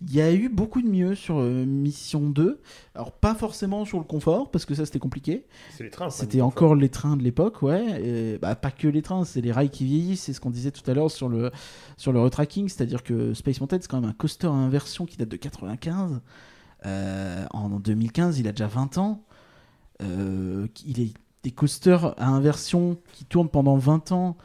Il y a eu beaucoup de mieux sur euh, Mission 2. Alors, pas forcément sur le confort, parce que ça c'était compliqué. C'est les trains. le C'était encore les trains de l'époque, ouais. Et, bah, pas que les trains, c'est les rails qui vieillissent. C'est ce qu'on disait tout à l'heure sur le, sur le retracking. C'est-à-dire que Space Mountain, c'est quand même un coaster à inversion qui date de 95. Euh, en 2015, il a déjà 20 ans. Euh, il est des coasters à inversion qui tournent pendant 20 ans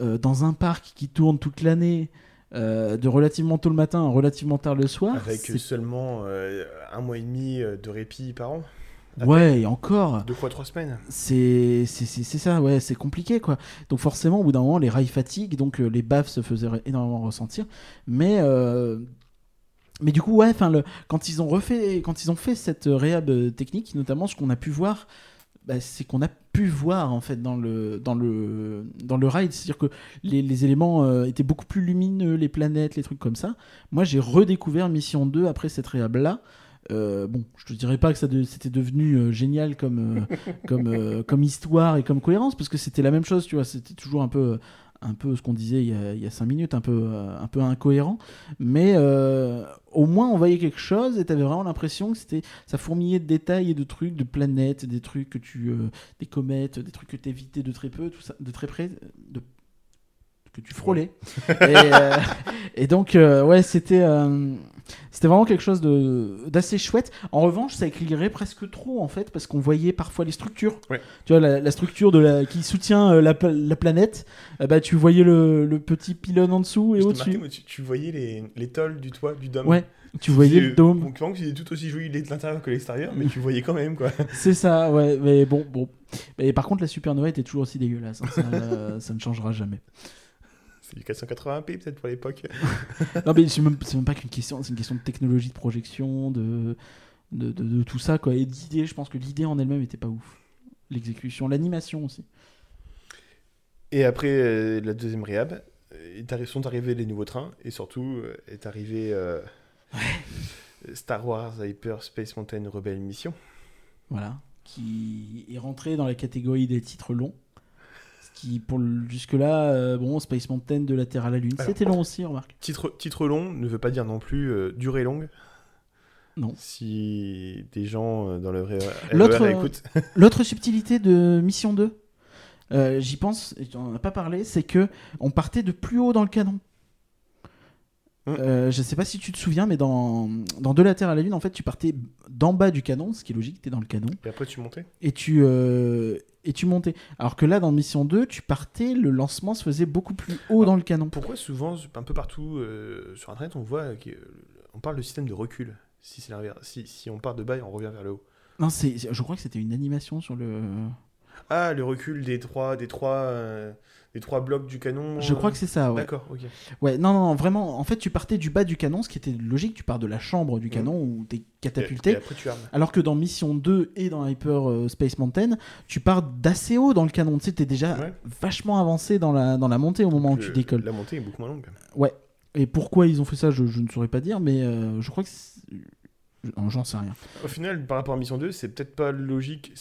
euh, dans un parc qui tourne toute l'année. euh, de relativement tôt le matin à relativement tard le soir. Avec seulement euh, un mois et demi de répit par an. Ouais, et encore. Deux fois trois semaines. C'est ça, ouais, c'est compliqué quoi. Donc forcément, au bout d'un moment, les rails fatiguent, donc euh, les baffes se faisaient énormément ressentir. Mais mais du coup, ouais, enfin, quand ils ont refait, quand ils ont fait cette euh, réhab euh, technique, notamment, ce qu'on a pu voir, bah, c'est qu'on a pu voir en fait dans le dans le dans le ride, c'est-à-dire que les, éléments euh, étaient beaucoup plus lumineux, les planètes, les trucs comme ça. Moi, j'ai redécouvert Mission 2 après cette réhab là. Bon, je te dirais pas que c'était devenu génial comme (laughs) comme comme histoire et comme cohérence parce que c'était la même chose, tu vois. C'était toujours un peu un peu ce qu'on disait il y, a, il y a cinq minutes, un peu euh, un peu incohérent. Mais euh, au moins on voyait quelque chose et t'avais vraiment l'impression que c'était ça fourmillait de détails et de trucs, de planètes, des trucs que tu euh, des comètes, des trucs que t'évitais de très peu, tout ça, de très près, de que tu frôlais. et, euh, et donc, ouais, c'était c'était vraiment quelque chose d'assez chouette. En revanche, ça éclairait presque trop en fait, parce qu'on voyait parfois les structures. Ouais. Tu vois, la, la structure de la, qui soutient euh, la, pla- la planète, euh, bah, tu voyais le, le petit pylône en dessous et au-dessus. tu, tu voyais les, les tôles du toit du dôme. Ouais, tu voyais le dôme. Donc, donc, c'est tout aussi joli de l'intérieur que l'extérieur, mais tu voyais quand même, quoi. (laughs) C'est ça, ouais. Mais bon, bon. Mais par contre, la supernova était toujours aussi dégueulasse. hein, ça, (laughs) ça ne changera jamais. C'est du 480p peut-être pour l'époque. (laughs) Non, mais c'est même, pas qu'une question, c'est une question de technologie de projection, de, de, de, de tout ça, quoi. Et d'idée, je pense que l'idée en elle-même était pas ouf. L'exécution, l'animation aussi. Et après euh, la deuxième réhab, euh, sont arrivés les nouveaux trains et surtout euh, est arrivé euh, (laughs) Star Wars Hyper Space Mountain Rebel Mission. Voilà. Qui est rentré dans la catégorie des titres longs. Qui, pour le- jusque-là, euh, bon, Space Mountain de la Terre à la Lune, Alors. c'était long aussi, remarque. Titre, titre long ne veut pas dire non plus euh, durée longue. Non. Si des gens euh, dans le vrai L'autre, euh, écoutent. L'autre subtilité de Mission 2, euh, j'y pense, et tu en as pas parlé, c'est que on partait de plus haut dans le canon. Mm. Euh, je sais pas si tu te souviens, mais dans, dans De la Terre à la Lune, en fait, tu partais d'en bas du canon, ce qui est logique, tu es dans le canon, Et après tu montais et tu, euh, et tu montais. Alors que là, dans Mission 2, tu partais, le lancement se faisait beaucoup plus haut dans le canon. Pourquoi souvent, un peu partout euh, sur Internet, on voit qu'on parle de système de recul si c'est l'inverse. Si, si on part de bas et on revient vers le haut? Non, c'est, je crois que c'était une animation sur le. Ah, le recul des trois, des trois, des trois blocs du canon. Je crois que c'est ça, ouais. D'accord, ok. Ouais, non, non, non, vraiment, en fait, tu partais du bas du canon, ce qui était logique, tu pars de la chambre du Mm. canon où t'es catapulté. et après tu armes. Alors que dans Mission 2 et dans Hyper euh, Space Mountain, tu pars d'assez haut dans le canon. Tu sais, t'es déjà Ouais. vachement avancé dans la, dans la montée au moment où Le- tu décolles. La montée est beaucoup moins longue. Ouais. Et pourquoi ils ont fait ça, je, je ne saurais pas dire, mais euh, je crois que. J'en sais rien. Au final, par rapport à Mission 2, c'est peut-être pas logique.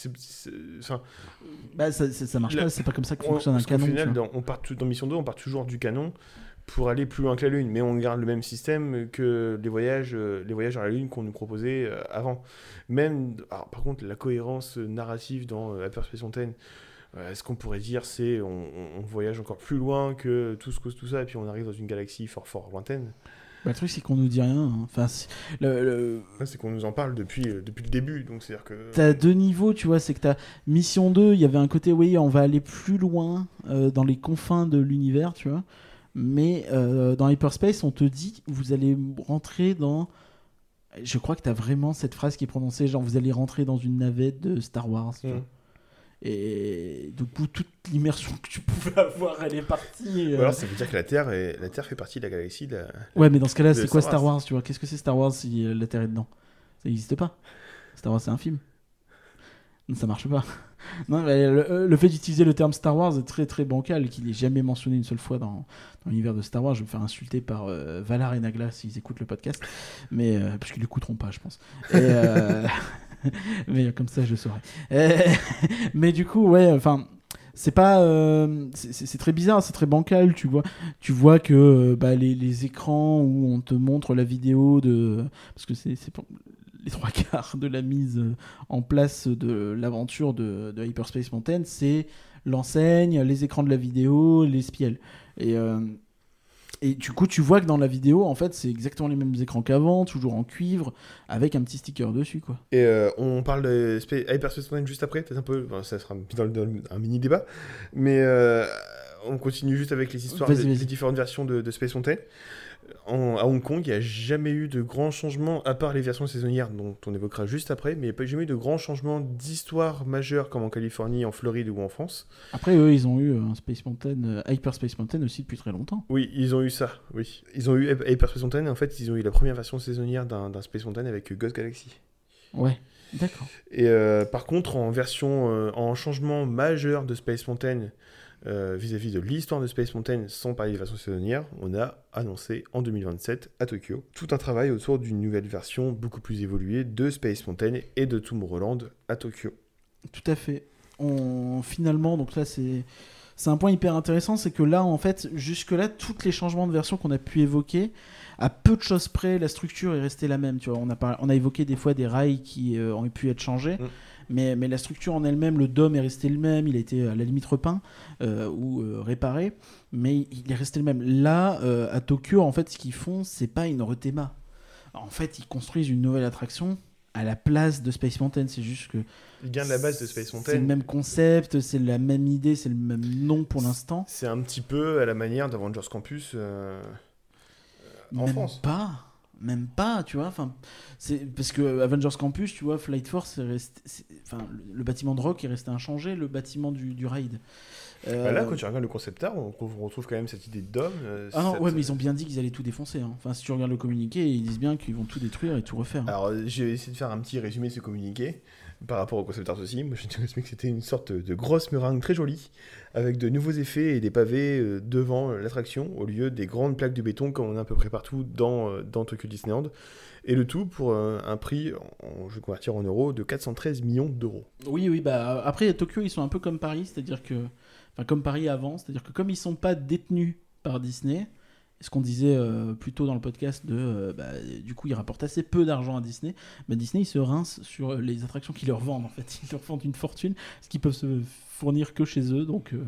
Bah, ça, ça, marche La- pas, c'est pas comme ça que on- fonctionne un canon. tu final, dans, on part tout- dans Mission 2, on part toujours du canon pour aller plus loin que la Lune. Mais on garde le même système que les voyages, euh, les voyages à la Lune qu'on nous proposait euh, avant. Même, alors, par contre, la cohérence euh, narrative dans euh, Hyper Space Mountain, euh, ce qu'on pourrait dire, c'est on, voyage encore plus loin que tout ce que tout ça, et puis on arrive dans une galaxie fort fort lointaine. Bah, le truc, c'est qu'on nous dit rien. hein. Enfin, c'est- le- qu'on nous en parle depuis, euh, depuis le début, donc c'est-à-dire que... T'as deux niveaux, tu vois, c'est que t'as Mission 2, il y avait un côté, oui, on va aller plus loin euh, dans les confins de l'univers, tu vois. Mais euh, dans Hyperspace, on te dit, vous allez rentrer dans... Je crois que t'as vraiment cette phrase qui est prononcée, genre, vous allez rentrer dans une navette de Star Wars. tu vois. Et du coup, toute l'immersion que tu pouvais avoir, elle est partie. Ou euh. alors ça veut dire que la Terre, est... la Terre fait partie de la galaxie. De la- Ouais, mais dans ce cas-là, c'est quoi Star Wars. Wars, tu vois? Qu'est-ce que c'est Star Wars si euh, la Terre est dedans? Ça n'existe pas. Star Wars, c'est un film. Ça marche pas. (laughs) Non, mais le, le fait d'utiliser le terme Star Wars est très très bancal, qu'il n'est jamais mentionné une seule fois dans, dans l'univers de Star Wars. Je vais me faire insulter par euh, Valar et Nagla s'ils écoutent le podcast, mais euh, parce qu'ils l'écouteront pas, je pense. Et, euh, (laughs) (laughs) mais comme ça, je saurai. Euh, (laughs) mais du coup, ouais, enfin. C'est pas, euh, c'est- très bizarre, c'est très bancal, tu vois. Tu vois que euh, bah, les, les écrans où on te montre la vidéo de, parce que c'est les (laughs) trois quarts de la mise en place de l'aventure de, de Hyperspace Mountain, c'est l'enseigne, les écrans de la vidéo, les spiels. Et, et du coup, tu vois que dans la vidéo, en fait, c'est exactement les mêmes écrans qu'avant, toujours en cuivre, avec un petit sticker dessus, quoi. Et euh, on parle de Spa- Hyperspace Mountain juste après, peut-être un peu, enfin, ça sera dans, un mini débat, mais euh, on continue juste avec les histoires des, des différentes versions de, de Space Mountain. En- à Hong Kong, il n'y a jamais eu de grands changements, à part les versions saisonnières dont on évoquera juste après, mais il n'y a pas jamais eu de grands changements d'histoire majeure comme en Californie, en Floride ou en France. Après, eux, ils ont eu un Space Mountain, euh, Hyperspace Mountain aussi depuis très longtemps. Oui, ils ont eu ça, oui. Ils ont eu Hy- Hyperspace Mountain, et en fait, ils ont eu la première version saisonnière d'un d'un Space Mountain avec Ghost Galaxy. Ouais, d'accord. Et euh, par contre, en version, euh, en changement majeur de Space Mountain euh, vis-à-vis de l'histoire de Space Mountain, sans parler des versions saisonnières, on a annoncé en 2027 à Tokyo tout un travail autour d'une nouvelle version beaucoup plus évoluée de Space Mountain et de Tomorrowland à Tokyo. Tout à fait. On, finalement, donc là, c'est. C'est un point hyper intéressant, c'est que là, en fait, jusque-là, tous les changements de version qu'on a pu évoquer, à peu de choses près, la structure est restée la même. Tu vois, on a, par- on a évoqué des fois des rails qui euh, ont pu être changés, Mm. Mais, mais la structure en elle-même, le dôme est resté le même, il a été à la limite repeint euh, ou euh, réparé, mais il est resté le même. Là, euh, à Tokyo, en fait, ce qu'ils font, c'est pas une rethéma. En fait, ils construisent une nouvelle attraction à la place de Space Mountain. C'est juste que Il vient de la base de Space c'est le Mountain. même concept, c'est la même idée, c'est le même nom pour l'instant. C'est un petit peu à la manière d'Avengers Campus euh, en même France. pas, même pas, tu vois. Enfin, c'est parce que Avengers Campus, tu vois, Flight Force, est resté, enfin, le, bâtiment de Rock est resté inchangé, le bâtiment du, du. Euh, Bah là, quand tu regardes le concept art, on retrouve, quand même cette idée de dôme. euh, Ah non, cette- ouais, mais ils ont bien dit qu'ils allaient tout défoncer. hein. Enfin, si tu regardes le communiqué, ils disent bien qu'ils vont tout détruire et tout refaire. hein. Alors, j'ai essayé de faire un petit résumé de ce communiqué par rapport au concept art aussi. Moi, te résumé que c'était une sorte de grosse meringue très jolie, avec de nouveaux effets et des pavés euh, devant euh, l'attraction, au lieu des grandes plaques de béton comme on a à peu près partout dans, euh, dans Tokyo Disneyland. Et le tout pour un prix, je vais convertir en euros, de 413 millions d'euros. Oui, oui, bah après Tokyo, ils sont un peu comme Paris, c'est-à-dire que, enfin comme Paris avant, c'est-à-dire que comme ils sont pas détenus par Disney, ce qu'on disait euh, plus tôt dans le podcast euh, bah, du coup, ils rapportent assez peu d'argent à Disney. Bah, Disney, ils se rincent sur les attractions qu'ils leur vendent en fait, ils leur vendent une fortune, ce qu'ils peuvent se fournir que chez eux, donc. euh,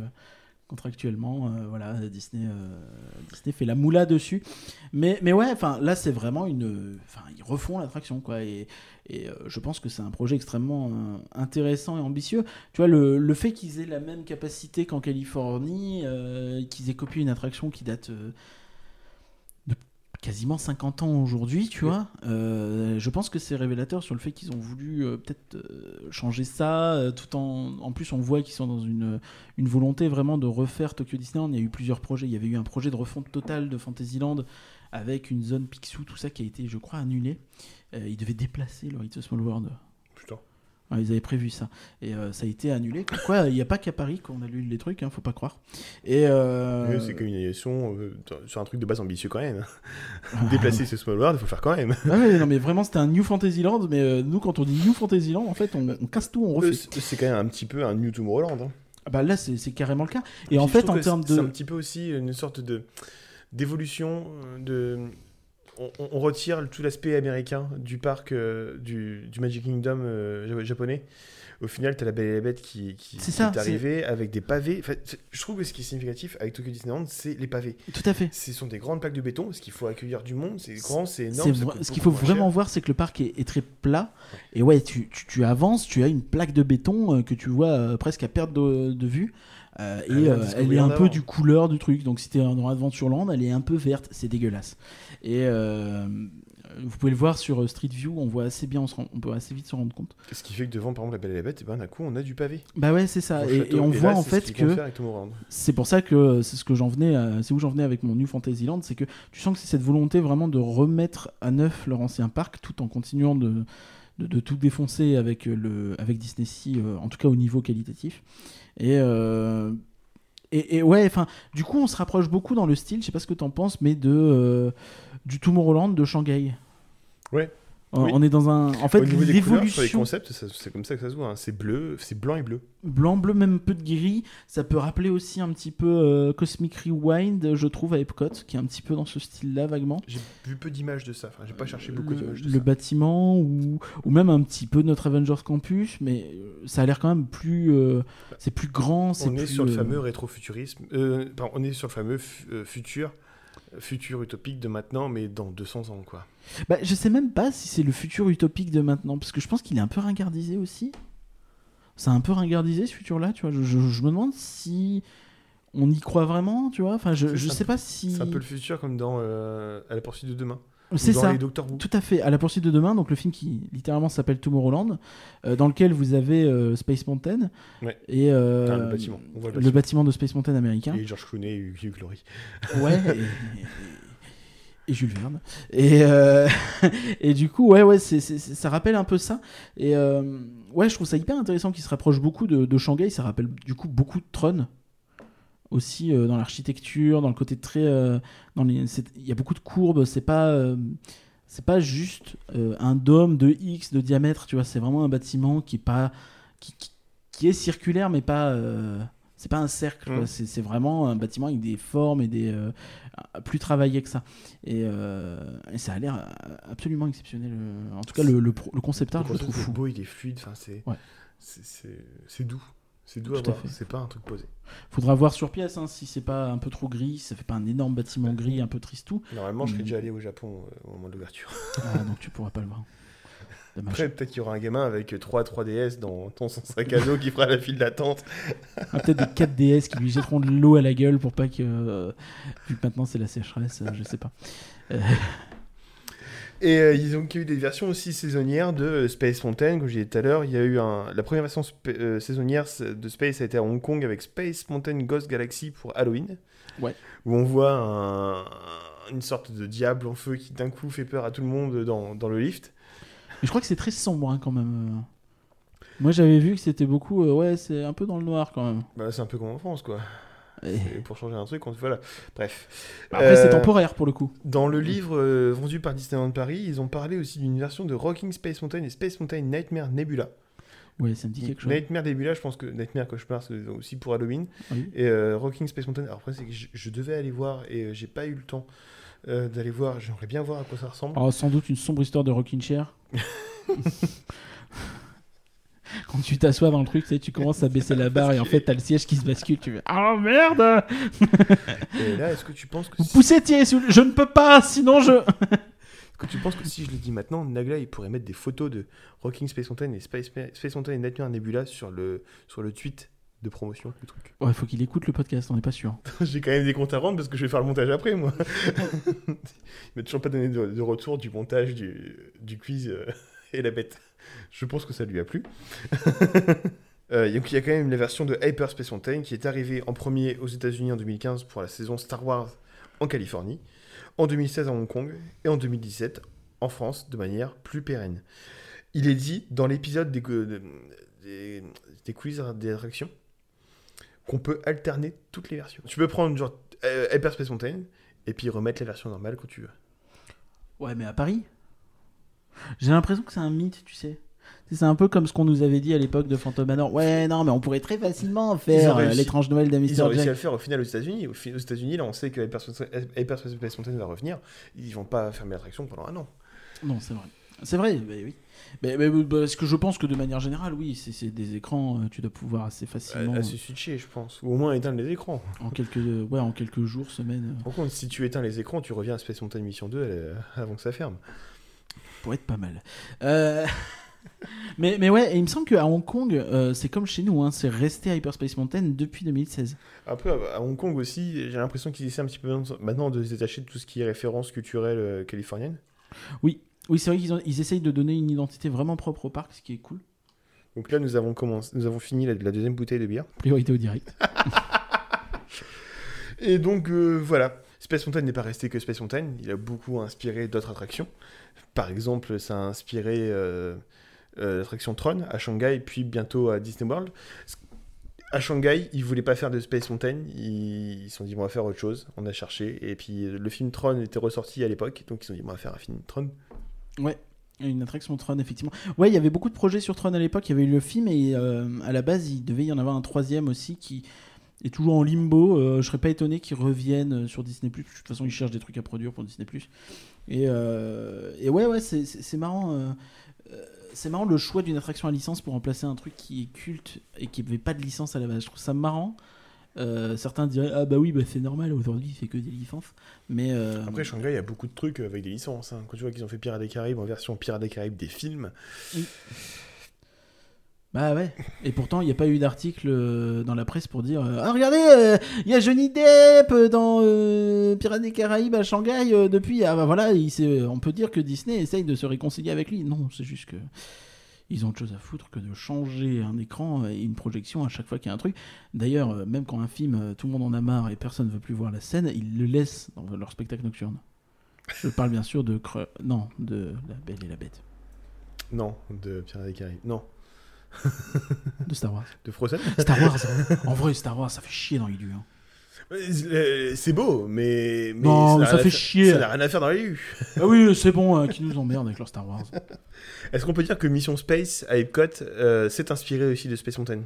contractuellement euh, voilà Disney Disney fait la moula dessus mais mais ouais enfin là c'est vraiment une enfin ils refont l'attraction quoi et et je pense que c'est un projet extrêmement intéressant et ambitieux. Tu vois, le, le fait qu'ils aient la même capacité qu'en Californie, qu'ils aient copié une attraction qui date quasiment 50 ans aujourd'hui, tu Oui. vois, euh, je pense que c'est révélateur sur le fait qu'ils ont voulu euh, peut-être euh, changer ça, tout en... En plus, on voit qu'ils sont dans une, une volonté vraiment de refaire Tokyo Disneyland. Il y a eu plusieurs projets. Il y avait eu un projet de refonte totale de Fantasyland avec une zone Picsou, tout ça qui a été, je crois, annulé. Ils devaient déplacer le It's a Small World. Putain. Ouais, ils avaient prévu ça. Et euh, ça a été annulé. Comme Quoi, il n'y a pas qu'à Paris qu'on annule les trucs, hein, faut pas croire. Et euh, Oui, C'est qu'une annulation euh, sur un truc de base ambitieux quand même. (laughs) Déplacer ce Small World, il faut le faire quand même. Ah ouais, non, mais vraiment, c'était un New Fantasyland. Mais euh, nous, quand on dit New Fantasyland, en fait, on, on casse tout, on refait. C'est quand même un petit peu un New Tomorrowland. Hein. Ah bah là, c'est carrément le cas. Et Puis en fait, en termes c'est- C'est un de. petit peu aussi une sorte de d'évolution de. On, retire tout l'aspect américain du parc euh, du, du Magic Kingdom euh, ja- japonais. Au final, tu as la Belle et la Bête qui, qui, C'est qui ça, est arrivée avec des pavés. Enfin, je trouve que ce qui est significatif avec Tokyo Disneyland, c'est les pavés. Tout à fait. Ce sont des grandes plaques de béton, parce qu'il faut accueillir du monde, c'est grand, c'est énorme. ça ce qu'il faut vraiment cher. voir, c'est que le parc est, est très plat. Et ouais, tu, tu- tu avances, tu as une plaque de béton euh, que tu vois presque à perte de, de vue. Euh, et euh, elle est un peu du couleur du truc. Donc si t'es dans Adventureland, elle est un peu verte. C'est dégueulasse. Et euh, vous pouvez le voir sur Street View, on voit assez bien, on, se rend- on peut assez vite se rendre compte. Ce qui fait que devant, par exemple, la Belle et la Bête, eh ben, d'un coup, on a du pavé. Bah ouais, c'est ça. Et, on là, voit en ce fait que c'est pour ça que c'est ce que j'en venais, c'est où j'en venais avec mon New Fantasyland, c'est que tu sens que c'est cette volonté vraiment de remettre à neuf leur ancien parc tout en continuant de, de, de tout défoncer avec, le, avec Disney Sea, euh, en tout cas au niveau qualitatif. Et, euh, et, et ouais, enfin, du coup, on se rapproche beaucoup dans le style, je sais pas ce que t'en penses, mais de, euh, du Tomorrowland de Shanghai. Ouais. On- Oui. On est dans un. En fait, Au niveau des couleurs, sur les l'évolution concepts, c'est comme ça que ça se voit. hein. C'est bleu, c'est blanc et bleu. blanc, bleu, même un peu de gris, ça peut rappeler aussi un petit peu euh, Cosmic Rewind, je trouve, à Epcot, qui est un petit peu dans ce style-là, vaguement. J'ai vu peu d'images de ça. Enfin, j'ai pas cherché beaucoup le, d'images de le ça. bâtiment ou, ou même un petit peu notre Avengers Campus, mais euh, ça a l'air quand même plus. euh, c'est plus grand. c'est On est plus, sur le euh, fameux rétrofuturisme. Euh, pardon, on est sur le fameux fu- euh, futur, futur utopique de maintenant, mais dans 200 ans, quoi. Bah, je sais même pas si c'est le futur utopique de maintenant, parce que je pense qu'il est un peu ringardisé aussi. C'est un peu ringardisé ce futur-là, tu vois. Je, je- je me demande si on y croit vraiment, tu vois. Enfin, je, je sais peu- pas si. C'est un peu le futur comme dans euh, À la poursuite de demain. C'est ça. Tout à fait. À la poursuite de demain, donc le film qui littéralement s'appelle Tomorrowland, euh, dans lequel vous avez euh, Space Mountain Ouais. et euh, le bâtiment. On voit le le bâtiment. bâtiment de Space Mountain américain. Et George Clooney et Hugh Glory. Ouais. Et, et Jules Verne. Et, (laughs) et du coup, ouais, ouais, ça rappelle un peu ça. Et ouais, je trouve ça hyper intéressant qu'il se rapproche beaucoup de, de Shanghai. Ça rappelle du coup beaucoup de Tron. Aussi euh, dans l'architecture, dans le côté très. euh, dans les, c'est- il y a beaucoup de courbes. C'est pas. euh, c'est pas juste un dôme de X de diamètre, tu vois. C'est vraiment un bâtiment qui est pas. qui, qui- qui est circulaire, mais pas. c'est pas un cercle, quoi. Mm. C'est, c'est vraiment un bâtiment avec des formes et des. plus travaillé que ça. Et, et ça a l'air absolument exceptionnel. En tout cas, le, le, pro- le concept art, Le je le trouve fou. beau, il est fluide. Enfin, c'est, Ouais. c'est, c'est, c'est doux. C'est doux à voir. C'est pas un truc posé. Faudra voir sur pièce hein, si c'est pas un peu trop gris, si ça fait pas un énorme bâtiment gris, un peu tristou. Normalement, je serais déjà allé au Japon euh, au moment de l'ouverture. (laughs) Ah, donc tu pourras pas le voir. (laughs) Dommage. Après, peut-être qu'il y aura un gamin avec 3 3DS dans, son sac à dos qui fera la file d'attente. Ah, Peut-être des 4DS qui lui jetteront de l'eau à la gueule pour pas que. euh, vu que maintenant c'est la sécheresse, euh, je sais pas. Et euh, ils ont eu des versions aussi saisonnières de euh, Space Mountain, comme je disais tout à l'heure. Il y a eu un... La première version euh, saisonnière de Space a été à Hong Kong avec Space Mountain Ghost Galaxy pour Halloween. Ouais. Où on voit un- une sorte de diable en feu qui d'un coup fait peur à tout le monde dans, dans le lift. Mais je crois que c'est très sombre hein, quand même. Moi j'avais vu que c'était beaucoup. euh, ouais, c'est un peu dans le noir quand même. Bah, c'est un peu comme en France, quoi. Et- Et pour changer un truc, on... voilà. Bref. Après, c'est Euh, temporaire pour le coup. Dans le livre euh, vendu par Disneyland Paris, ils ont parlé aussi d'une version de Rocking Space Mountain et Space Mountain Nightmare Nebula. Ouais, ça me dit quelque chose. Nightmare Nebula, je pense que Nightmare Cauchemar, c'est aussi pour Halloween. Oui. Et euh, Rocking Space Mountain, alors après, c'est que je, je devais aller voir et euh, j'ai pas eu le temps euh, d'aller voir. J'aimerais bien voir à quoi ça ressemble. Oh, sans doute une sombre histoire de rocking chair. (laughs) (laughs) (laughs) Quand tu t'assois dans le truc, tu, sais, tu commences à baisser la barre et en fait t'as le siège qui se bascule. Tu fais Oh merde Et là, est-ce que tu penses que Vous si, poussez le- Je ne peux pas, sinon je. (laughs) est-ce que tu penses que si je le dis maintenant, Nagla il pourrait mettre des photos de Rocking Space Mountain et Space, Space Mountain et Nightmare Nebula sur le sur le tweet de promotion du truc? Ouais, faut qu'il écoute le podcast, on n'est pas sûr. (laughs) J'ai quand même des comptes à rendre parce que je vais faire le montage après, moi. Il m'a toujours pas donné de, de retour du montage du, du quiz euh, et la bête. Je pense que ça lui a plu. (laughs) Euh, il y a quand même la version de Hyper Space Mountain qui est arrivée en premier aux États-Unis en 2015 pour la saison Star Wars en Californie, en 2016 à Hong Kong et en 2017 en France de manière plus pérenne. Il est dit dans l'épisode des, des, des quiz des attractions qu'on peut alterner toutes les versions. Tu peux prendre genre euh, Hyper Space Mountain et puis remettre la version normale quand tu veux. Ouais, mais à Paris J'ai l'impression que c'est un mythe, tu sais. C'est un peu comme ce qu'on nous avait dit à l'époque de Phantom Manor. Ouais, non, mais on pourrait très facilement Ils faire euh, l'étrange Noël de Ils Mr. ont réussi à Jack. le faire au final aux États-Unis. Aux États-Unis, là, on sait que Hyper Space Hyper Space Mountain va revenir. Ils vont pas fermer l'attraction pendant un an. Non, c'est vrai. C'est vrai, mais oui. Mais, mais- mais parce que je pense que de manière générale, oui, c'est des écrans, euh, tu dois pouvoir assez facilement, À, à se switcher, je pense. Ou au moins éteindre les écrans. en quelques, ouais, en quelques jours, semaines, euh, Par contre, si tu éteins les écrans, tu reviens à Space Mountain Mission 2 euh, avant que ça ferme. Pour être pas mal. Euh, (laughs) mais, mais ouais, et il me semble qu'à Hong Kong, euh, c'est comme chez nous, hein, c'est resté Hyperspace Mountain depuis 2016. Après, à Hong Kong aussi, j'ai l'impression qu'ils essaient un petit peu maintenant de se détacher de tout ce qui est référence culturelle euh, californienne. Oui, c'est vrai qu'ils ont- ils essayent de donner une identité vraiment propre au parc, ce qui est cool. Donc là, nous avons, commencé, nous avons fini la, la deuxième bouteille de bière. Priorité au direct. (laughs) (laughs) Et donc euh, voilà, Space Mountain n'est pas resté que Space Mountain, il a beaucoup inspiré d'autres attractions. Par exemple, ça a inspiré euh, euh, l'attraction Tron à Shanghai, puis bientôt à Disney World. À Shanghai, ils voulaient pas faire de Space Mountain, ils se sont dit on va faire autre chose, on a cherché, et puis le film Tron était ressorti à l'époque, donc ils se sont dit on va faire un film Tron. Ouais. Une attraction Tron, effectivement. Ouais, il y avait beaucoup de projets sur Tron à l'époque. Il y avait eu le film et euh, à la base, il devait y en avoir un troisième aussi qui est toujours en limbo. Euh, je serais pas étonné qu'il revienne sur Disney+. De toute façon, ils cherchent des trucs à produire pour Disney+. Et, euh, et ouais, ouais, c'est- marrant. euh, euh, c'est marrant le choix d'une attraction à licence pour remplacer un truc qui est culte et qui n'avait pas de licence à la base. Je trouve ça marrant. Euh, certains diraient ah bah oui bah c'est normal aujourd'hui c'est que des licences mais euh, Après, Shanghai, il y a beaucoup de trucs avec des licences. hein. Quand tu vois qu'ils ont fait Pirates des Caraïbes en version Pirates des Caraïbes des films, Bah ouais. Et pourtant, il n'y a pas eu d'article euh, dans la presse pour dire euh, Ah, regardez, euh, il y a Johnny Depp dans Pirates des Caraïbes à Shanghai depuis. Ah bah voilà, on peut dire que Disney essaye de se réconcilier avec lui. Non, c'est juste que. Ils ont autre chose à foutre que de changer un écran et une projection à chaque fois qu'il y a un truc. D'ailleurs, même quand un film, tout le monde en a marre et personne ne veut plus voir la scène, ils le laissent dans leur spectacle nocturne. Je parle bien sûr de. Non, de La Belle et la Bête. non, de Pirates des Caraïbes, non, De Star Wars. de Frozen. Star Wars, en vrai, Star Wars, ça fait chier dans lieux. hein. Euh, C'est beau, mais. mais Non, ça fait chier. Ça n'a rien à faire dans rues. Ah oui, c'est bon, hein, qui nous emmerde avec leur Star Wars. (laughs) Est-ce qu'on peut dire que Mission Space à Epcot euh, s'est inspiré aussi de Space Mountain?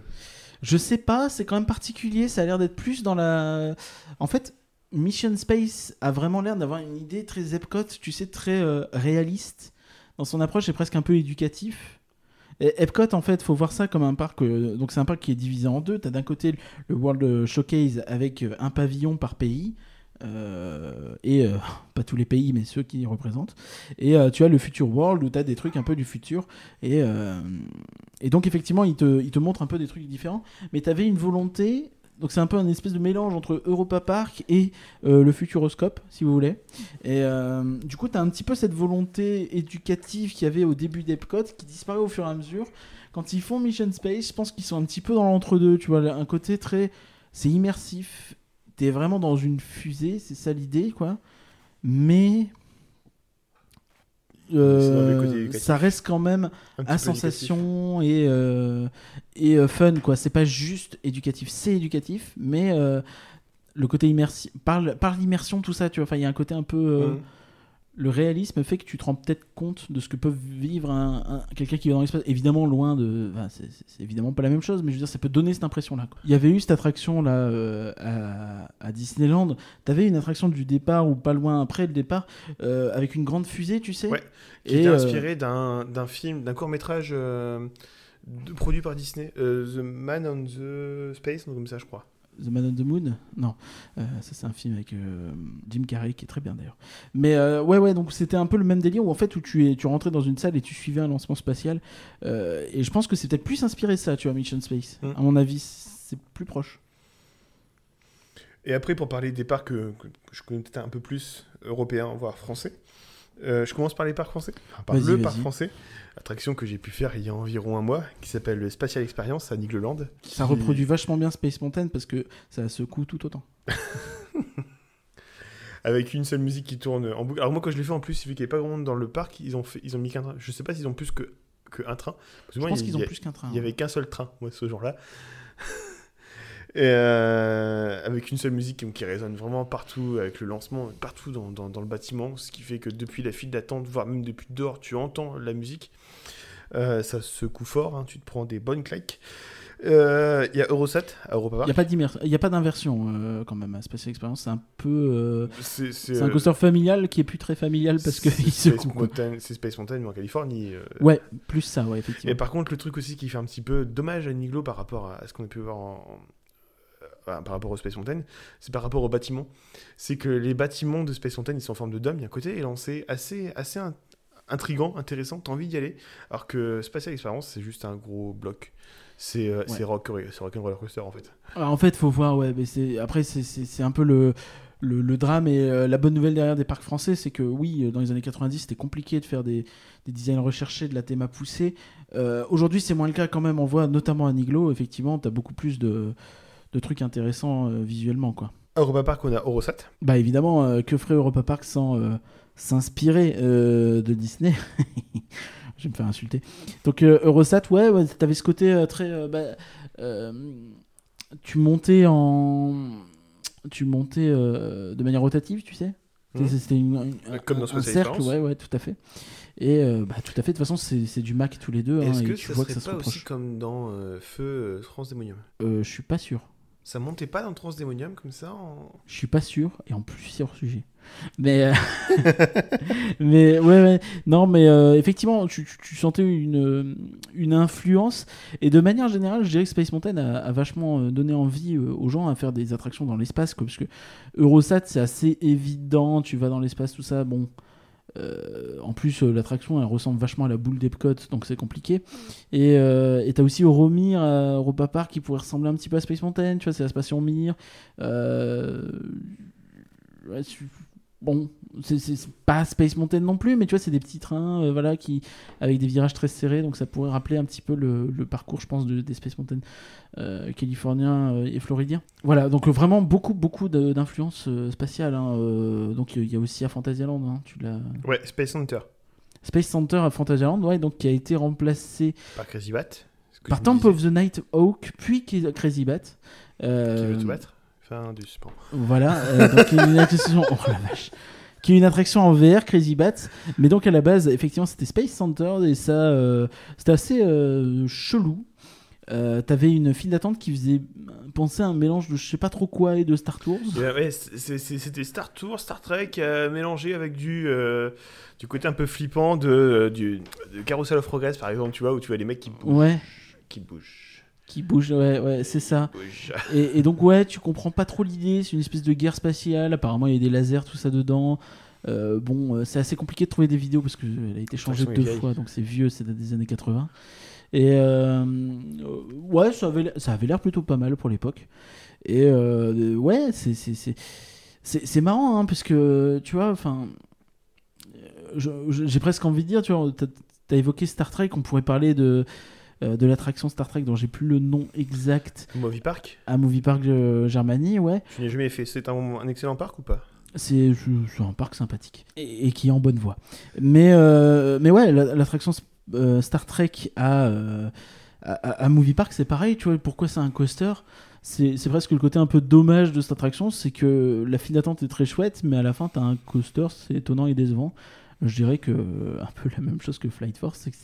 Je sais pas, c'est quand même particulier, ça a l'air d'être plus dans la... En fait, Mission Space a vraiment l'air d'avoir une idée très Epcot, tu sais, très euh, réaliste. Dans son approche, c'est presque un peu éducatif. Epcot, en fait, faut voir ça comme un parc. euh, donc, c'est un parc qui est divisé en deux. Tu as d'un côté le World Showcase avec euh, un pavillon par pays. euh, et (laughs) pas tous les pays, mais ceux qui y représentent. Et tu as le Future World où tu as des trucs un peu du futur. Et, donc, effectivement, te, il te montre un peu des trucs différents. Mais tu avais une volonté. Donc, c'est un peu un espèce de mélange entre Europa Park et euh, le Futuroscope, si vous voulez. Et euh, du coup, tu as un petit peu cette volonté éducative qu'il y avait au début d'Epcot qui disparaît au fur et à mesure. Quand ils font Mission Space, je pense qu'ils sont un petit peu dans l'entre-deux. Tu vois, un côté très. C'est immersif. T'es vraiment dans une fusée, c'est ça l'idée, quoi. Mais. Euh, ça reste quand même à sensation et, euh, et euh, fun quoi. C'est pas juste éducatif. C'est éducatif mais le côté immersif par, par l'immersion tout ça tu vois. Enfin il y a un côté un peu éducatif. Le réalisme fait que tu te rends peut-être compte de ce que peut vivre un, un- quelqu'un qui va dans l'espace évidemment loin de enfin, c'est, c'est- c'est évidemment pas la même chose mais je veux dire ça peut donner cette impression là il y avait eu cette attraction là euh, à, à Disneyland. T'avais une attraction du départ ou pas loin après le départ euh, avec une grande fusée tu sais? Ouais, Qui Et, était euh, inspiré d'un d'un film, d'un court métrage produit par Disney, euh, The Man on the Space, donc comme ça je crois. The Man on the Moon Non, Euh, ça c'est un film avec euh, Jim Carrey qui est très bien d'ailleurs. Mais euh, ouais, ouais, donc c'était un peu le même délire où en fait où tu, es, tu rentrais dans une salle et tu suivais un lancement spatial. Et je pense que c'est peut-être plus inspiré de ça, tu vois, Mission Space. Mm. À mon avis, c'est plus proche. Et après, pour parler des parcs que, que je connais peut-être un peu plus européens, voire français, euh, je commence par les parcs français. Enfin, par le parc français, attraction que j'ai pu faire il y a environ un mois, qui s'appelle le Spatial Experience à Nigloland. Ça qui- reproduit vachement bien Space Mountain parce que ça secoue tout autant. (laughs) Avec une seule musique qui tourne en boucle. Alors moi, quand je l'ai fait en plus, vu qu'il n'y avait pas grand monde dans le parc, ils ont, fait, ils ont mis qu'un train. Je sais pas s'ils ont plus que, que un train. Parce Je moi, pense qu'ils ont a- plus qu'un train. Il y avait qu'un seul train, moi, ce jour-là. (laughs) Et euh, avec une seule musique qui, résonne vraiment partout, avec le lancement partout dans, dans- dans le bâtiment, ce qui fait que depuis la file d'attente, voire même depuis dehors, tu entends la musique. Euh, ça secoue fort, hein, tu te prends des bonnes claques. Euh, Il y a Eurosat à Europa Il n'y a pas d'immer- il y a pas d'inversion euh, quand même à Space Experience. C'est un peu. euh, C'est un euh, coaster familial qui est plus très familial parce. Mountain- C'est Space Mountain, mais en Californie. euh, Ouais, plus ça, ouais, Et effectivement. par contre, le truc aussi qui fait un petit peu dommage à Niglo par rapport à ce qu'on a pu voir en- euh, par rapport au Space Mountain, c'est par rapport aux bâtiments. C'est que les bâtiments de Space Mountain, ils sont en forme de dôme. Il y a un côté élancé assez, assez in- intrigant, intéressant. T'as envie d'y aller. Alors que Spatial Experience, c'est juste un gros bloc. C'est euh, c'est rock, c'est rock and roller coaster en fait. Alors, en fait, faut voir, ouais, mais c'est après c'est- c'est c'est un peu le, le, le drame et euh, la bonne nouvelle derrière des parcs français, c'est que oui, euh, dans les années 90, c'était compliqué de faire des, des designs recherchés, de la théma poussée. Euh, Aujourd'hui, c'est moins le cas quand même. On voit notamment à Niglo, effectivement, tu as beaucoup plus de, de trucs intéressants euh, visuellement, quoi. Europa Park, on a Eurosat. Bah évidemment, euh, que ferait Europa Park sans euh, s'inspirer de Disney? (laughs) Je vais me faire insulter. Donc Eurosat, ouais, ouais t'avais ce côté très... bah, tu montais en... Tu montais euh, de manière rotative, tu sais? Mhm. C'était une- une- Comme dans un, cercle, ouais, ouais, tout à fait. Et euh, bah, tout à fait, de toute façon, c'est du Mac tous les deux. hein, Est-ce et que tu ça vois serait que ça se pas aussi reproche. comme dans euh, Feu Transdémonium je suis pas sûr. Ça montait pas dans Transdémonium comme ça. Je suis pas sûr, et en plus c'est hors sujet. Mais, euh, (laughs) mais ouais, ouais, non, mais euh, effectivement, tu, tu- sentais une, une influence, et de manière générale, je dirais que Space Mountain a, vachement euh, donné envie aux gens à faire des attractions dans l'espace, parce que Eurosat c'est assez évident, tu vas dans l'espace, tout ça, bon. Euh, en plus, euh, l'attraction elle ressemble vachement à la boule d'Epcot, donc c'est compliqué. Et euh, t'as aussi Euromir à Europa Park qui pourrait ressembler un petit peu à Space Mountain, tu vois, c'est la station Mir. Ouais, bon, c'est pas Space Mountain non plus, mais tu vois, c'est des petits trains, euh, voilà, qui avec des virages très serrés, donc ça pourrait rappeler un petit peu le, le parcours, je pense, de, des Space Mountain euh, californiens euh, et floridiens. Voilà, donc euh, vraiment beaucoup, beaucoup de- d'influence euh, spatiale. hein, donc il y a aussi à Fantasyland, hein, tu l'as. Ouais, Space Center Space Center à Fantasyland, ouais, donc qui a été remplacé par Crazy Bat. par Temple of the Night Hawk, puis Crazy Bat. Qui veut te battre Fin du bon. Voilà, euh, donc il y a une attraction. (laughs) Oh la vache. Qui est une attraction en VR, Crazy Bats. Mais donc à la base, effectivement, c'était Space Center et ça, euh, c'était assez euh, chelou. Euh, T'avais une file d'attente qui faisait penser à un mélange de je sais pas trop quoi et de Star Tours. Ouais, C'était Star Tour, Star Trek euh, mélangé avec du, euh, du côté un peu flippant de, euh, du, de Carousel of Progress par exemple, tu vois, où tu vois les mecs qui bougent. Ouais, Qui bougent. Qui bouge, ouais, ouais, c'est ça. Et, et donc ouais, tu comprends pas trop l'idée. C'est une espèce de guerre spatiale. Apparemment, il y a des lasers, tout ça dedans. Euh, bon, euh, c'est assez compliqué de trouver des vidéos parce qu'elle a été changée deux vieille. fois, donc c'est vieux, c'est des années 80. Et euh, ouais, ça avait, ça avait l'air plutôt pas mal pour l'époque. Et ouais, c'est marrant hein, parce que tu vois, enfin, j'ai presque envie de dire, tu vois, t'as as évoqué Star Trek, on pourrait parler de euh, de l'attraction Star Trek dont j'ai plus le nom exact Movie Park, à Movie Park euh, Germany, ouais. je n'ai jamais fait. C'est un, un excellent parc ou pas C'est un parc sympathique et, et qui est en bonne voie. Mais, euh, mais ouais, la- l'attraction euh, Star Trek à, à, à- Movie Park, c'est pareil. Tu vois, pourquoi c'est un coaster? C'est presque le côté un peu dommage de cette attraction, c'est que la file d'attente est très chouette, mais à la fin, tu as un coaster, c'est étonnant et décevant. Je dirais que euh, un peu la même chose que Flight Force, c'est que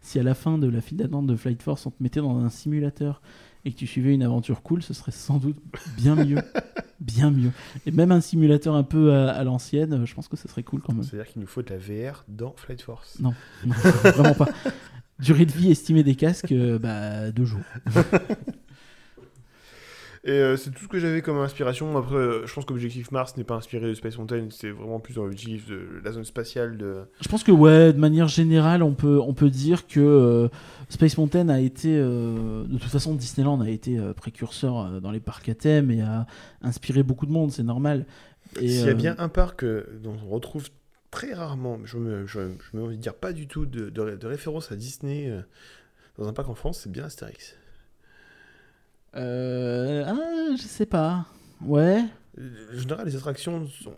si à la fin de la file d'attente de Flight Force, on te mettait dans un simulateur et que tu suivais une aventure cool, ce serait sans doute bien mieux. (laughs) bien mieux. Et même un simulateur un peu à, à l'ancienne, euh, je pense que ce serait cool quand même. C'est-à-dire qu'il nous faut de la VR dans Flight Force. Non, non, vraiment pas. Durée de vie estimée des casques, euh, bah, deux jours. (laughs) Et euh, c'est tout ce que j'avais comme inspiration. Après, euh, je pense qu'Objectif Mars n'est pas inspiré de Space Mountain, c'est vraiment plus dans l'objectif de la zone spatiale de. Je pense que ouais, de manière générale, on peut, on peut dire que euh, Space Mountain a été, de toute façon, Disneyland a été précurseur dans les parcs à thème et a inspiré beaucoup de monde, c'est normal. Et, S'il y a bien un parc dont on retrouve très rarement, je me, je, je me envie de dire pas du tout de, de, de référence à Disney dans un parc en France, c'est bien Astérix. Euh, ah, je sais pas. Ouais. Euh, En général, les attractions sont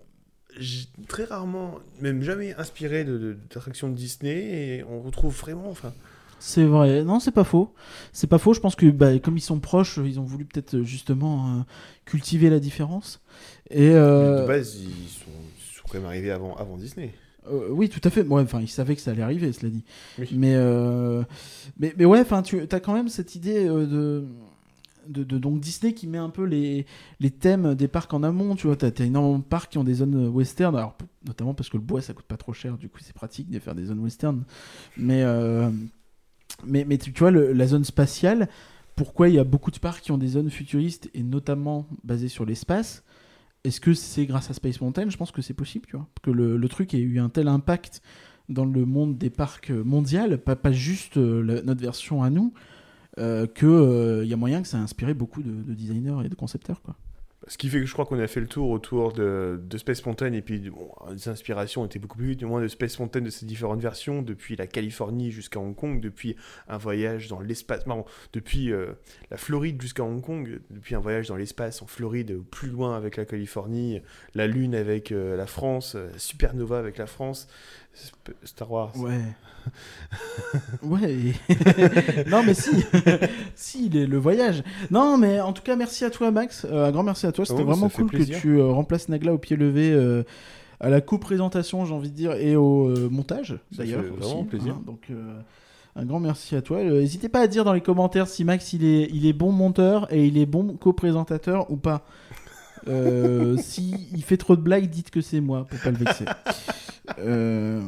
très rarement, même jamais inspirées de- de- d'attractions de, Disney et on retrouve vraiment, enfin, C'est vrai, non, c'est pas faux. C'est pas faux. Je pense que bah, comme ils sont proches, ils ont voulu peut-être euh, justement euh, cultiver la différence. Et euh, de base, ils sont, ils sont quand même arrivés avant, avant Disney. euh, oui, tout à fait. Ouais, enfin, ils savaient que ça allait arriver, cela dit. Oui. Mais, euh, mais mais ouais, enfin, tu as quand même cette idée euh, de, donc Disney qui met un peu les thèmes des parcs en amont. Tu vois, t'as as énormément de parcs qui ont des zones western. Alors notamment parce que le bois ça coûte pas trop cher. Du coup, c'est pratique de faire des zones western. Mais euh, mais, tu, vois, la zone spatiale, pourquoi il y a beaucoup de parcs qui ont des zones futuristes et notamment basées sur l'espace? Est-ce que c'est grâce à Space Mountain? Je pense que c'est possible, tu vois. Que le, truc ait eu un tel impact dans le monde des parcs mondial, pas, pas juste euh, notre version à nous, euh, que euh, y a moyen que ça a inspiré beaucoup de, de designers et de concepteurs, quoi. Ce qui fait que je crois qu'on a fait le tour autour de, Space Mountain et puis les inspirations étaient beaucoup plus du moins de Space Mountain de ses différentes versions, depuis la Californie jusqu'à Hong Kong, depuis un voyage dans l'espace, pardon, depuis euh, la Floride jusqu'à Hong Kong, depuis un voyage dans l'espace en Floride, plus loin avec la Californie, la Lune avec la France, euh, Supernova avec la France, Star Wars. Ouais. (laughs) ouais. (laughs) non, mais si. (laughs) si, il est le voyage. Non, mais en tout cas, merci à toi, Max. Euh, un grand merci à toi. C'était Oh, vraiment cool que tu euh, remplaces Nagla au pied levé. euh, à la co-présentation, j'ai envie de dire, et au montage, d'ailleurs. vraiment plaisir. hein. donc, un grand merci à toi. N'hésitez pas à dire dans les commentaires si Max il est, il est bon monteur et il est bon co-présentateur ou pas. Euh, (laughs) si il fait trop de blagues, dites que c'est moi pour pas le vexer. (laughs) Euh,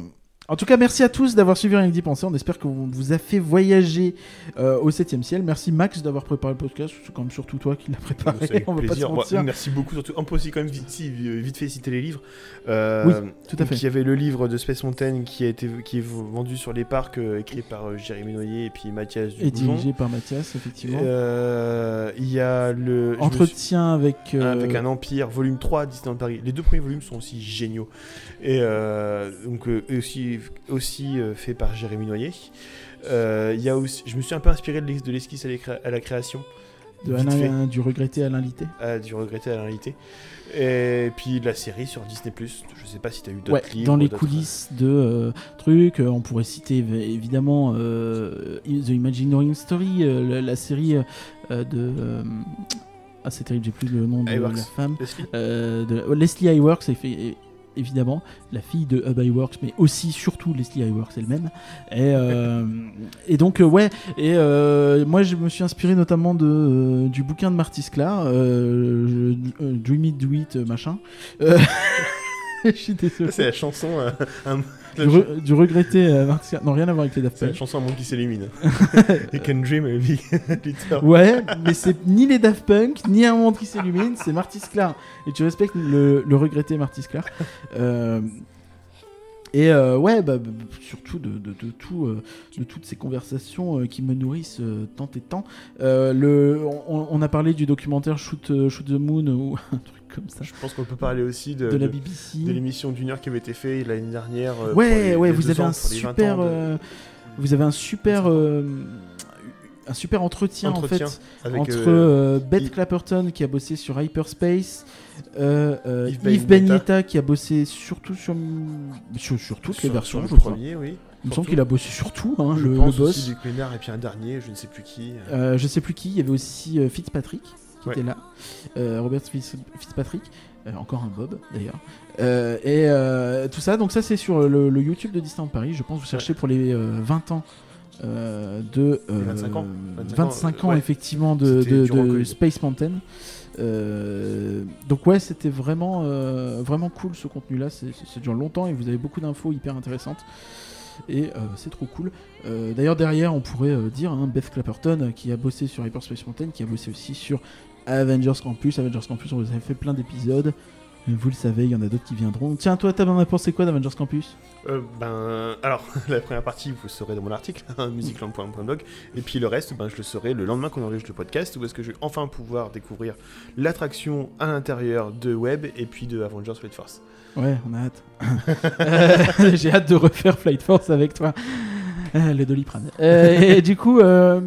En tout cas, merci à tous d'avoir suivi Rien que d'y penser. On espère qu'on vous a fait voyager euh, au 7ème ciel. Merci Max d'avoir préparé le podcast. C'est quand même surtout toi qui l'as préparé. Avec (laughs) On va pas se plaisir. Ouais, merci beaucoup. Surtout, on peut aussi quand même vite, vite fait citer les livres. Euh, Tout à fait. Il y avait le livre de Space Mountain qui a été qui est vendu sur les parcs, euh, écrit par euh, Jérémy Noyer et puis Mathias Et dirigé par Mathias, effectivement. Euh, Il y a le suis- Entretien avec. euh, avec un empire, volume 3, Disneyland Paris. Les deux premiers volumes sont aussi géniaux. Et euh, donc euh, aussi, aussi euh, fait par Jérémy Noyer. Y a aussi, je me suis un peu inspiré de l'es- de l'esquisse à, la création, de fait. Alain, du regretté Alain Litté. à, du regretté réalité. Et puis la série sur Disney+. Je sais pas si tu as eu d'autres Ouais, livres. dans les coulisses de euh, trucs, on pourrait citer évi- évidemment euh, The Imagineering Story, euh, la, la série de. ah, c'est terrible, j'ai plus le nom de Iwerks. la femme. Leslie de, oh, Leslie Iwerks, é- évidemment, la fille de Hub Iwerks, mais aussi, surtout, Leslie Iwerks elle-même. Et, euh, (laughs) et donc, euh, ouais, et euh, moi, je me suis inspiré notamment de, du bouquin de Marty Sklar, je- Dream It, Do It, machin. (laughs) (laughs) Je suis désolé. C'est la chanson, euh, (laughs) un- Du, re- du regretté euh. Non, rien à voir avec les Daft c'est la Punk. chanson Un monde qui s'illumine. (laughs) You can dream a big little. Ouais, mais c'est ni les Daft Punk, ni un monde qui s'illumine, c'est Marty Sklar. Et tu respectes le, le regretté Marty Sklar. Euh, et euh, ouais, bah, bah, surtout de, de, de tout, euh, de toutes ces conversations euh, qui me nourrissent euh, tant et tant. Euh, le, on, on a parlé du documentaire Shoot, euh, Shoot the Moon ou un truc comme ça. Je pense qu'on peut parler aussi de, De la de- BBC. de l'émission d'une heure qui avait été faite l'année dernière. euh, Ouais, les- ouais, les vous avez ans, un pour les 20 super, vous avez un super, un super entretien, entretien en fait avec, entre euh, euh, Beth Yves- Clapperton qui a bossé sur Hyperspace, euh, euh, Yves Yves. Bagnetta qui a bossé surtout sur, sur, sur toutes les sur- versions, sur je crois. premier, oui. Il me semble qu'il a bossé sur tout, hein, je le, pense le aussi boss. Luc Ménard et puis un dernier, je ne sais plus qui. je sais plus qui, il y avait aussi Fitzpatrick qui Ouais. était là, euh, Robert Fitz- Fitzpatrick, euh, encore un Bob d'ailleurs, Euh, et tout ça. Donc ça c'est sur le, le YouTube de Disneyland Paris. Je pense que vous cherchez pour les euh, 20 ans. euh, de euh, 25 ans. 25 25 ans, ans, ouais. effectivement de. Space Mountain. Euh, donc ouais, c'était vraiment vraiment cool ce contenu-là. C'est dure longtemps et vous avez beaucoup d'infos hyper intéressantes. Et c'est trop cool. D'ailleurs, derrière, on pourrait dire hein, Beth Clapperton qui a bossé sur Hyperspace Mountain, qui a bossé aussi sur Avengers Campus. Avengers Campus, on vous avait fait plein d'épisodes. Vous le savez, il y en a d'autres qui viendront. Tiens, toi, t'as bien pensé quoi d'Avengers Campus Euh, ben, alors, (laughs) la première partie, vous le saurez dans mon article, (laughs) hein, musicland.blog, et puis le reste, ben, je le saurai le lendemain qu'on enregistre le podcast, où est-ce que je vais enfin pouvoir découvrir l'attraction à l'intérieur de Web et puis de Avengers Flight Force. Ouais, on a hâte. Euh, (laughs) J'ai hâte de refaire Flight Force avec toi. Euh, le doliprane. Euh, et du coup, euh,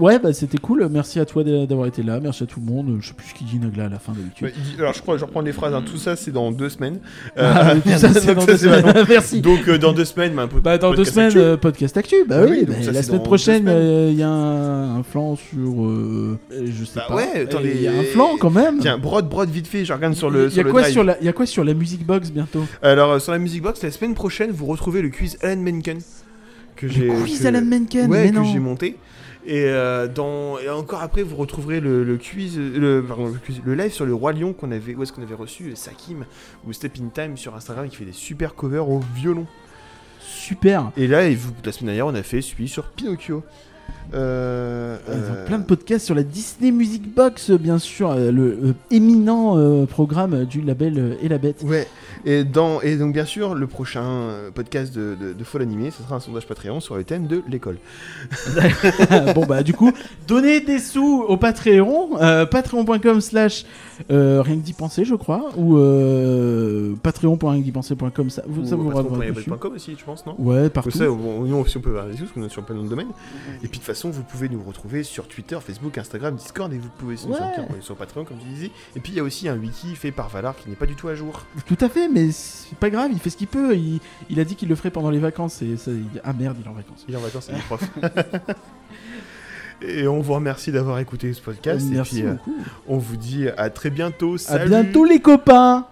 ouais, bah, c'était cool. Merci à toi d'a- d'avoir été là. Merci à tout le monde. Je sais plus ce qu'il dit Nagla à la fin d'habitude. Alors, je crois, je reprends les phrases, hein, tout ça, c'est dans deux semaines. Ah, (laughs) tout ça, c'est donc dans deux semaines. Merci. Donc, dans deux semaines, peu. Bah, dans deux semaines, actu. podcast actu. Bah, Bah oui, oui, donc bah, ça, la semaine prochaine, il y a un, un flanc sur. je sais Bah pas. ouais, attendez, Il y a un flanc quand même. Tiens, brode, brode, vite fait, je regarde sur Il le, y, sur a le quoi drive. sur la, il y a quoi sur la Music Box bientôt? Alors, euh, sur la Music Box, la semaine prochaine, vous retrouvez le quiz Alan Menken. Que j'ai. Le quiz que- Alan Menken, Ouais, mais que non. j'ai monté. Et, euh, dans... et encore après, vous retrouverez le, le quiz, le, pardon, le quiz- le live sur le Roi Lion qu'on avait, où est-ce qu'on avait reçu Sakim ou Step in Time sur Instagram qui fait des super covers au violon. Super. Et là, et vous- la semaine dernière, on a fait celui sur Pinocchio. Euh, Ils ont euh, plein de podcasts sur la Disney Music Box, bien sûr, le éminent programme du label Et la Bête. Ouais. Et, dans, et donc, bien sûr, le prochain euh, podcast de, de, de Fall Animé, ce sera un sondage Patreon sur le thème de l'école. (laughs) bon bah du coup, donnez des sous au Patreon, euh, patreon.com slash euh, rien que d'y penser je crois, ou euh, patreon.rienquedipenser.com, ça, vous, ça vous patreon.com aussi, tu penses, non? Ouais, Comme partout. ça, on, nous aussi, on peut avoir des sous, parce qu'on est sur plein de domaines. Et puis, de toute façon, vous pouvez nous retrouver sur Twitter, Facebook, Instagram, Discord, et vous pouvez aussi nous Ouais. soutenir sur Patreon, comme tu disais. Et puis, il y a aussi un wiki fait par Valar qui n'est pas du tout à jour. Tout à fait, mais c'est pas grave, il fait ce qu'il peut. Il, il a dit qu'il le ferait pendant les vacances et ça, il- ah merde, il est en vacances. Il est en vacances, il est prof. (laughs) Et on vous remercie d'avoir écouté ce podcast. Merci et puis, euh, beaucoup. on vous dit à très bientôt. À Salut bientôt les copains.